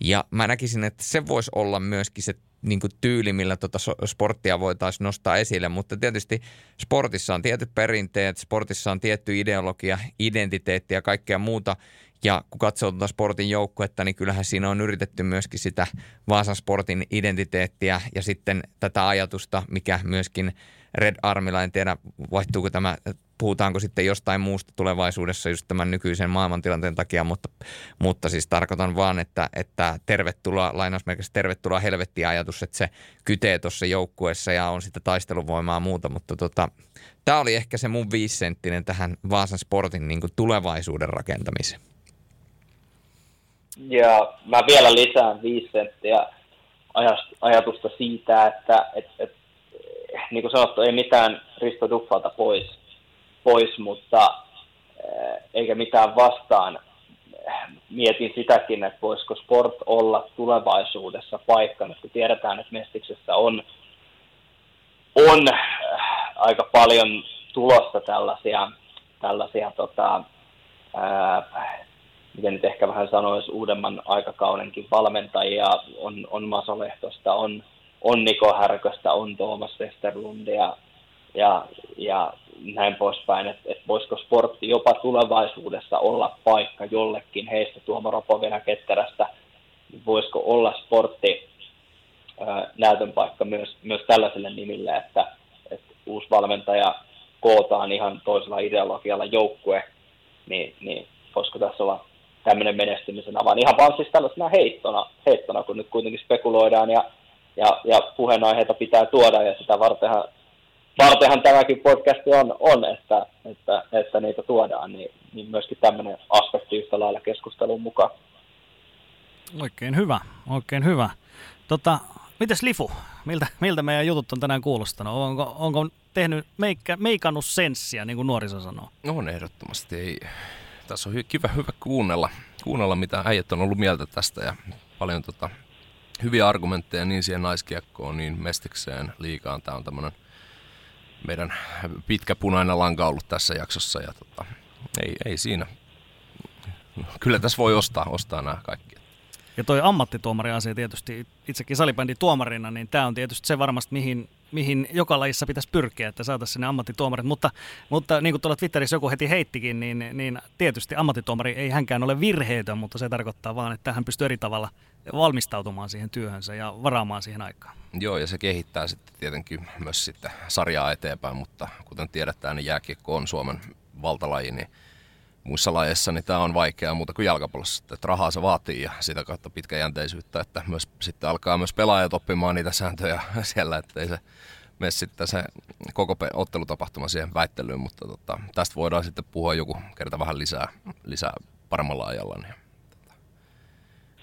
Ja mä näkisin, että se voisi olla myöskin se niin kuin tyyli, millä tuota sporttia voitaisiin nostaa esille, mutta tietysti sportissa on tietyt perinteet, sportissa on tietty ideologia, identiteetti ja kaikkea muuta, ja kun katsoo tuota sportin joukkuetta, niin kyllähän siinä on yritetty myöskin sitä Vaasan sportin identiteettiä ja sitten tätä ajatusta, mikä myöskin Red Armilla. En tiedä, vaihtuuko tämä, puhutaanko sitten jostain muusta tulevaisuudessa just tämän nykyisen maailmantilanteen takia, mutta, mutta siis tarkoitan vaan, että, että tervetuloa, lainausmerkissä tervetuloa helvettiä ajatus, että se kytee tuossa joukkueessa ja on sitten taisteluvoimaa ja muuta, mutta tota, tämä oli ehkä se mun viisenttinen tähän Vaasan Sportin niin kuin tulevaisuuden rakentamiseen. Ja mä vielä lisään viisi senttiä ajatusta siitä, että et, et, niin kuin sanottu, ei mitään Risto Duffalta pois, pois mutta eh, eikä mitään vastaan. Mietin sitäkin, että voisiko sport olla tulevaisuudessa paikkana, kun tiedetään, että Mestiksessä on, on eh, aika paljon tulossa tällaisia, tällaisia tota, ää, miten nyt ehkä vähän sanoisi, uudemman aikakaudenkin valmentajia, on, on Maso Lehtosta, on, on Niko Härköstä, on Tuomas Westerlundia ja, ja näin poispäin, että et voisiko sportti jopa tulevaisuudessa olla paikka jollekin heistä, Tuomo Ropovina Ketterästä, voisiko olla sportti näytön paikka myös, myös tällaiselle nimille, että, että uusi valmentaja kootaan ihan toisella ideologialla joukkue, niin, niin voisiko tässä olla tämmöinen menestymisen avain. Ihan vaan siis tällaisena heittona, heittona kun nyt kuitenkin spekuloidaan ja, ja, ja puheenaiheita pitää tuoda ja sitä vartenhan, vartenhan tämäkin podcast on, on että, että, että, niitä tuodaan, niin, niin myöskin tämmöinen aspekti yhtä lailla keskustelun mukaan. Oikein hyvä, oikein hyvä. Tota, mites Lifu, miltä, miltä meidän jutut on tänään kuulostanut? Onko, onko tehnyt meikkä, meikannut senssiä, niin kuin nuoriso sanoo? No on ehdottomasti. Ei, tässä on hyvä, hyvä kuunnella, kuunnella, mitä äijät on ollut mieltä tästä ja paljon tota, hyviä argumentteja niin siihen naiskiekkoon, niin mestikseen liikaan. Tämä on tämmöinen meidän pitkä punainen lanka ollut tässä jaksossa ja tota, ei, ei siinä. Kyllä tässä voi ostaa, ostaa nämä kaikki. Ja toi ammattituomari-asia tietysti itsekin salibändin tuomarina, niin tämä on tietysti se varmasti, mihin mihin joka lajissa pitäisi pyrkiä, että saataisiin sinne ammattituomarit. Mutta, mutta niin kuin tuolla Twitterissä joku heti heittikin, niin, niin tietysti ammattituomari ei hänkään ole virheetön, mutta se tarkoittaa vaan, että hän pystyy eri tavalla valmistautumaan siihen työhönsä ja varaamaan siihen aikaan. Joo, ja se kehittää sitten tietenkin myös sitten sarjaa eteenpäin, mutta kuten tiedetään, niin jääkiekko on Suomen valtalaji, niin muissa lajeissa niin tämä on vaikeaa muuta kuin jalkapallossa. Että rahaa se vaatii ja sitä kautta pitkäjänteisyyttä, että myös, sitten alkaa myös pelaajat oppimaan niitä sääntöjä siellä, ettei se mene sitten se koko ottelutapahtuma siihen väittelyyn, mutta tota, tästä voidaan sitten puhua joku kerta vähän lisää, lisää paremmalla ajalla. Niin,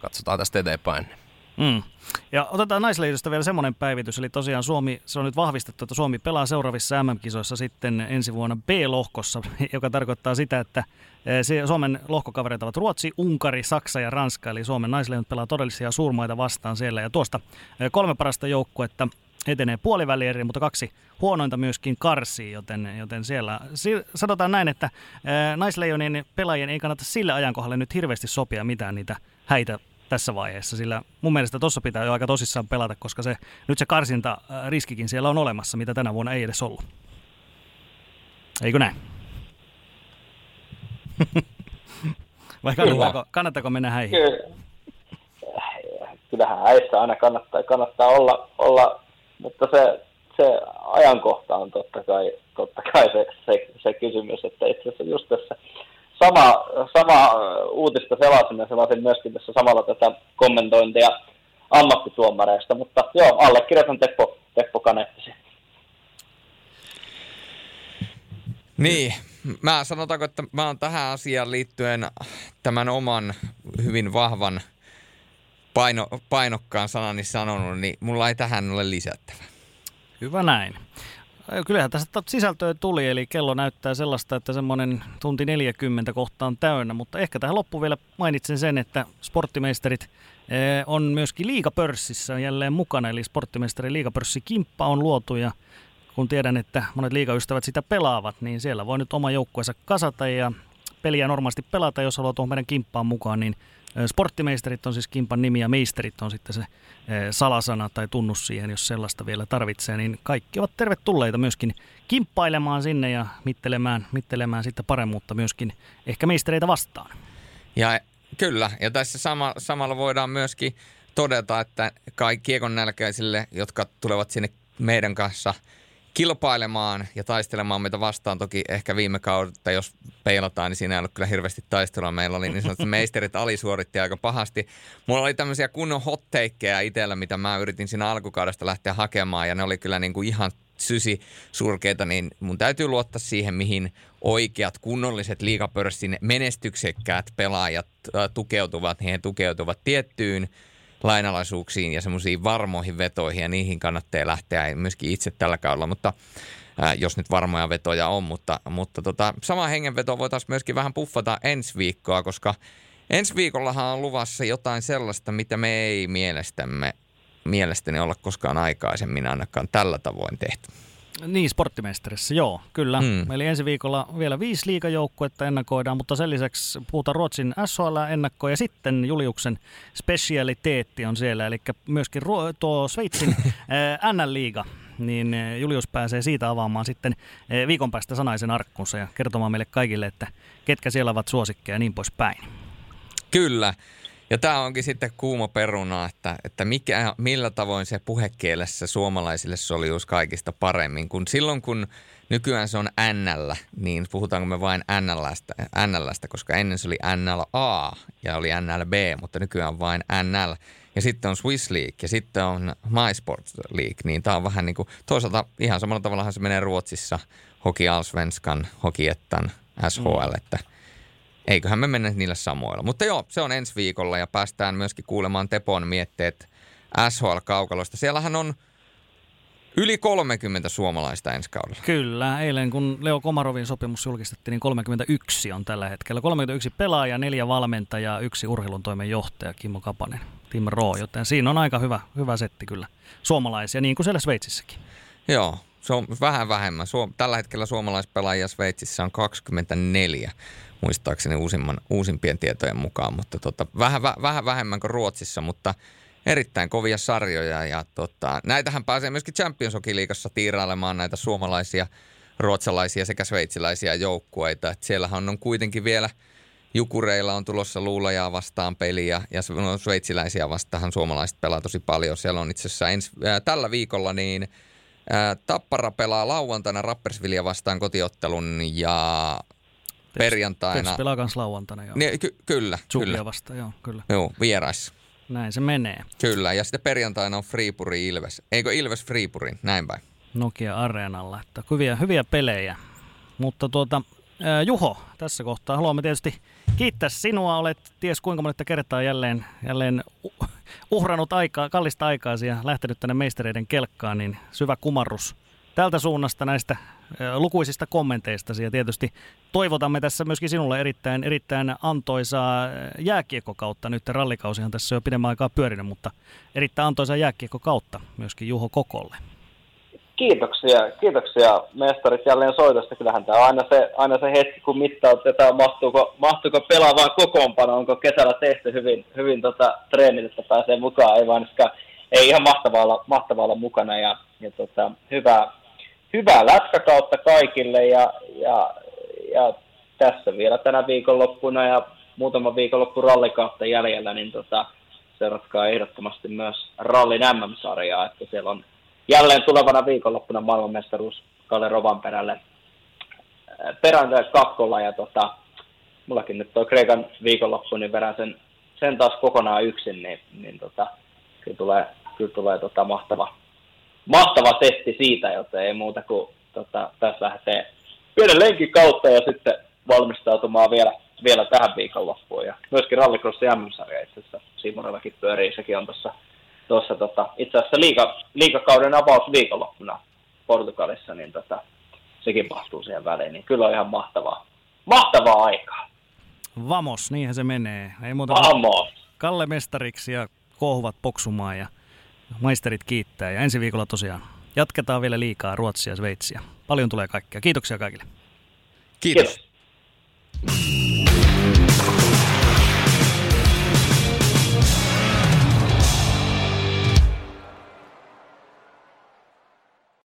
katsotaan tästä eteenpäin. Mm. Ja otetaan naisliitosta vielä semmoinen päivitys, eli tosiaan Suomi, se on nyt vahvistettu, että Suomi pelaa seuraavissa MM-kisoissa sitten ensi vuonna B-lohkossa, joka tarkoittaa sitä, että eh, Suomen lohkokavereita ovat Ruotsi, Unkari, Saksa ja Ranska, eli Suomen naisliitot pelaa todellisia suurmaita vastaan siellä, ja tuosta eh, kolme parasta joukkuetta etenee puolivälieriin, mutta kaksi huonointa myöskin karsii, joten, joten siellä sanotaan näin, että eh, naisleijonien pelaajien ei kannata sille ajankohdalle nyt hirveästi sopia mitään niitä häitä tässä vaiheessa, sillä mun mielestä tuossa pitää jo aika tosissaan pelata, koska se, nyt se karsinta äh, riskikin siellä on olemassa, mitä tänä vuonna ei edes ollut. Eikö näin? Vai kannattaako, kannattaako mennä häihin? Kyllähän häissä aina kannattaa, kannattaa olla, olla, mutta se, se ajankohta on totta kai, totta kai se, se, se kysymys, että itse asiassa just tässä sama, sama uutista selasin ja selasin myöskin tässä samalla tätä kommentointia ammattituomareista, mutta joo, allekirjoitan Teppo, Teppo Kanettisi. Niin, mä sanotaanko, että mä oon tähän asiaan liittyen tämän oman hyvin vahvan paino, painokkaan sanani sanonut, niin mulla ei tähän ole lisättävä. Hyvä näin. Kyllähän tästä sisältöä tuli, eli kello näyttää sellaista, että semmoinen tunti 40 kohta on täynnä, mutta ehkä tähän loppuun vielä mainitsen sen, että sporttimeisterit on myöskin liikapörssissä jälleen mukana, eli sporttimeisterin liikapörssikimppa on luotu ja kun tiedän, että monet liikaystävät sitä pelaavat, niin siellä voi nyt oma joukkueensa kasata ja peliä normaalisti pelata, jos haluaa tuohon meidän kimppaan mukaan, niin Sporttimeisterit on siis Kimpan nimi ja meisterit on sitten se salasana tai tunnus siihen, jos sellaista vielä tarvitsee, niin kaikki ovat tervetulleita myöskin kimppailemaan sinne ja mittelemään, mittelemään sitten paremmuutta myöskin ehkä meistereitä vastaan. Ja kyllä, ja tässä sama, samalla voidaan myöskin todeta, että kaikki kiekon nälkäisille, jotka tulevat sinne meidän kanssa kilpailemaan ja taistelemaan meitä vastaan. Toki ehkä viime kautta, jos peilataan, niin siinä ei ollut kyllä hirveästi taistelua. Meillä oli niin sanottu meisterit alisuoritti aika pahasti. Mulla oli tämmöisiä kunnon hotteikkeja itsellä, mitä mä yritin siinä alkukaudesta lähteä hakemaan ja ne oli kyllä niin kuin ihan sysi surkeita, niin mun täytyy luottaa siihen, mihin oikeat kunnolliset liikapörssin menestyksekkäät pelaajat tukeutuvat. Niin he tukeutuvat tiettyyn lainalaisuuksiin ja semmoisiin varmoihin vetoihin ja niihin kannattaa lähteä myöskin itse tällä kaudella, mutta ää, jos nyt varmoja vetoja on, mutta, mutta tota, sama hengenveto voitaisiin myöskin vähän puffata ensi viikkoa, koska ensi viikollahan on luvassa jotain sellaista, mitä me ei mielestämme, mielestäni olla koskaan aikaisemmin ainakaan tällä tavoin tehty. Niin, sporttimesterissä, joo, kyllä. Mm. Eli ensi viikolla vielä viisi liikajoukkuetta ennakoidaan, mutta sen lisäksi puhutaan Ruotsin SHL-ennakkoa ja sitten Juliuksen specialiteetti on siellä, eli myöskin tuo Sveitsin NL-liiga niin Julius pääsee siitä avaamaan sitten viikon päästä sanaisen arkkunsa ja kertomaan meille kaikille, että ketkä siellä ovat suosikkeja ja niin poispäin. Kyllä. Ja tämä onkin sitten kuuma peruna, että, että mikä, millä tavoin se puhekielessä suomalaisille soljus kaikista paremmin. Kun silloin kun nykyään se on NL, niin puhutaanko me vain NLstä, NLstä koska ennen se oli NLA ja oli NLB, mutta nykyään vain NL. Ja sitten on Swiss League ja sitten on MySports League, niin tämä on vähän niin kuin, toisaalta ihan samalla tavalla se menee Ruotsissa, Hoki Allsvenskan, Hoki Ettan, SHL, että – eiköhän me mennä niillä samoilla. Mutta joo, se on ensi viikolla ja päästään myöskin kuulemaan Tepon mietteet SHL-kaukalosta. Siellähän on yli 30 suomalaista ensi kaudella. Kyllä, eilen kun Leo Komarovin sopimus julkistettiin, niin 31 on tällä hetkellä. 31 pelaaja, neljä valmentajaa, yksi urheilun johtaja Kimmo Kapanen, Tim Roo, joten siinä on aika hyvä, hyvä setti kyllä suomalaisia, niin kuin siellä Sveitsissäkin. Joo, se on vähän vähemmän. Tällä hetkellä suomalaispelaajia Sveitsissä on 24 muistaakseni uusimman, uusimpien tietojen mukaan, mutta tota, vähän, vähän vähemmän kuin Ruotsissa, mutta erittäin kovia sarjoja ja tota, näitähän pääsee myöskin Champions Hockey-liigassa tiirailemaan näitä suomalaisia, ruotsalaisia sekä sveitsiläisiä joukkueita. Et siellähän on kuitenkin vielä Jukureilla on tulossa luulajaa vastaan peliä ja no, sveitsiläisiä vastaan suomalaiset pelaa tosi paljon. Siellä on itse asiassa ensi, ää, tällä viikolla niin Tappara pelaa lauantaina Rappersvilja vastaan kotiottelun ja perjantaina. Pets pelaa kans lauantaina, joo. Niin, ky- kyllä, Zubia kyllä. vasta, joo, kyllä. Joo, vierais. Näin se menee. Kyllä, ja sitten perjantaina on Freepuri Ilves. Eikö Ilves Freepurin, näin päin. Nokia Areenalla, että hyviä, hyviä pelejä. Mutta tuota, Juho, tässä kohtaa haluamme tietysti kiittää sinua. Olet ties kuinka monetta kertaa jälleen, jälleen uhrannut aikaa, kallista aikaa ja lähtenyt tänne meistereiden kelkkaan, niin syvä kumarrus tältä suunnasta näistä lukuisista kommenteista ja tietysti toivotamme tässä myöskin sinulle erittäin, erittäin antoisaa jääkiekkokautta. Nyt rallikausihan tässä on jo pidemmän aikaa pyörinyt, mutta erittäin antoisaa jääkiekkokautta myöskin Juho Kokolle. Kiitoksia, kiitoksia mestarit jälleen soitosta. Kyllähän tämä on aina se, aina se hetki, kun mittautetaan, mahtuuko, mahtuuko pelaavaan kokoonpano, onko kesällä tehty hyvin, hyvin tota, treenit, että pääsee mukaan. Ei, vaan, ei ihan mahtavaa olla, mahtavaa olla mukana ja, ja tota, hyvää, hyvää lätkäkautta kaikille ja, ja, ja tässä vielä tänä viikonloppuna ja muutama viikonloppu rallikautta jäljellä, niin tota, seuratkaa ehdottomasti myös rallin MM-sarjaa, että siellä on jälleen tulevana viikonloppuna maailmanmestaruus Kalle Rovanperälle äh, perään kakkolla ja tota, mullakin nyt tuo Kreikan viikonloppu, niin verran sen, sen taas kokonaan yksin, niin, niin tota, kyllä tulee, kyllä tulee tota mahtava, mahtava setti siitä, joten ei muuta kuin tota, tässä lähtee pienen lenkin kautta ja sitten valmistautumaan vielä, vielä tähän viikonloppuun. Ja myöskin Rallycross MM-sarja itse asiassa Simonellakin pyörii, sekin on tuossa tuossa tota, itse asiassa liika, liikakauden avaus viikonloppuna Portugalissa, niin tota, sekin mahtuu siihen väliin, niin kyllä on ihan mahtavaa, mahtavaa aikaa. Vamos, niinhän se menee. Ei muuta Vamos. Kalle mestariksi ja kohuvat poksumaan ja maisterit kiittää. Ja ensi viikolla tosiaan jatketaan vielä liikaa Ruotsia ja Sveitsiä. Paljon tulee kaikkea. Kiitoksia kaikille. Kiitos. Kiitos.